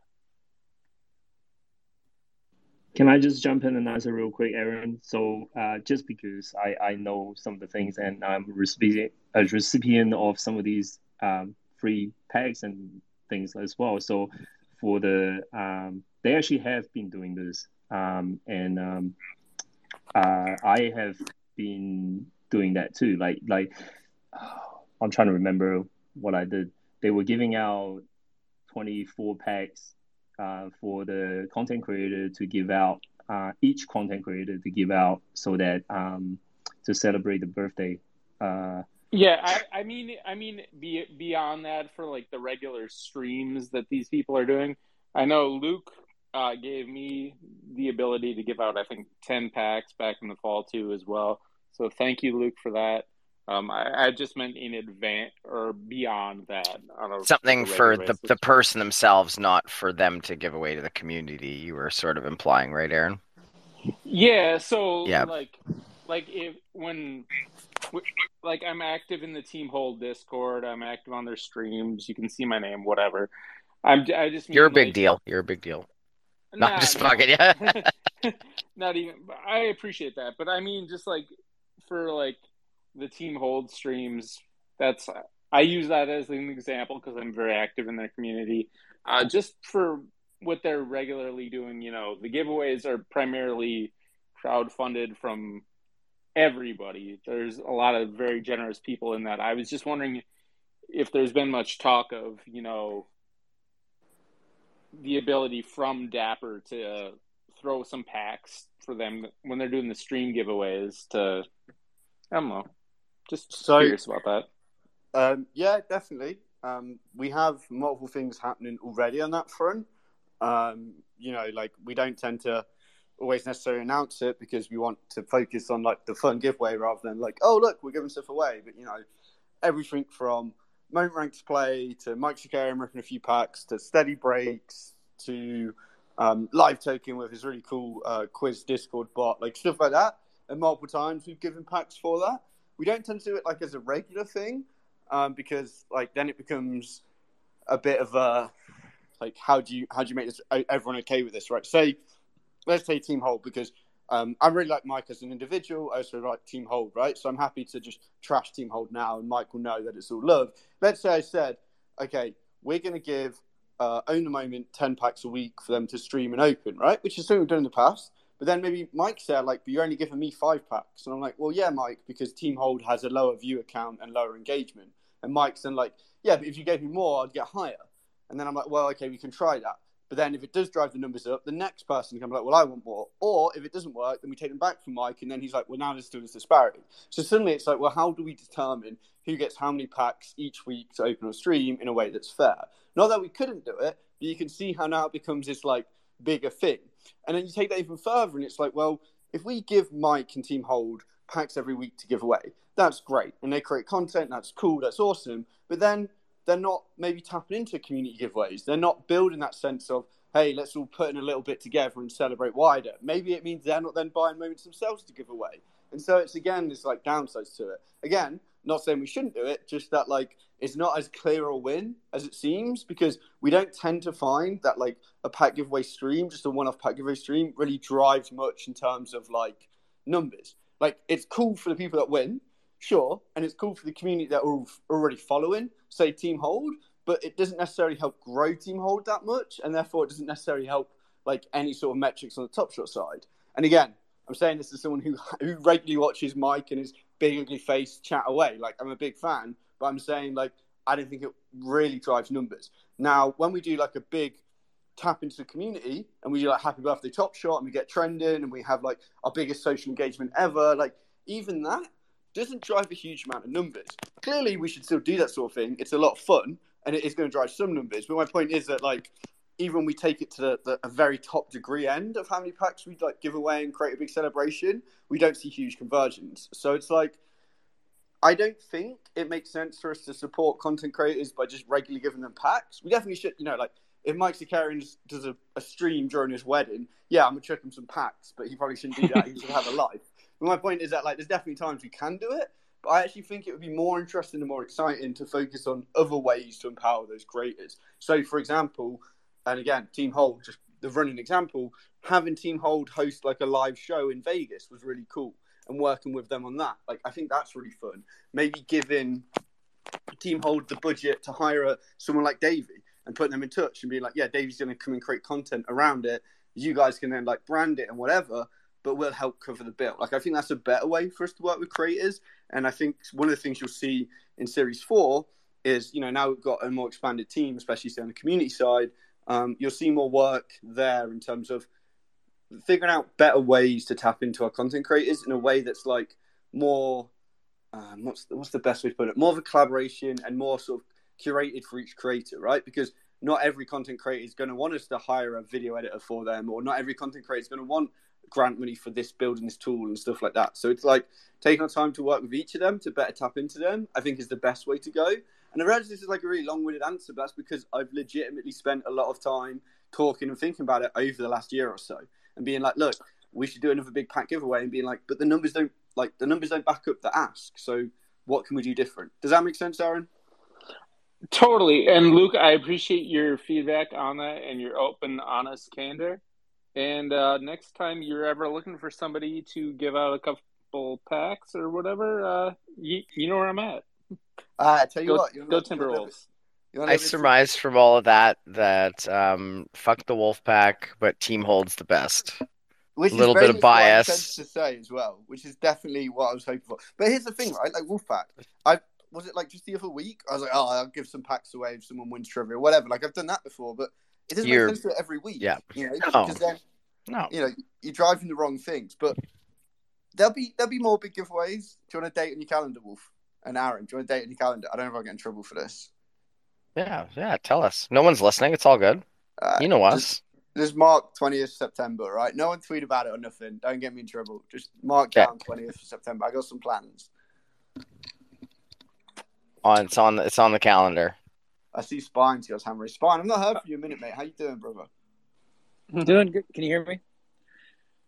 Can I just jump in and answer real quick, Aaron? So, uh, just because I, I know some of the things and I'm recipient, a recipient of some of these um, free packs and things as well. So, for the um, they actually have been doing this, um, and um, uh, I have been doing that too. Like like I'm trying to remember what I did. They were giving out 24 packs uh, for the content creator to give out uh, each content creator to give out so that um, to celebrate the birthday. Uh, yeah, I, I mean, I mean, be, beyond that, for like the regular streams that these people are doing, I know Luke uh, gave me the ability to give out, I think, ten packs back in the fall too, as well. So thank you, Luke, for that. Um, I, I, just meant in advance or beyond that. Something for the, the person themselves, not for them to give away to the community. You were sort of implying, right, Aaron? Yeah. So yeah. like, like if when, like I'm active in the Team Hold Discord, I'm active on their streams. You can see my name, whatever. I'm. I just. You're a big like, deal. You're a big deal. Nah, not just fucking yeah. not even. I appreciate that, but I mean, just like for like the team hold streams. That's I use that as an example because I'm very active in that community. Uh, just for what they're regularly doing, you know, the giveaways are primarily crowd funded from everybody. There's a lot of very generous people in that. I was just wondering if there's been much talk of, you know, the ability from Dapper to throw some packs for them when they're doing the stream giveaways to I don't know. Just so, curious about that. Um, yeah, definitely. Um, we have multiple things happening already on that front. Um, you know, like we don't tend to always necessarily announce it because we want to focus on like the fun giveaway rather than like, oh look, we're giving stuff away. But you know, everything from moment ranks play to Mike Zakarian ripping a few packs to steady breaks to um, live token with his really cool uh, quiz Discord bot, like stuff like that and multiple times we've given packs for that. We don't tend to do it like as a regular thing um, because like then it becomes a bit of a like how do you how do you make this everyone okay with this right? Say let's say team hold because um, I really like Mike as an individual. I also like Team Hold, right? So I'm happy to just trash Team Hold now, and Mike will know that it's all love. Let's say I said, okay, we're going to give uh, Own the Moment 10 packs a week for them to stream and open, right? Which is something we've done in the past. But then maybe Mike said, like, but you're only giving me five packs. And I'm like, well, yeah, Mike, because Team Hold has a lower view account and lower engagement. And Mike's then like, yeah, but if you gave me more, I'd get higher. And then I'm like, well, okay, we can try that. But then if it does drive the numbers up, the next person can be like, well, I want more. Or if it doesn't work, then we take them back from Mike. And then he's like, well, now there's still this disparity. So suddenly it's like, well, how do we determine who gets how many packs each week to open or stream in a way that's fair? Not that we couldn't do it, but you can see how now it becomes this like bigger thing. And then you take that even further, and it's like, well, if we give Mike and Team Hold packs every week to give away, that's great. And they create content, that's cool, that's awesome. But then they're not maybe tapping into community giveaways. They're not building that sense of, hey, let's all put in a little bit together and celebrate wider. Maybe it means they're not then buying moments themselves to give away. And so it's again, there's like downsides to it. Again, not saying we shouldn't do it, just that like it's not as clear a win as it seems because we don't tend to find that like a pack giveaway stream, just a one-off pack giveaway stream, really drives much in terms of like numbers. Like it's cool for the people that win, sure, and it's cool for the community that are already following, say Team Hold, but it doesn't necessarily help grow Team Hold that much, and therefore it doesn't necessarily help like any sort of metrics on the Top Shot side. And again, I'm saying this as someone who who regularly watches Mike and his big ugly face chat away. Like I'm a big fan, but I'm saying like I don't think it really drives numbers. Now, when we do like a big tap into the community and we do like happy birthday top shot and we get trending and we have like our biggest social engagement ever, like even that doesn't drive a huge amount of numbers. Clearly, we should still do that sort of thing. It's a lot of fun and it is going to drive some numbers. But my point is that like even when we take it to the, the, a very top degree end of how many packs we like give away and create a big celebration, we don't see huge conversions. So it's like I don't think it makes sense for us to support content creators by just regularly giving them packs. We definitely should, you know, like if Mike Zakarian does a, a, stream during his wedding, yeah, I'm gonna chuck him some packs, but he probably shouldn't do that. he should have a life. But my point is that like there's definitely times we can do it, But I actually think it would be more interesting and more exciting to focus on other ways to empower those creators. So, for example, and again, Team Hold, just the running example, having Team Hold host like a live show in Vegas was really cool and working with them on that. Like, I think that's really fun. Maybe giving Team Hold the budget to hire a, someone like Davey and putting them in touch and being like, yeah, Davey's going to come and create content around it. You guys can then like brand it and whatever, but we'll help cover the bill. Like, I think that's a better way for us to work with creators. And I think one of the things you'll see in Series 4 is, you know, now we've got a more expanded team, especially on the community side. Um, you'll see more work there in terms of figuring out better ways to tap into our content creators in a way that's like more um, what's the, what's the best way to put it? More of a collaboration and more sort of curated for each creator, right? Because not every content creator is going to want us to hire a video editor for them, or not every content creator is going to want grant money for this building this tool and stuff like that. So it's like taking our time to work with each of them to better tap into them. I think is the best way to go. And I realize this is like a really long-winded answer, but that's because I've legitimately spent a lot of time talking and thinking about it over the last year or so, and being like, look, we should do another big pack giveaway, and being like, but the numbers don't like the numbers don't back up the ask. So what can we do different? Does that make sense, Aaron? Totally. And Luke, I appreciate your feedback on that and your open, honest candor. And uh, next time you're ever looking for somebody to give out a couple packs or whatever, uh, you, you know where I'm at. Uh, I tell you Go, what, you go Timberwolves. You wanna I live in- surmised from all of that that um, fuck the wolf pack, but Team Holds the best. Which A little very bit of much what I bias. to say as well, which is definitely what I was hoping for. But here's the thing, right? Like Wolfpack, I was it like just the other week. I was like, oh, I'll give some packs away if someone wins trivia or whatever. Like I've done that before, but it doesn't You're- make sense to it every week. yeah. you know, No. because then No. you know you're driving the wrong things. But there'll be there'll be more big giveaways. Do you want a date on your calendar, Wolf? And Aaron, do you want a date on your calendar? I don't know if I'll get in trouble for this. Yeah, yeah, tell us. No one's listening. It's all good. Uh, You know just- us. Just mark 20th September, right? No one tweet about it or nothing. Don't get me in trouble. Just mark Yeah. down 20th September. I got some plans. On it's on it's on the calendar. I see Spine to us, Hammer. Spine, I've not heard from you in a minute, mate. How you doing, brother? I'm Doing good. Can you hear me?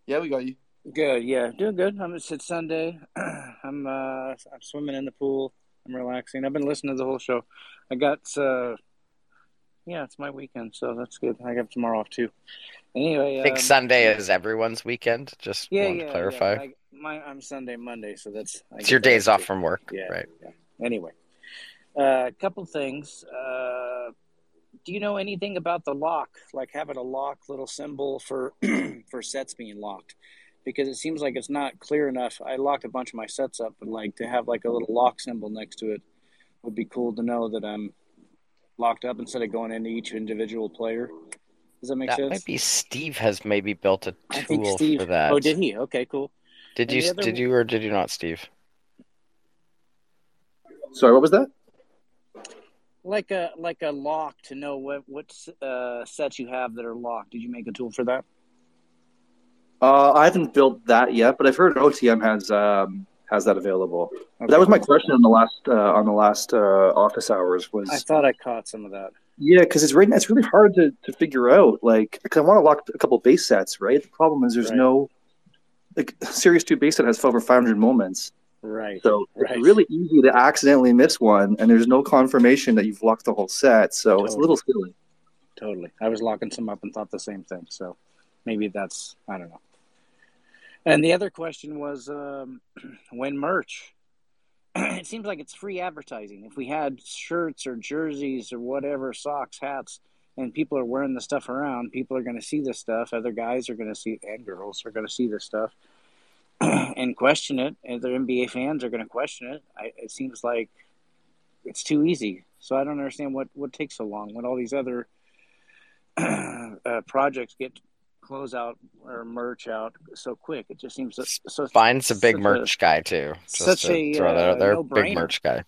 Yeah, we got you. Good. Yeah, doing good. I'm it's, it's Sunday. I'm uh I'm swimming in the pool. I'm relaxing. I've been listening to the whole show. I got uh yeah, it's my weekend, so that's good. I got tomorrow off too. Anyway, I think um, Sunday is everyone's weekend. Just Yeah, want yeah, to clarify. Yeah. I, my I'm Sunday, Monday, so that's I it's your days off too. from work, Yeah. right? yeah. Anyway, uh, a couple things. Uh, do you know anything about the lock? Like having a lock little symbol for for sets being locked? Because it seems like it's not clear enough. I locked a bunch of my sets up, but like to have like a little lock symbol next to it would be cool to know that I'm locked up instead of going into each individual player. Does that make That sense? might be Steve has maybe built a tool Steve. for that. Oh, did he? Okay, cool. Did And you other- did you or did you not, Steve? Sorry, what was that? Like a like a lock to know what what uh, sets you have that are locked. Did you make a tool for that? Uh, I haven't built that yet, but I've heard OTM has um, has that available. Okay. that was my question on the last uh, on the last uh, office hours was I thought I caught some of that. yeah because it's right now it's really hard to, to figure out like I want to lock a couple base sets right. The problem is there's Right. no like Series Two base set has over 500 moments, Right. so Right. it's really easy to accidentally miss one, and there's no confirmation that you've locked the whole set. So it's a little silly. Totally. I was locking some up and thought the same thing. So maybe that's I don't know. And the other question was um, when merch. it seems like it's free advertising. If we had shirts or jerseys or whatever, socks, hats, and people are wearing the stuff around, people are going to see this stuff. Other guys are going to see, it, and girls are going to see this stuff and question it. And their NBA fans are going to question it. I, it seems like it's too easy. So I don't understand what what takes so long when all these other uh, projects get close out or merch out so quick. It just seems so. so Spine's a big such merch guy too. Just such to a, throw that uh, out there. no-brainer. Big merch guy.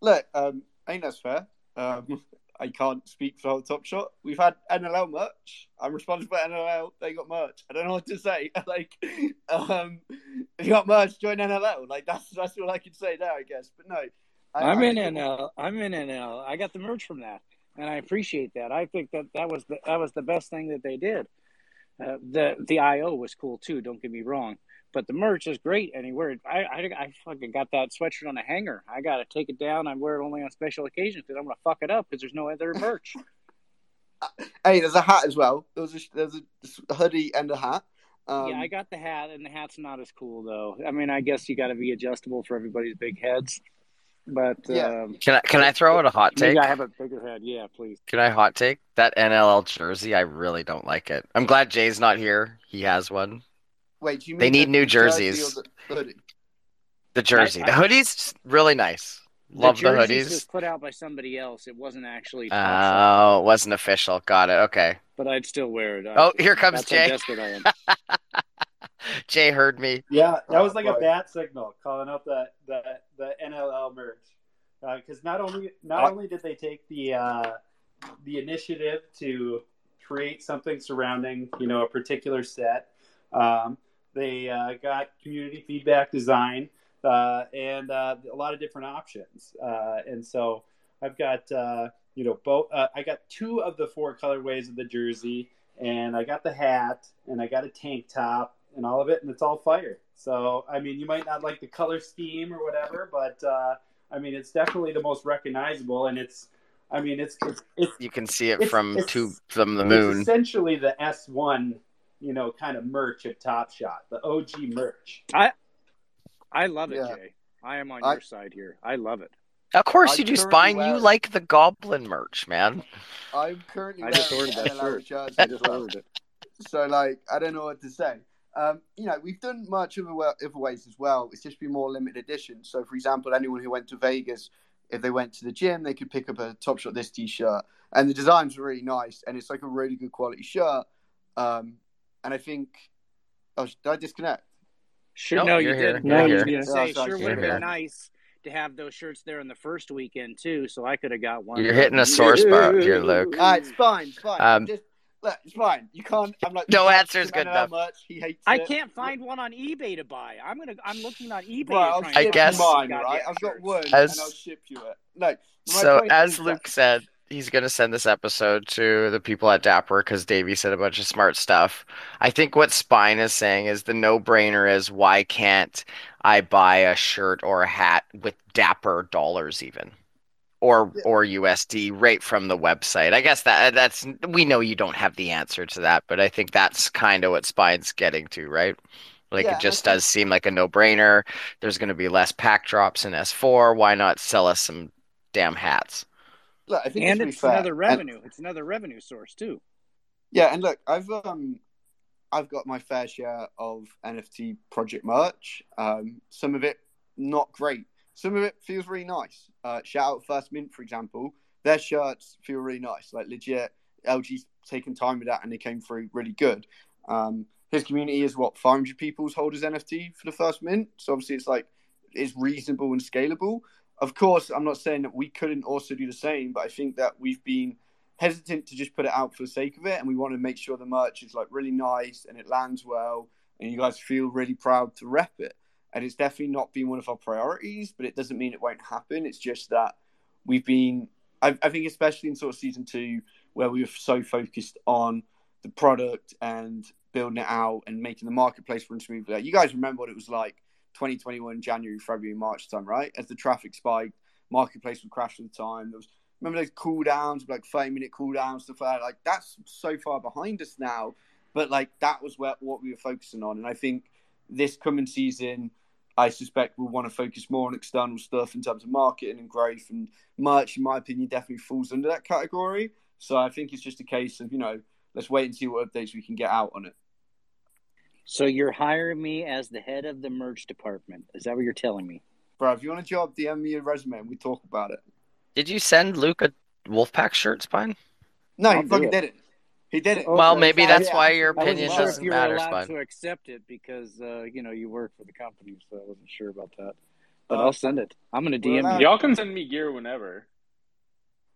Look, um, ain't that fair? Um, I can't speak for the Top Shot. We've had NLL merch. I'm responsible for NLL. They got merch. I don't know what to say. like, um, you got merch. Join NLL. Like that's that's all I can say there, I guess. But no, I, I'm I in think- NL. I'm in NL. I got the merch from that, and I appreciate that. I think that that was the that was the best thing that they did. Uh, the the IO was cool too. Don't get me wrong, But the merch is great, and he wear it. I, I, I fucking got that sweatshirt on a hanger. I gotta take it down. I wear it only on special occasions because I'm gonna fuck it up because there's no other merch. Hey, there's a hat as well. There was a, there's a hoodie and a hat. Um, yeah, I got the hat, and the hat's not as cool though. I mean, I guess you got to be adjustable for everybody's big heads. But Yeah. um, Can I can I throw out a hot take? maybe I have a bigger head. Yeah, please. Can I hot take that NLL jersey? I really don't like it. I'm glad Jay's not here. He has one. wait, do you mean They need new the jersey jerseys. the hoodie? The jersey, I- the hoodie's really nice. Love the, jerseys hoodies. was put out by somebody else. It wasn't actually. Top Shot, Oh, it wasn't official. Got it. Okay. but I'd still wear it. Oh, here comes That's how Jay. desperate I am. Jay heard me. Yeah, that was like Oh, a boy. bat signal calling out the the, the NLL merch because not only not Uh, only did they take the uh, the initiative to create something surrounding you know a particular set, um, they uh, got community feedback design uh, and uh, a lot of different options, uh, and so I've got uh, you know both. Uh, I got two of the four colorways of the jersey, and I got the hat, and I got a tank top, and all of it, and it's all fire. So I mean, you might not like the color scheme or whatever, but uh, I mean, it's definitely the most recognizable, and it's. I mean, it's it's it's, You can see it It's- from it's- two from the it's moon. essentially the S one, you know, kind of merch of Top Shot, the OG merch. I I love it, Yeah. Jay. I am on I- your side here. I love it. Of course I you do, Spine. wear You like the Goblin merch, man. I'm currently I just ordered that an shirt. I just ordered it. So like, I don't know what to say. Um, you know, we've done much other, wa- other ways as well. It's just been more limited edition. So, for example, anyone who went to Vegas, if they went to the gym, they could pick up a Top Shot this T-shirt, and the designs are really nice, and it's like a really good quality shirt. Um, and I think, oh, did I disconnect? Sure, No, no, you you're here. didn't. You're I was here. going to say, sorry, sure would have been nice to have those shirts there in the first weekend too, so I could have got one. You're hitting a sore spot here, Luke. Ah, it's fine, it's fine. Um, just look, it's fine. You can't. I'm like, No answer is good enough. Much. He hates I it. can't find one on eBay to buy. I'm gonna. I'm looking on eBay. Right, I'll trying ship to I guess- mine, right? I've got shirts. one, As- and I'll ship you it. No, So, as is that- Luke said, he's going to send this episode to the people at Dapper because Davey said a bunch of smart stuff. I think what Spine is saying is the no brainer is why can't I buy a shirt or a hat with Dapper dollars even? Or, Yeah. or USD right from the website. I guess that that's we know you don't have the answer to that, but I think that's kind of what Spine's getting to, right? Like Yeah, it just does seem like a no-brainer. There's going to be less pack drops in S4. Why not sell us some damn hats? look, I think And to be it's fair, another and- revenue. It's another revenue source too. Yeah, and look, I've um, I've got my fair share of NFT project merch. Um, some of it not great. Some of it feels really nice. Uh, shout out First Mint, for example. Their shirts feel really nice, like legit. LG's taken time with that, and they came through really good. Um, his community is what 500 people's hold as NFT for the First Mint, so obviously it's like it's reasonable and scalable. Of course, I'm not saying that we couldn't also do the same, but I think that we've been hesitant to just put it out for the sake of it, and we want to make sure the merch is like really nice and it lands well, and you guys feel really proud to rep it. And it's definitely not been one of our priorities, but it doesn't mean it won't happen. It's just that we've been, I, I think, especially in sort of season two, where we were so focused on the product and building it out and making the marketplace run smoothly. You guys remember what it was like 2021, January, February, March time, right? As the traffic spiked, marketplace would crash at the time. There was remember those cooldowns, like 30 minute cool cooldowns, stuff like that. Like that's so far behind us now. But like that was where what we were focusing on. And I think this coming season, I suspect we'll want to focus more on external stuff in terms of marketing and growth and merch, in my opinion, definitely falls under that category. So I think it's just a case of, you know, let's wait and see what updates we can get out on it. So you're hiring me as the head of the merch department. Is that what you're telling me? Bro, if you want a job, DM me a resume and we talk about it. Did you send Luke a Wolfpack shirt, Spine? No, I'll he do fucking it. did it. He did it. Well, maybe Yeah, that's yeah. why your I wasn't opinion sure if doesn't were matter, allowed Spine. to accept it because uh, you know you work for the company, so I wasn't sure about that. But Uh, I'll send it. I'm gonna DM allowed- you. Y'all can send me gear whenever.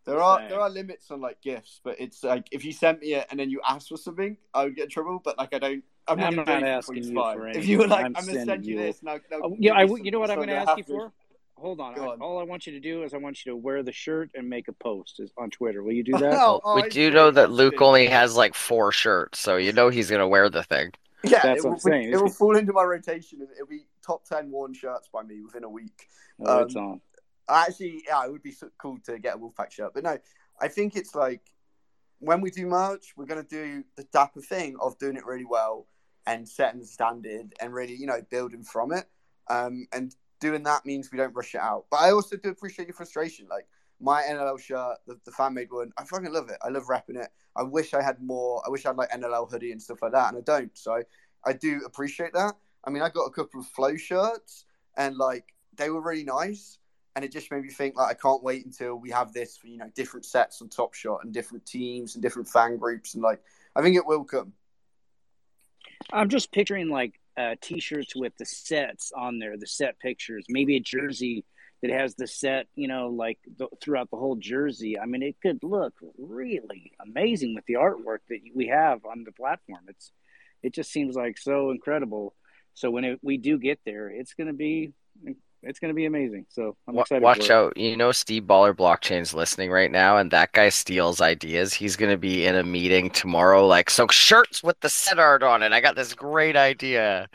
There are there are limits on like gifts, but it's like if you sent me it and then you ask for something, I would get in trouble. But like I don't, I'm not, I'm gonna not do anything asking you fine. for If you were like, anything. I'm, I'm gonna send sending you you- this, no, no. Oh, yeah, I, give me w- you know what I'm going to ask you have for? Hold on. I- on. all I want you to do is I want you to wear the shirt and make a post is- on Twitter. Will you do that? Oh, oh, we I do know that Luke only has like four shirts, so you know he's gonna wear the thing. Yeah, That's it what will, I'm saying. it will fall into my rotation. It'll be top ten worn shirts by me within a week. Oh, it's um, on. Actually, yeah, it would be so cool to get a Wolfpack shirt. But no, I think it's like when we do merch, we're going to do the dapper thing of doing it really well and setting the standard and really, you know, building from it. Um, and doing that means we don't rush it out. But I also do appreciate your frustration. Like my NLL shirt, the, the fan made one, I fucking love it. I love wrapping it. I wish I had more. I wish I had like NLL hoodie and stuff like that, and I don't. So I, I do appreciate that. I mean, I got a couple of flow shirts and like they were really nice. And it just made me think like I can't wait until we have this for you know different sets on Top Shot and different teams and different fan groups and like I think it will come. I'm just picturing like uh, t-shirts with the sets on there, the set pictures, maybe a jersey that has the set, you know, like throughout the whole jersey. I mean, it could look really amazing with the artwork that we have on the platform. It's it just seems like so incredible. So when it, we do get there, it's going to be it's going to be amazing. So I'm Wa- excited. Watch for it. out. You know, Steve Baller Blockchain's listening right now, and that guy steals ideas. He's going to be in a meeting tomorrow, like, so shirts with the set art on it. I got this great idea.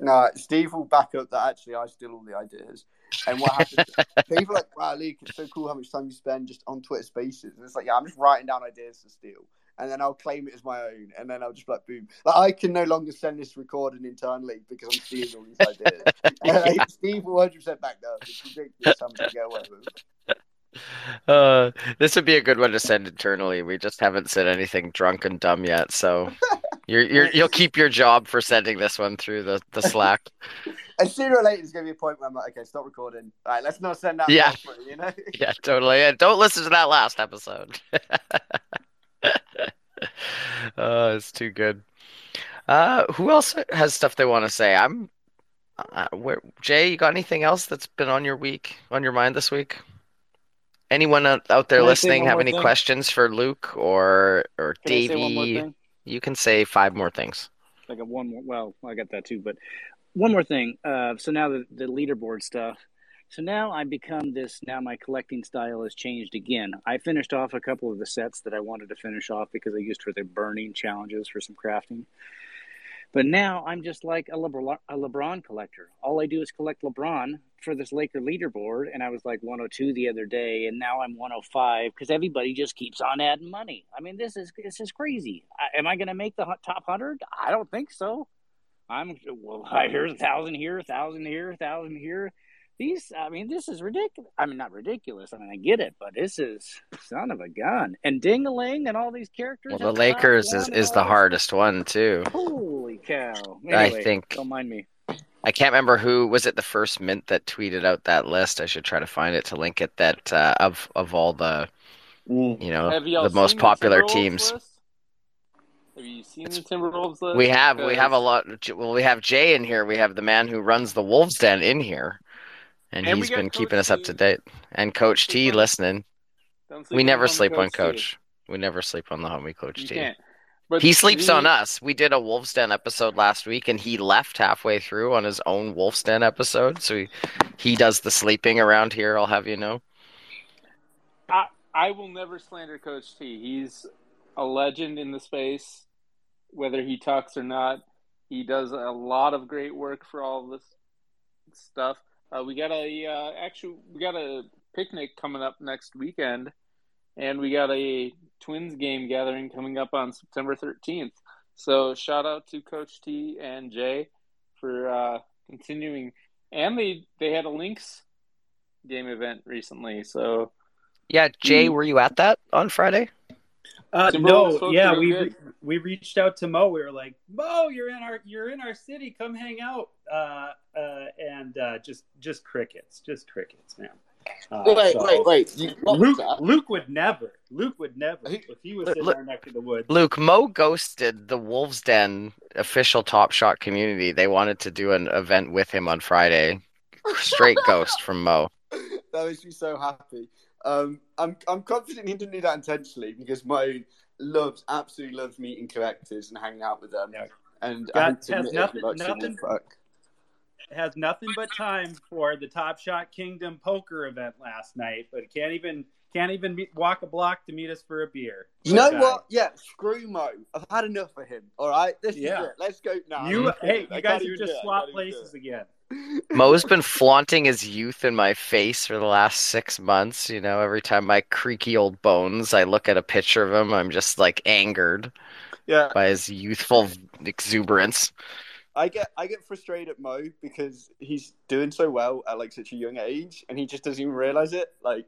No, Steve will back up that actually I steal all the ideas. And what happens? people are like, wow, Luke, it's so cool how much time you spend just on Twitter Spaces. And it's like, yeah, I'm just writing down ideas to steal, and then I'll claim it as my own, and then I'll just like boom. Like I can no longer send this recording internally because I'm stealing all these ideas. like, Steve will 100 percent back up. It's ridiculous how much I get away with. Uh, this would be a good one to send internally. We just haven't said anything drunk and dumb yet, so you're you're you'll keep your job for sending this one through the the Slack. And sooner or later, there's going to be a point where I'm like, okay, stop recording. All right, let's not send that. Yeah. you know. Yeah, totally. And don't listen to that last episode. Oh, it's too good. Uh, who else has stuff they want to say? I'm uh, where Jay, you got anything else that's been on your week, on your mind this week? Anyone out, out there Can listening have any thing? questions for Luke or or Can I say one more Davey? You can say five more things. I got one more. Well, I got that too, but one more thing. Uh, so now the, the leaderboard stuff. So now I become this. Now my collecting style has changed again. I finished off a couple of the sets that I wanted to finish off because I used for the burning challenges for some crafting. But now I'm just like a LeBron, a LeBron collector. All I do is collect LeBron for this Laker leaderboard, and I was like 102 the other day, and now I'm 105 because everybody just keeps on adding money. I mean, this is this is crazy. I, am I going to make the top hundred? I don't think so. I'm well. Here's a thousand here, a thousand here, a thousand here. These, I mean, this is ridiculous. I mean, not ridiculous. I mean, I get it, but this is son of a gun. And Dingaling and all these characters. Well, the Lakers is, is the hardest one too. Holy cow! I think don't mind me. I can't remember who was it the first mint that tweeted out that list. I should try to find it to link it that uh, of of all the you know y'all the most popular Timberwolves teams. list? Have you seen the Timberwolves list? We have we have a lot. Well, we have Jay in here. We have the man who runs the Wolves Den in here, and, And he's been keeping Coach us up to date. And Coach T listening. We never sleep on T. Coach. We never sleep on the homie Coach You T. He sleeps the- on us. We did a Wolves Den episode last week, and he left halfway through on his own Wolves Den episode. So he, he does the sleeping around here. I'll have you know. I, I will never slander Coach T. He's a legend in the space, whether he talks or not. He does a lot of great work for all this stuff. Uh, we got a uh, actually we got a picnic coming up next weekend, and we got a Twins game gathering coming up on September thirteenth. So shout out to Coach T and Jay for uh, continuing, and they they had a Lynx game event recently. So Yeah, Jay, Mm. were you at that on Friday? Uh, no, yeah, we re- we reached out to Mo. We were like, Mo, you're in our you're in our city. Come hang out. Uh, uh, and uh, just just crickets, just crickets, man. Uh, Wait, so- wait, wait. You, Luke? Luke would never. Luke would never. He- If he was Look- in look- our neck of the woods. Luke, Mo ghosted the Wolves Den official Top Shot community. They wanted to do an event with him on Friday. Straight ghost from Mo. that makes me so happy. Um, I'm I'm confident he didn't do that intentionally because Mo loves absolutely loves meeting collectors and hanging out with them. Yeah. And Got- I hope to has nothing- he likes to nothing- fuck. has nothing but time for the Top Shot Kingdom poker event last night, but can't even Can't even meet, walk a block to meet us for a beer. You know Guy. what? Yeah, screw Mo. I've had enough of him. All right, this Yeah. is it. Let's go now. You, hey, you do guys it. have just I swapped can't even do places again. Mo's been flaunting his youth in my face for the last six months. You know, every time my creaky old bones, I look at a picture of him, I'm just like angered Yeah, by his youthful exuberance. I get I get frustrated at Mo because he's doing so well at like such a young age, and he just doesn't even realize it. Like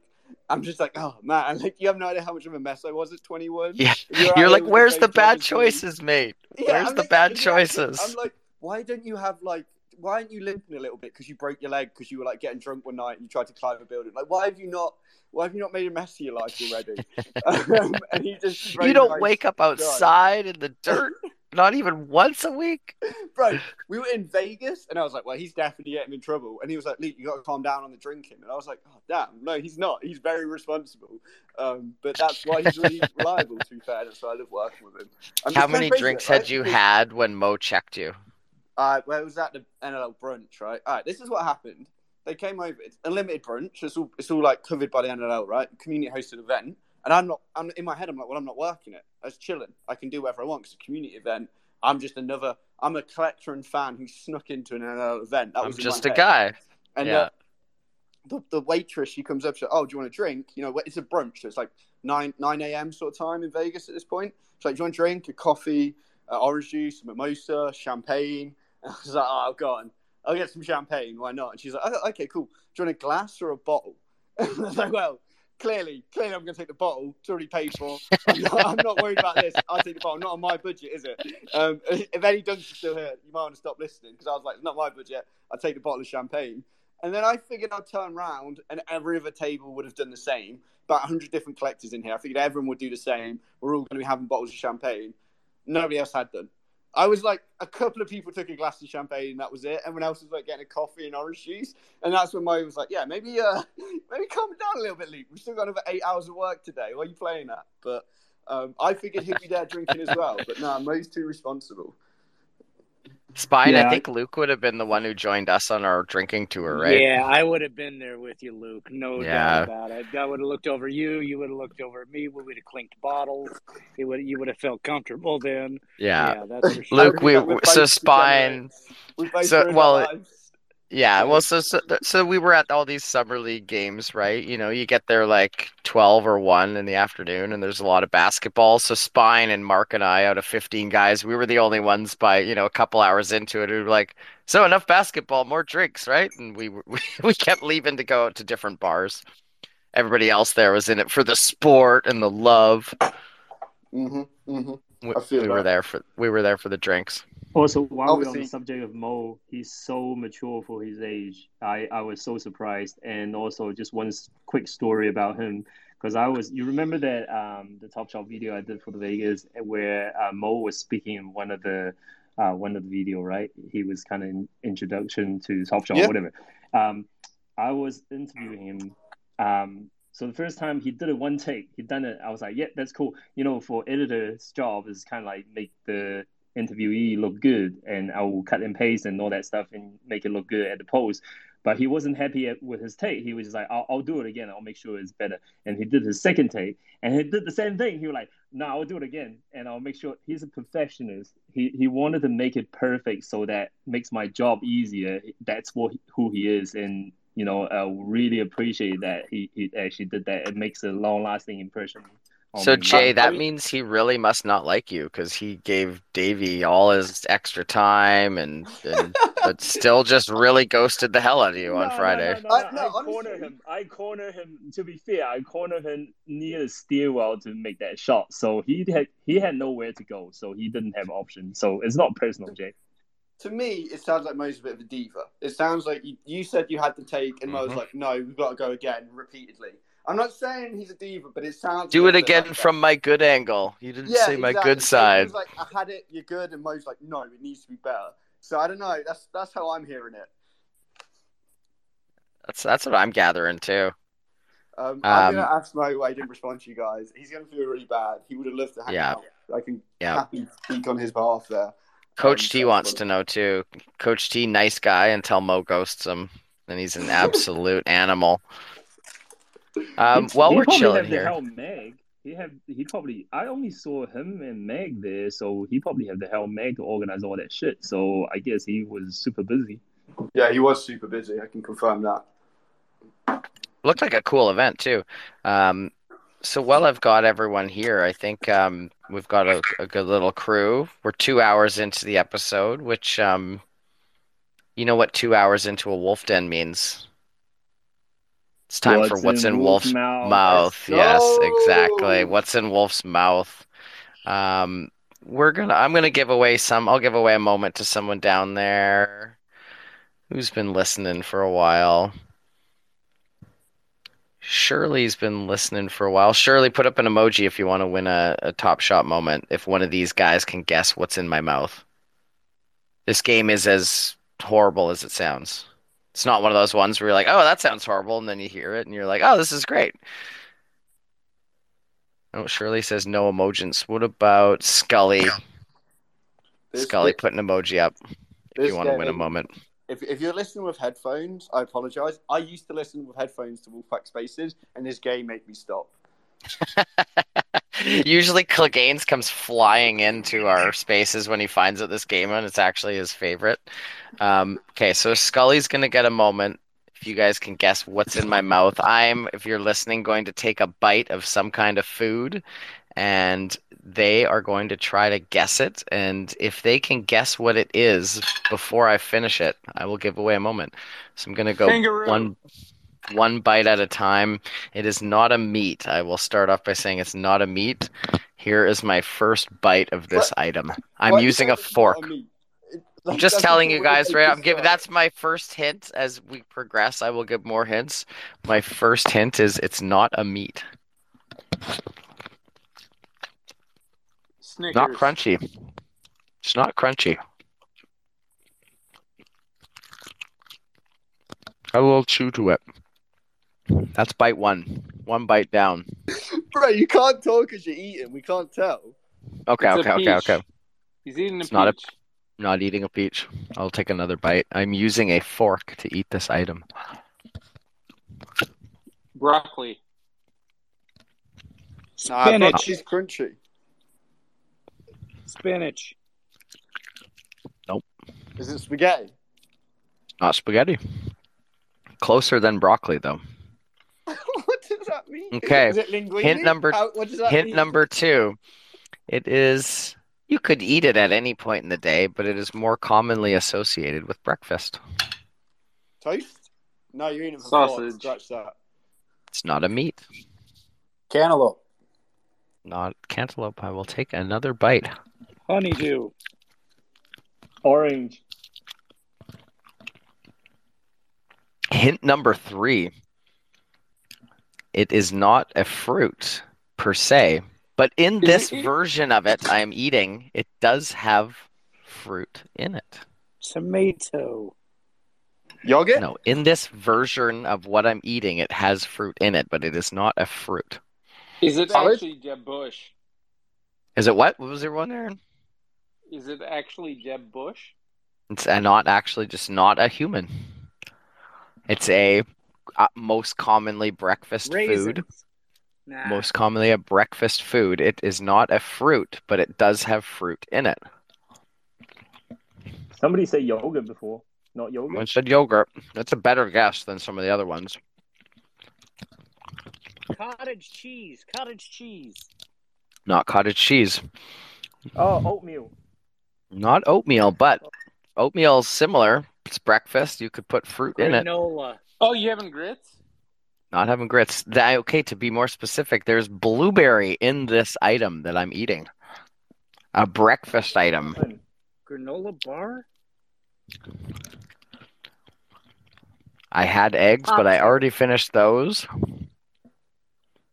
I'm just like, oh man, like you have no idea how much of a mess I was at 21. Yeah, You're you're like, where's the bad choices, mate? Yeah, Where's I'm the like, bad choices? I'm like, why don't you have like, why aren't you limping a little bit because you broke your leg because you were like getting drunk one night and you tried to climb a building? Like, why have you not? Why have you not made a mess of your life already? um, and he just You don't wake up outside in the dirt, not even once a week. Bro, we were in Vegas, and I was like, "Well, he's definitely getting in trouble." And he was like, "Luke, you got to calm down on the drinking." And I was like, "Oh, damn, no, he's not. He's very responsible." Um, but that's why he's really reliable. To be fair, that's why I love working with him. I'm How many drinks right? had you had when Mo checked you? Uh, it was at the NLL brunch, right? All right, this is what happened. They came over. It's unlimited brunch. It's all it's all like covered by the NLL, right? Community hosted event. And I'm not. I'm in my head. I'm like, well, I'm not working it. I was chilling. I can do whatever I want. It's a community event. I'm just another. I'm a collector and fan who snuck into an NLL event. That I'm was just a head. guy. And Yeah. uh, the the waitress, she comes up. She's like, "Oh, do you want a drink? You know, it's a brunch. So it's like nine nine a.m. sort of time in Vegas at this point. She's like, "Do you want a drink? A coffee, uh, orange juice, mimosa, champagne?" And I was like, "Oh, go on. I'll get some champagne. Why not?" And she's like, oh, "Okay, cool. Do you want a glass or a bottle?" And I was like, "Well." Clearly, clearly, I'm going to take the bottle. It's already paid for. I'm not, I'm not worried about this. I'll take the bottle. Not on my budget, is it? Um, if any dunks are still here, you might want to stop listening because I was like, it's not my budget. I'll take the bottle of champagne. And then I figured I'd turn around and every other table would have done the same. About 100 different collectors in here. I figured everyone would do the same. We're all going to be having bottles of champagne. Nobody else had done. I was like, a couple of people took a glass of champagne and that was it. Everyone else was like getting a coffee and orange juice. And that's when Mo was like, yeah, maybe uh, maybe calm down a little bit, Luke. We've still got another eight hours of work today. Why are you playing that? But um, I figured he'd be there drinking as well. But no, Mo's too responsible. Spine, Yeah, I I- think Luke would have been the one who joined us on our drinking tour, right? Yeah, I would have been there with you, Luke. No Yeah. doubt about it. I would have looked over you. You would have looked over at me. We would have clinked bottles. You would you would have felt comfortable then. Yeah. Yeah, that's for sure. Luke, we We're so Spine. We So, well, lives. Yeah, well, so, so so we were at all these summer league games, right? You know, you get there like 12 or 1 in the afternoon, and there's a lot of basketball. So Spine and Mark and I, out of 15 guys, we were the only ones by, you know, a couple hours into it who were like, so enough basketball, more drinks, right? And we we, we kept leaving to go out to different bars. Everybody else there was in it for the sport and the love. hmm hmm We, I feel we were there for we were there for the drinks. Also, while we're on the subject of Mo, he's so mature for his age. I, I was so surprised. And also, just one quick story about him. Because I was, you remember that um, the Top Shot video I did for the Vegas where uh, Mo was speaking in one of the uh, one of the video, right? He was kind of in introduction to Top Shot, Yeah. whatever. Um, I was interviewing him. Um, so the first time he did it one take, he done it. I was like, yeah, that's cool. You know, for editor's job is kind of like make the interviewee look good, and I will cut and paste and all that stuff and make it look good at the post. But he wasn't happy at, with his take. He was just like, I'll, I'll do it again. I'll make sure it's better. And he did his second take, and he did the same thing. He was like, No, I'll do it again, and I'll make sure. He's a perfectionist. He he wanted to make it perfect so that makes my job easier. That's what who he is, and you know, I really appreciate that he, he actually did that. It makes a long lasting impression. On So. Jay, I that mean- means he really must not like you because he gave Davey all his extra time and, and but still just really ghosted the hell out of you on No, no, Friday. No, no, I- no, no, I corner him. I corner him. To be fair, I corner him near the stairwell to make that shot. So he had he had nowhere to go. So he didn't have option. So it's not personal, Jay. To me, it sounds like Mo's a bit of a diva. It sounds like you, you said you had to take, and Mo was mm-hmm. like, "No, we've got to go again repeatedly." I'm not saying he's a diva, but it sounds. Do it again like that. from my good angle. You didn't Yeah, say my exactly. good So he side. was like, "I had it, you're good," and Mo's like, "No, it needs to be better." So I don't know. That's that's how I'm hearing it. That's that's what I'm gathering too. Um, I'm gonna Um, ask Mo why he didn't respond to you guys. He's gonna feel really bad. He would have loved to hang Yeah. out. I can Yeah. happily speak on his behalf there. Coach Um, T so- wants to know too. Coach T, nice guy until Mo ghosts him. Then he's an absolute animal. Um, while he'd we're probably chilling have the here, hell Meg. He have he probably I only saw him and Meg there, so he probably had the hell Meg to organize all that shit. So I guess he was super busy. Yeah, he was super busy. I can confirm that. looked like a cool event too. Um, so while I've got everyone here, I think um, we've got a, a good little crew. We're two hours into the episode, which um, you know what two hours into a wolf den means. It's time for what's in, Wolf's mouth. Yes, exactly. What's in Wolf's mouth? Um, we're gonna. I'm gonna give away some. I'll give away a moment to someone down there who's been listening for a while. Shirley's been listening for a while. Shirley, put up an emoji if you want to win a, a top shot moment. If one of these guys can guess what's in my mouth. This game is as horrible as it sounds. It's not one of those ones where you're like, oh, that sounds horrible, and then you hear it and you're like, oh, this is great. Oh, Shirley says no emojis. What about Scully? This- Scully, put an emoji up if you want to win a moment. If, if you're listening with headphones, I apologize. I used to listen with headphones to Wolfpack Spaces, and this game made me stop. Usually, Clegane comes flying into our spaces when he finds out this game, and it's actually his favorite. Um, okay, so Scully's gonna get a moment. If you guys can guess what's in my mouth, I'm, if you're listening, going to take a bite of some kind of food, and they are going to try to guess it. And if they can guess what it is before I finish it, I will give away a moment. So I'm gonna go Kangaroo. one one bite at a time. It is not a meat. I will start off by saying it's not a meat. Here is my first bite of this What? item. I'm using a fork. I'm just that's telling you guys, right? I'm giving that's my first hint. As we progress, I will give more hints. My first hint is it's not a meat. Snickers. Not crunchy. It's not crunchy. A little chew to it. That's bite one. One bite down. Bro, you can't talk because you're eating. We can't tell. Okay, It's a okay, okay, peach. okay. He's eating a It's not a- peach. Not eating a peach. I'll take another bite. I'm using a fork to eat this item. Broccoli. Nah, Spinach. brocoli's crunchy. Spinach. Nope. Is it spaghetti? Not spaghetti. Closer than broccoli, though. What does that mean? Okay. Is it linguine? Hint number- How, what does that Hint mean? number two. It is. You could eat it at any point in the day, but it is more commonly associated with breakfast. Toast? No, you're eating it for Sausage. Scratch that. It's not a meat. Cantaloupe. Not cantaloupe. I will take another bite. Honeydew. Orange. Hint number three. It is not a fruit per se, but in this version of it I am eating, it does have fruit in it. Tomato. Y'all Yogurt? No, in this version of what I'm eating, it has fruit in it, but it is not a fruit. Is it Salad? actually Jeb Bush? Is it what? What was there one there? Is it actually Jeb Bush? It's not actually just not a human. It's a uh, most commonly breakfast Raisins. food. Nah. Most commonly a breakfast food. It is not a fruit, but it does have fruit in it. Somebody said yogurt before. Not I yogurt. said yogurt. That's a better guess than some of the other ones. Cottage cheese. Cottage cheese. Not cottage cheese. Oh, oatmeal. Not oatmeal, but oatmeal's similar. It's breakfast. You could put fruit in it. Granola. Oh, you having grits? Not having grits. That, okay, to be more specific, there's blueberry in this item that I'm eating. A breakfast item. Granola bar. I had eggs, but I already finished those.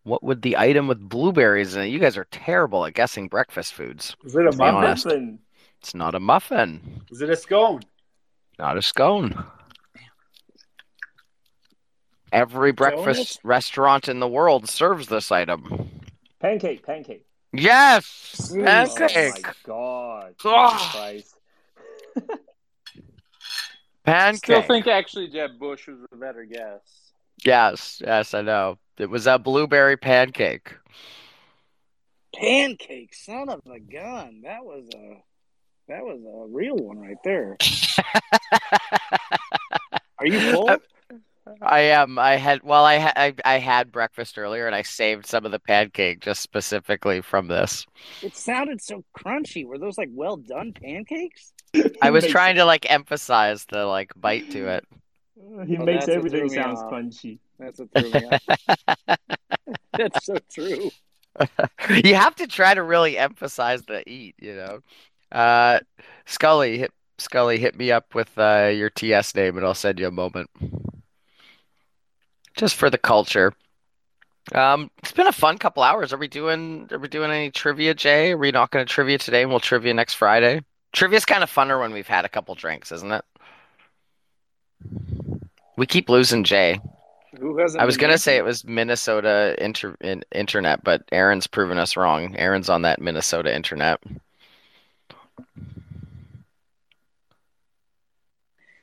What would the item with blueberries in it? You guys are terrible at guessing breakfast foods. Is it a To be honest. Muffin. It's not a muffin. Is it a scone? Not a scone. Every breakfast restaurant in the world serves this item. Pancake. Pancake. Yes! Ooh. Pancake! Oh my god. Jesus Christ. Pancake! Still think actually Jeb Bush was a better guess. Yes, yes, I know. It was a blueberry pancake. Pancake, son of a gun. That was a that was a real one right there. Are you full? Uh, I am. I had well, I had I, I had breakfast earlier, and I saved some of the pancake just specifically from this. It sounded so crunchy. Were those like well done pancakes? I was trying to like emphasize the like bite to it. He Well, makes everything threw me sounds off. crunchy. That's what threw me off. That's so true. you have to try to really emphasize the eat, you know. Uh, Scully hit Scully hit me up with uh, your TS name, and I'll send you a moment. Just for the culture. Um, it's been a fun couple hours. Are we doing are we doing any trivia, Jay? Are we not going to trivia today, and we'll trivia next Friday? Trivia's kind of funner when we've had a couple drinks, isn't it? We keep losing Jay. Who hasn't I was gonna say it was Minnesota inter in, internet, but Aaron's proven us wrong. Aaron's on that Minnesota internet.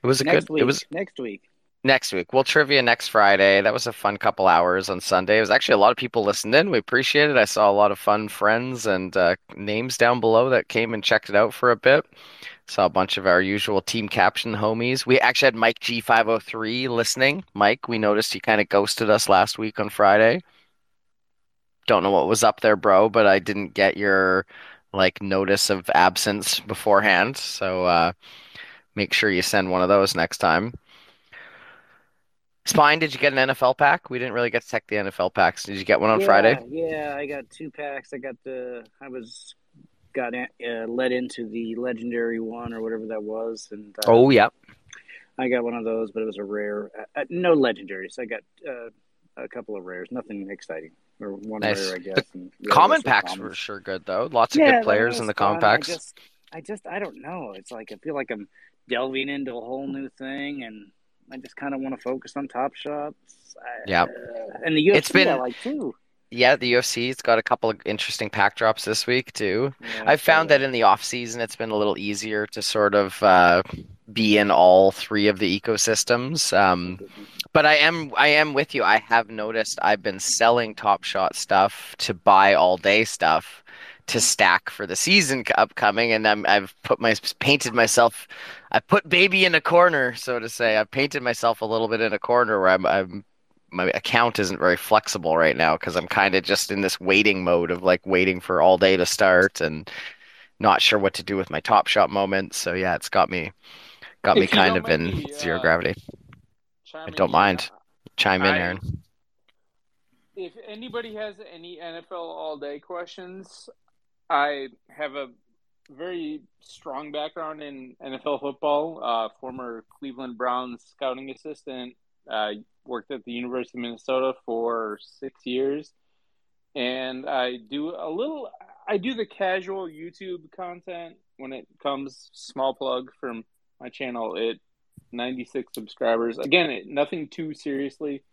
It was a next good. week. It was next week. Next week. We'll trivia next Friday. That was a fun couple hours on Sunday. It was actually a lot of people listened in. We appreciate it. I saw a lot of fun friends and uh, names down below that came and checked it out for a bit. Saw a bunch of our usual team caption homies. We actually had Mike G503 listening. Mike, we noticed you kind of ghosted us last week on Friday. Don't know what was up there, bro, but I didn't get your like notice of absence beforehand. So uh, make sure you send one of those next time. Spine, did you get an NFL pack? We didn't really get to check the NFL packs. Did you get one on yeah, Friday? Yeah, I got two packs. I got the. I was got uh, led into the legendary one or whatever that was, and uh, Oh, yeah. I got one of those, but it was a rare. Uh, uh, no legendaries. I got uh, a couple of rares. Nothing exciting, or one Nice. rare, I guess. The and Common packs commons. were sure good though. Lots of Yeah, good players in the common fun. I packs. just, I just, I don't know. It's like I feel like I'm delving into a whole new thing, and I just kind of want to focus on Top Shots. Yeah. uh, and the UFC It's been- I like too. Yeah, the UFC it's got a couple of interesting pack drops this week too. Yeah, I've found that in the off season, it's been a little easier to sort of uh, be in all three of the ecosystems. Um, but I am I am with you. I have noticed I've been selling Top Shot stuff to buy all day stuff to stack for the season upcoming, and I'm, I've put my painted myself. I put baby in a corner, so to say. I've painted myself a little bit in a corner where I'm, I'm my account isn't very flexible right now because I'm kind of just in this waiting mode of like waiting for all day to start and not sure what to do with my Top Shot moments. So yeah, it's got me got me If kind of in me, zero uh, gravity. I don't mind. Chime in, I- Aaron. If anybody has any NFL all day questions, I have a very strong background in NFL football. Uh, former Cleveland Browns scouting assistant. Uh, worked at the University of Minnesota for six years, and I do a little. I do the casual YouTube content when it comes. Small plug from my channel. It 96 subscribers. Again, it, nothing too seriously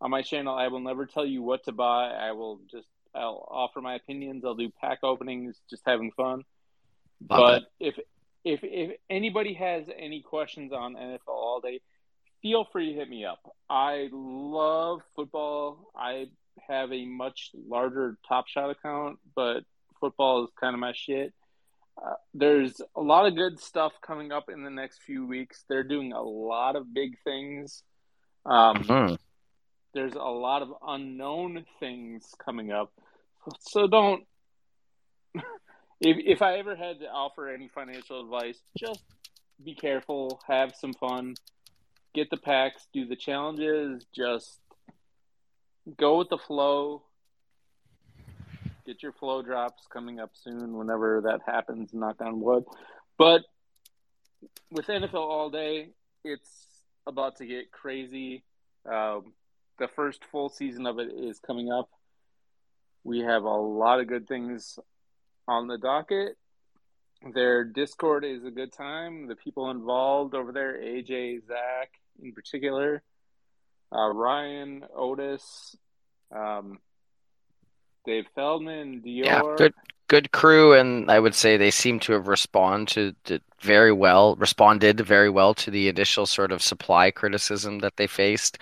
on my channel. I will never tell you what to buy. I will just I'll offer my opinions. I'll do pack openings, just having fun. Love but if if if anybody has any questions on NFL all day, feel free to hit me up. I love football. I have a much larger Top Shot account, but football is kind of my shit. Uh, there's a lot of good stuff coming up in the next few weeks. They're doing a lot of big things. Um, Mhm. there's a lot of unknown things coming up. So don't. If if I ever had to offer any financial advice, just be careful, have some fun, get the packs, do the challenges, just go with the flow. Get your flow drops coming up soon, whenever that happens. Knock on wood. But with NFL all day, it's about to get crazy. Um, the first full season of it is coming up. We have a lot of good things on the docket. Their Discord is a good time. The people involved over there, AJ, Zach in particular, uh, Ryan, Otis, um, Dave Feldman, Dior. Yeah, good good crew, and I would say they seem to have responded very well, responded very well to the initial sort of supply criticism that they faced.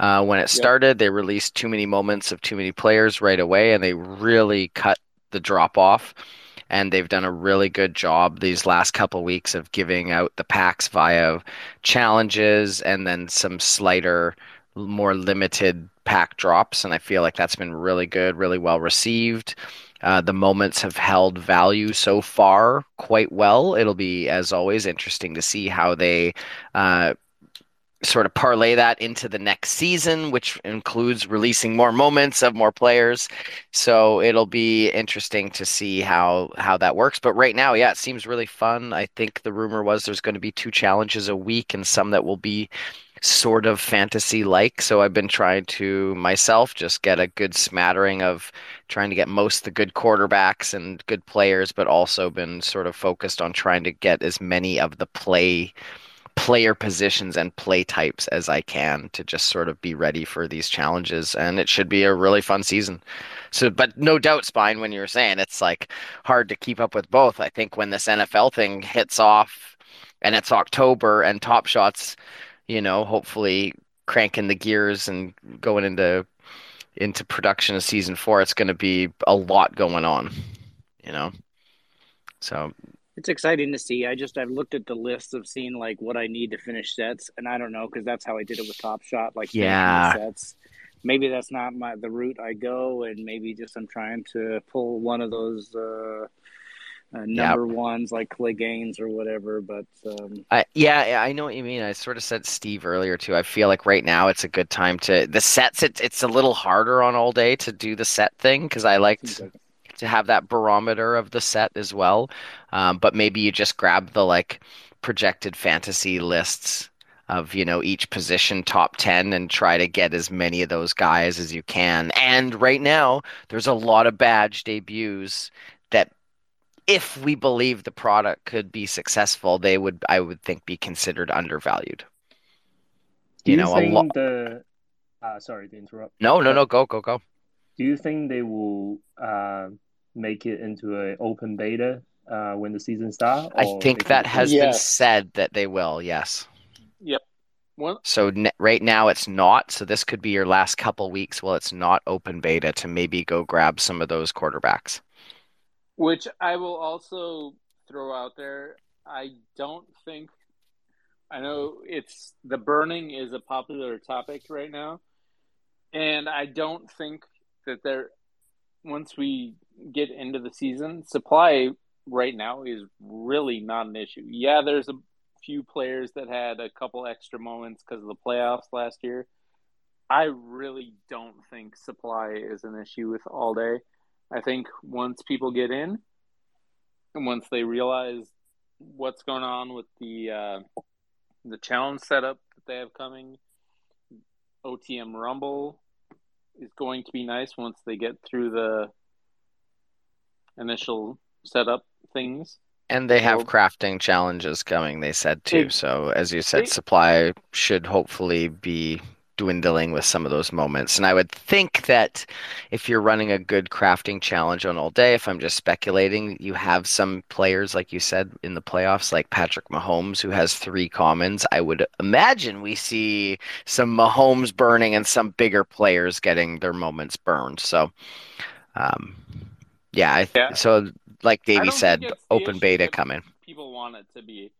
Uh, when it started, yep. they released too many moments of too many players right away, and they really cut the drop off. And they've done a really good job these last couple weeks of giving out the packs via challenges and then some slighter, more limited pack drops. And I feel like that's been really good, really well received. Uh, the moments have held value so far quite well. It'll be, as always, interesting to see how they uh, sort of parlay that into the next season, which includes releasing more moments of more players. So it'll be interesting to see how how that works. But right now, yeah, it seems really fun. I think the rumor was there's going to be two challenges a week, and some that will be sort of fantasy like. So I've been trying to myself just get a good smattering of trying to get most the good quarterbacks and good players, but also been sort of focused on trying to get as many of the play player positions and play types as I can to just sort of be ready for these challenges. And it should be a really fun season. So, but no doubt, Spine, when you were saying it's like hard to keep up with both. I think when this NFL thing hits off and it's October and Top Shots you know, hopefully cranking the gears and going into into production of season four, it's going to be a lot going on, you know. So it's exciting to see. I just I've looked at the list of seeing like what I need to finish sets, and I don't know because that's how I did it with Top Shot, like yeah sets. Maybe that's not my the route I go, and maybe just I'm trying to pull one of those. Uh, uh, number yep. ones like Clegane or whatever. But um... I, yeah, I know what you mean. I sort of said Steve earlier too. I feel like right now it's a good time to the sets. It, it's a little harder on all day to do the set thing because I like to have that barometer of the set as well. Um, but maybe you just grab the like projected fantasy lists of you know each position top 10 and try to get as many of those guys as you can and right now there's a lot of badge debuts that if we believe the product could be successful, they would, I would think, be considered undervalued. Do you, you know, think lo- the uh, sorry to interrupt. No, no, no. Go, go, go. Do you think they will uh, make it into an open beta uh, when the season starts? I think that has yes. been said that they will. Yes. Yep. Well, so ne- right now it's not. So this could be your last couple weeks. Well, it's not open beta to maybe go grab some of those quarterbacks. Which I will also throw out there. I don't think I know it's the burning is a popular topic right now, and I don't think that there once we get into the season, supply right now is really not an issue. Yeah, there's a few players that had a couple extra moments because of the playoffs last year. I really don't think supply is an issue with all day. I think once people get in, and once they realize what's going on with the uh, the challenge setup that they have coming, OTM Rumble is going to be nice once they get through the initial setup things. And they have crafting challenges coming, they said too. It, so, as you said, it, supply should hopefully be dwindling with some of those moments. And I would think that if you're running a good crafting challenge on all day, if I'm just speculating, you have some players, like you said, in the playoffs, like Patrick Mahomes, who has three commons. I would imagine we see some Mahomes burning and some bigger players getting their moments burned. So, um, yeah, I th- yeah. so like Davey said, open beta coming. People want it to be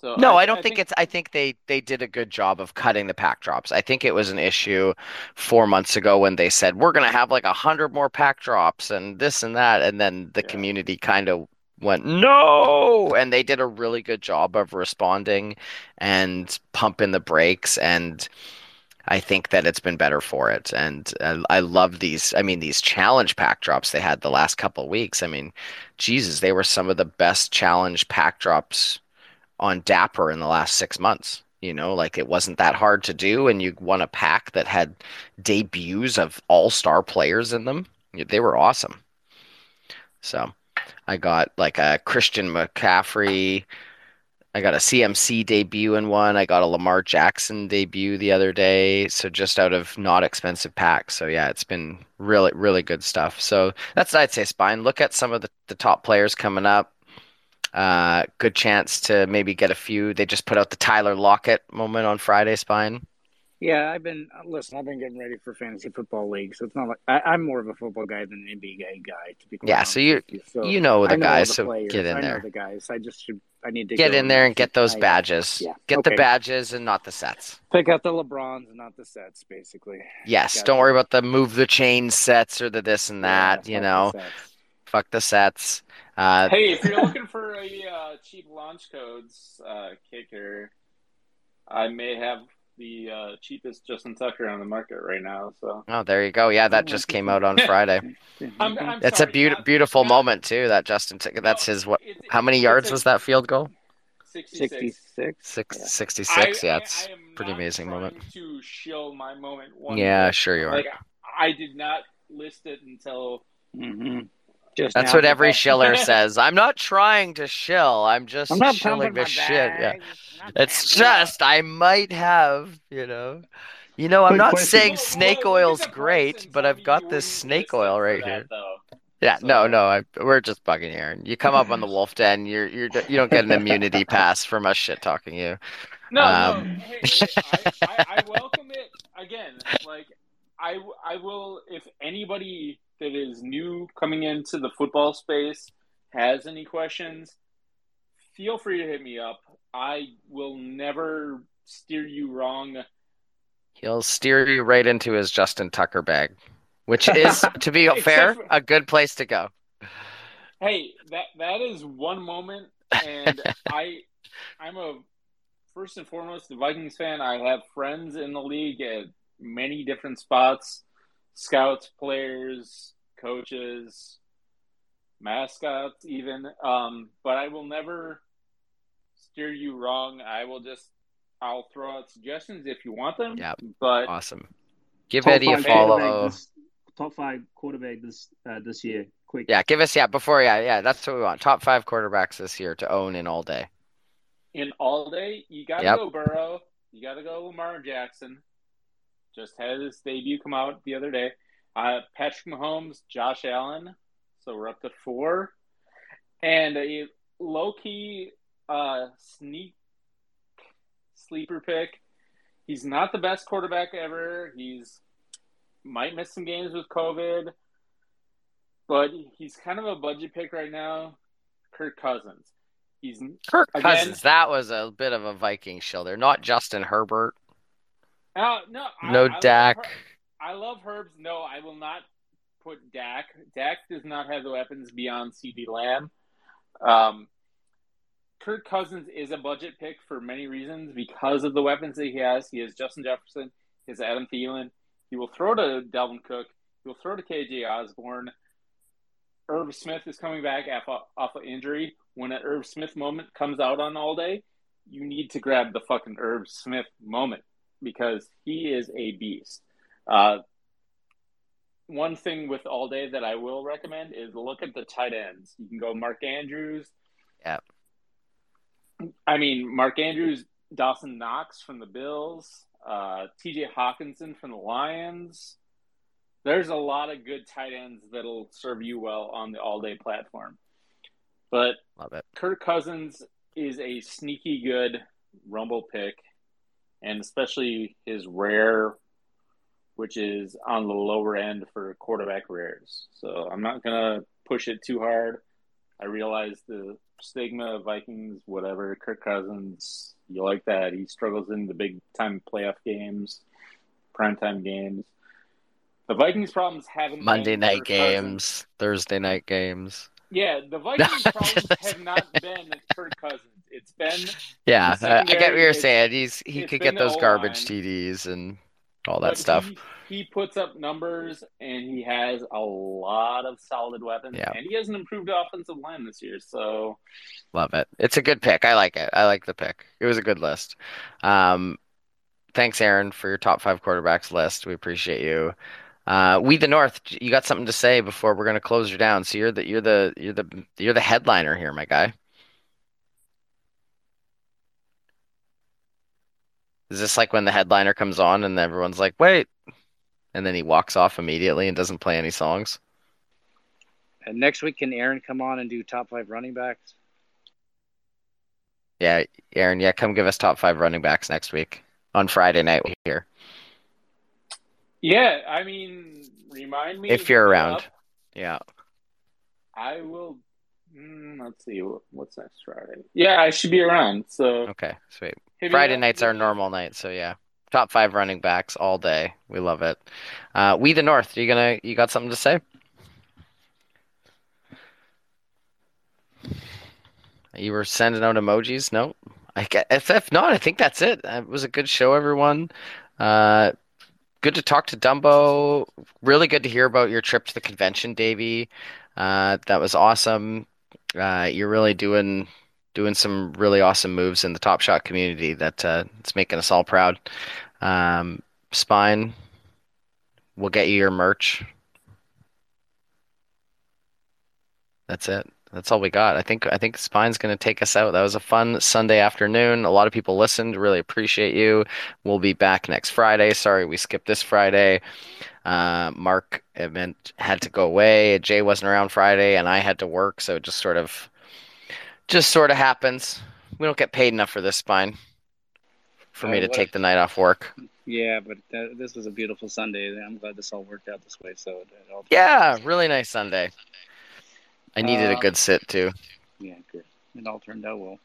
so no, I, I don't I think, think, it's. I think they they did a good job of cutting the pack drops. I think it was an issue four months ago when they said we're going to have like a hundred more pack drops and this and that, and then the yeah. community kind of went no, and they did a really good job of responding and pumping the brakes and. I think that it's been better for it, and uh, I love these. I mean, these challenge pack drops they had the last couple weeks. I mean, Jesus, they were some of the best challenge pack drops on Dapper in the last six months. You know, like it wasn't that hard to do, and you won a pack that had debuts of all star players in them. They were awesome. So I got like a Christian McCaffrey, I got a CMC debut in one. I got a Lamar Jackson debut the other day. So just out of not expensive packs. So yeah, it's been really, really good stuff. So that's I'd say spine. Look at some of the, the top players coming up. Uh, good chance to maybe get a few. They just put out the Tyler Lockett moment on Friday, spine. Yeah, I've been listen. I've been getting ready for fantasy football league, so it's not like I, am more of a football guy than an NBA guy. To be yeah, so you you, so you know the know guys, the so players. get in I there. Know the guys, I just should. I need to get in there and get those badges. Yeah, get okay. the badges and not the sets. Pick out the LeBrons and not the sets, basically. Yes, gotcha. don't worry about the move the chain sets or the this and that. Yeah, you know, the fuck the sets. Uh, hey, if you're looking for a uh, cheap launch codes uh, kicker, I may have the uh, cheapest Justin Tucker on the market right now. So. Oh, there you go. Yeah, that just came out on Friday. I'm, I'm That's sorry, a be- not, beautiful not, moment too. That Justin Tucker. That's his what? How many yards was that field goal? 66. 66. yeah. 66. I, yeah, it's I, I pretty amazing moment. To show my moment. yeah, sure you are. Like, I did not list it until. Mm-hmm. Just That's what every shiller says. I'm not trying to shill. I'm just I'm shilling the shit. Yeah. It's just I might have, you know. You know, I'm not saying snake oil's great, but I've got this snake oil right here. Yeah, no, no, I, we're just bugging here. You come up on the wolf den, you're you're you don't get an immunity pass from us shit talking you. No, um, no, hey, I, I, I welcome it again. Like I I will if anybody that is new coming into the football space has any questions, feel free to hit me up. I will never steer you wrong. He'll steer you right into his Justin Tucker bag, which is, to be fair, for, a good place to go. Hey, that that is one moment, and I, I'm a first and foremost the Vikings fan. I have friends in the league at many different spots scouts, players, coaches, mascots, even. Um, but I will never steer you wrong. I will just I'll throw out suggestions if you want them. Yeah, but awesome. Give Eddie a follow. This, top five quarterback this uh, this year. Quick. Yeah, give us yeah before yeah yeah that's what we want. Top five quarterbacks this year to own in all day. In all day, you got to yep. go Burrow. You got to go Lamar Jackson. Just had his debut come out the other day. Uh, Patrick Mahomes, Josh Allen. So we're up to four. And a low key uh, sneak sleeper pick. He's not the best quarterback ever. He's might miss some games with COVID, but he's kind of a budget pick right now. Kirk Cousins. He's Kirk again, Cousins. That was a bit of a Viking shoulder, not Justin Herbert. Uh, no, no I, Dak. I love, I love Herbs. No, I will not put Dak. Dak does not have the weapons beyond CeeDee Lamb. Um, Kirk Cousins is a budget pick for many reasons because of the weapons that he has. He has Justin Jefferson, he has Adam Thielen. He will throw to Dalvin Cook. He will throw to KJ Osborn. Irv Smith is coming back off, off of injury. When an Irv Smith moment comes out on all day, you need to grab the fucking Irv Smith moment because he is a beast. Uh, one thing with all day that I will recommend is look at the tight ends. You can go Mark Andrews. Yeah. I mean, Mark Andrews, Dawson Knox from the Bills, uh, TJ Hockenson from the Lions. There's a lot of good tight ends that'll serve you well on the all day platform. But Love it. Kirk Cousins is a sneaky good rumble pick, and especially his rare, which is on the lower end for quarterback rares. So I'm not going to push it too hard. I realize the stigma of Vikings, whatever. Kirk Cousins, you like that. He struggles in the big time playoff games, primetime games. The Vikings' problems haven't Monday night games, Cousins. Thursday night games. Yeah, the Vikings' problems have not been Kirk Cousins. It's been yeah. I get what you're saying. He's he could get those garbage TDs and all that stuff. He, he puts up numbers and he has a lot of solid weapons. Yeah. And he has an improved offensive line this year. So love it. It's a good pick. I like it. I like the pick. It was a good list. Um, thanks, Aaron, for your top five quarterbacks list. We appreciate you. Uh, we the North, you got something to say before we're gonna close you down. So you're the you're the you're the you're the headliner here, my guy. Is this like when the headliner comes on and everyone's like, "Wait," and then he walks off immediately and doesn't play any songs? And next week, can Aaron come on and do top five running backs? Yeah, Aaron. Yeah, come give us top five running backs next week on Friday night here Yeah, I mean, remind me if you're around. up. Yeah. I will. Mm, let's see. What's next Friday? Yeah, I should be around. So Okay. Sweet. Hit Friday night's our normal night, so yeah. Top five running backs all day. We love it. Uh, we the North. You gonna? You got something to say? You were sending out emojis? No. I get, if if not, I think that's it. It was a good show, everyone. Uh, good to talk to Dumbo. Really good to hear about your trip to the convention, Davey. Uh, that was awesome. Uh, you're really doing doing some really awesome moves in the Top Shot community. That uh, it's making us all proud. Um, Spine, we'll get you your merch. That's it. That's all we got. I think I think Spine's going to take us out. That was a fun Sunday afternoon. A lot of people listened. Really appreciate you. We'll be back next Friday. Sorry we skipped this Friday. Uh, Mark event had to go away. Jay wasn't around Friday, and I had to work, so it just sort of just sort of happens. We don't get paid enough for this Spine for me Uh, to what take the night off work. Yeah, but that, this was a beautiful Sunday. I'm glad this all worked out this way. So it, it all Yeah, really nice Sunday. I needed a Uh, good sit too. Yeah, good. It all turned out well.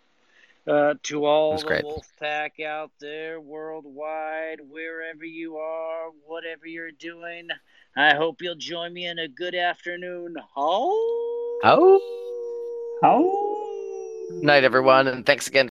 Uh, to all the great. Wolf Pack out there worldwide, wherever you are, whatever you're doing, I hope you'll join me in a good afternoon. Ho! Oh, Ho! Night everyone, and thanks again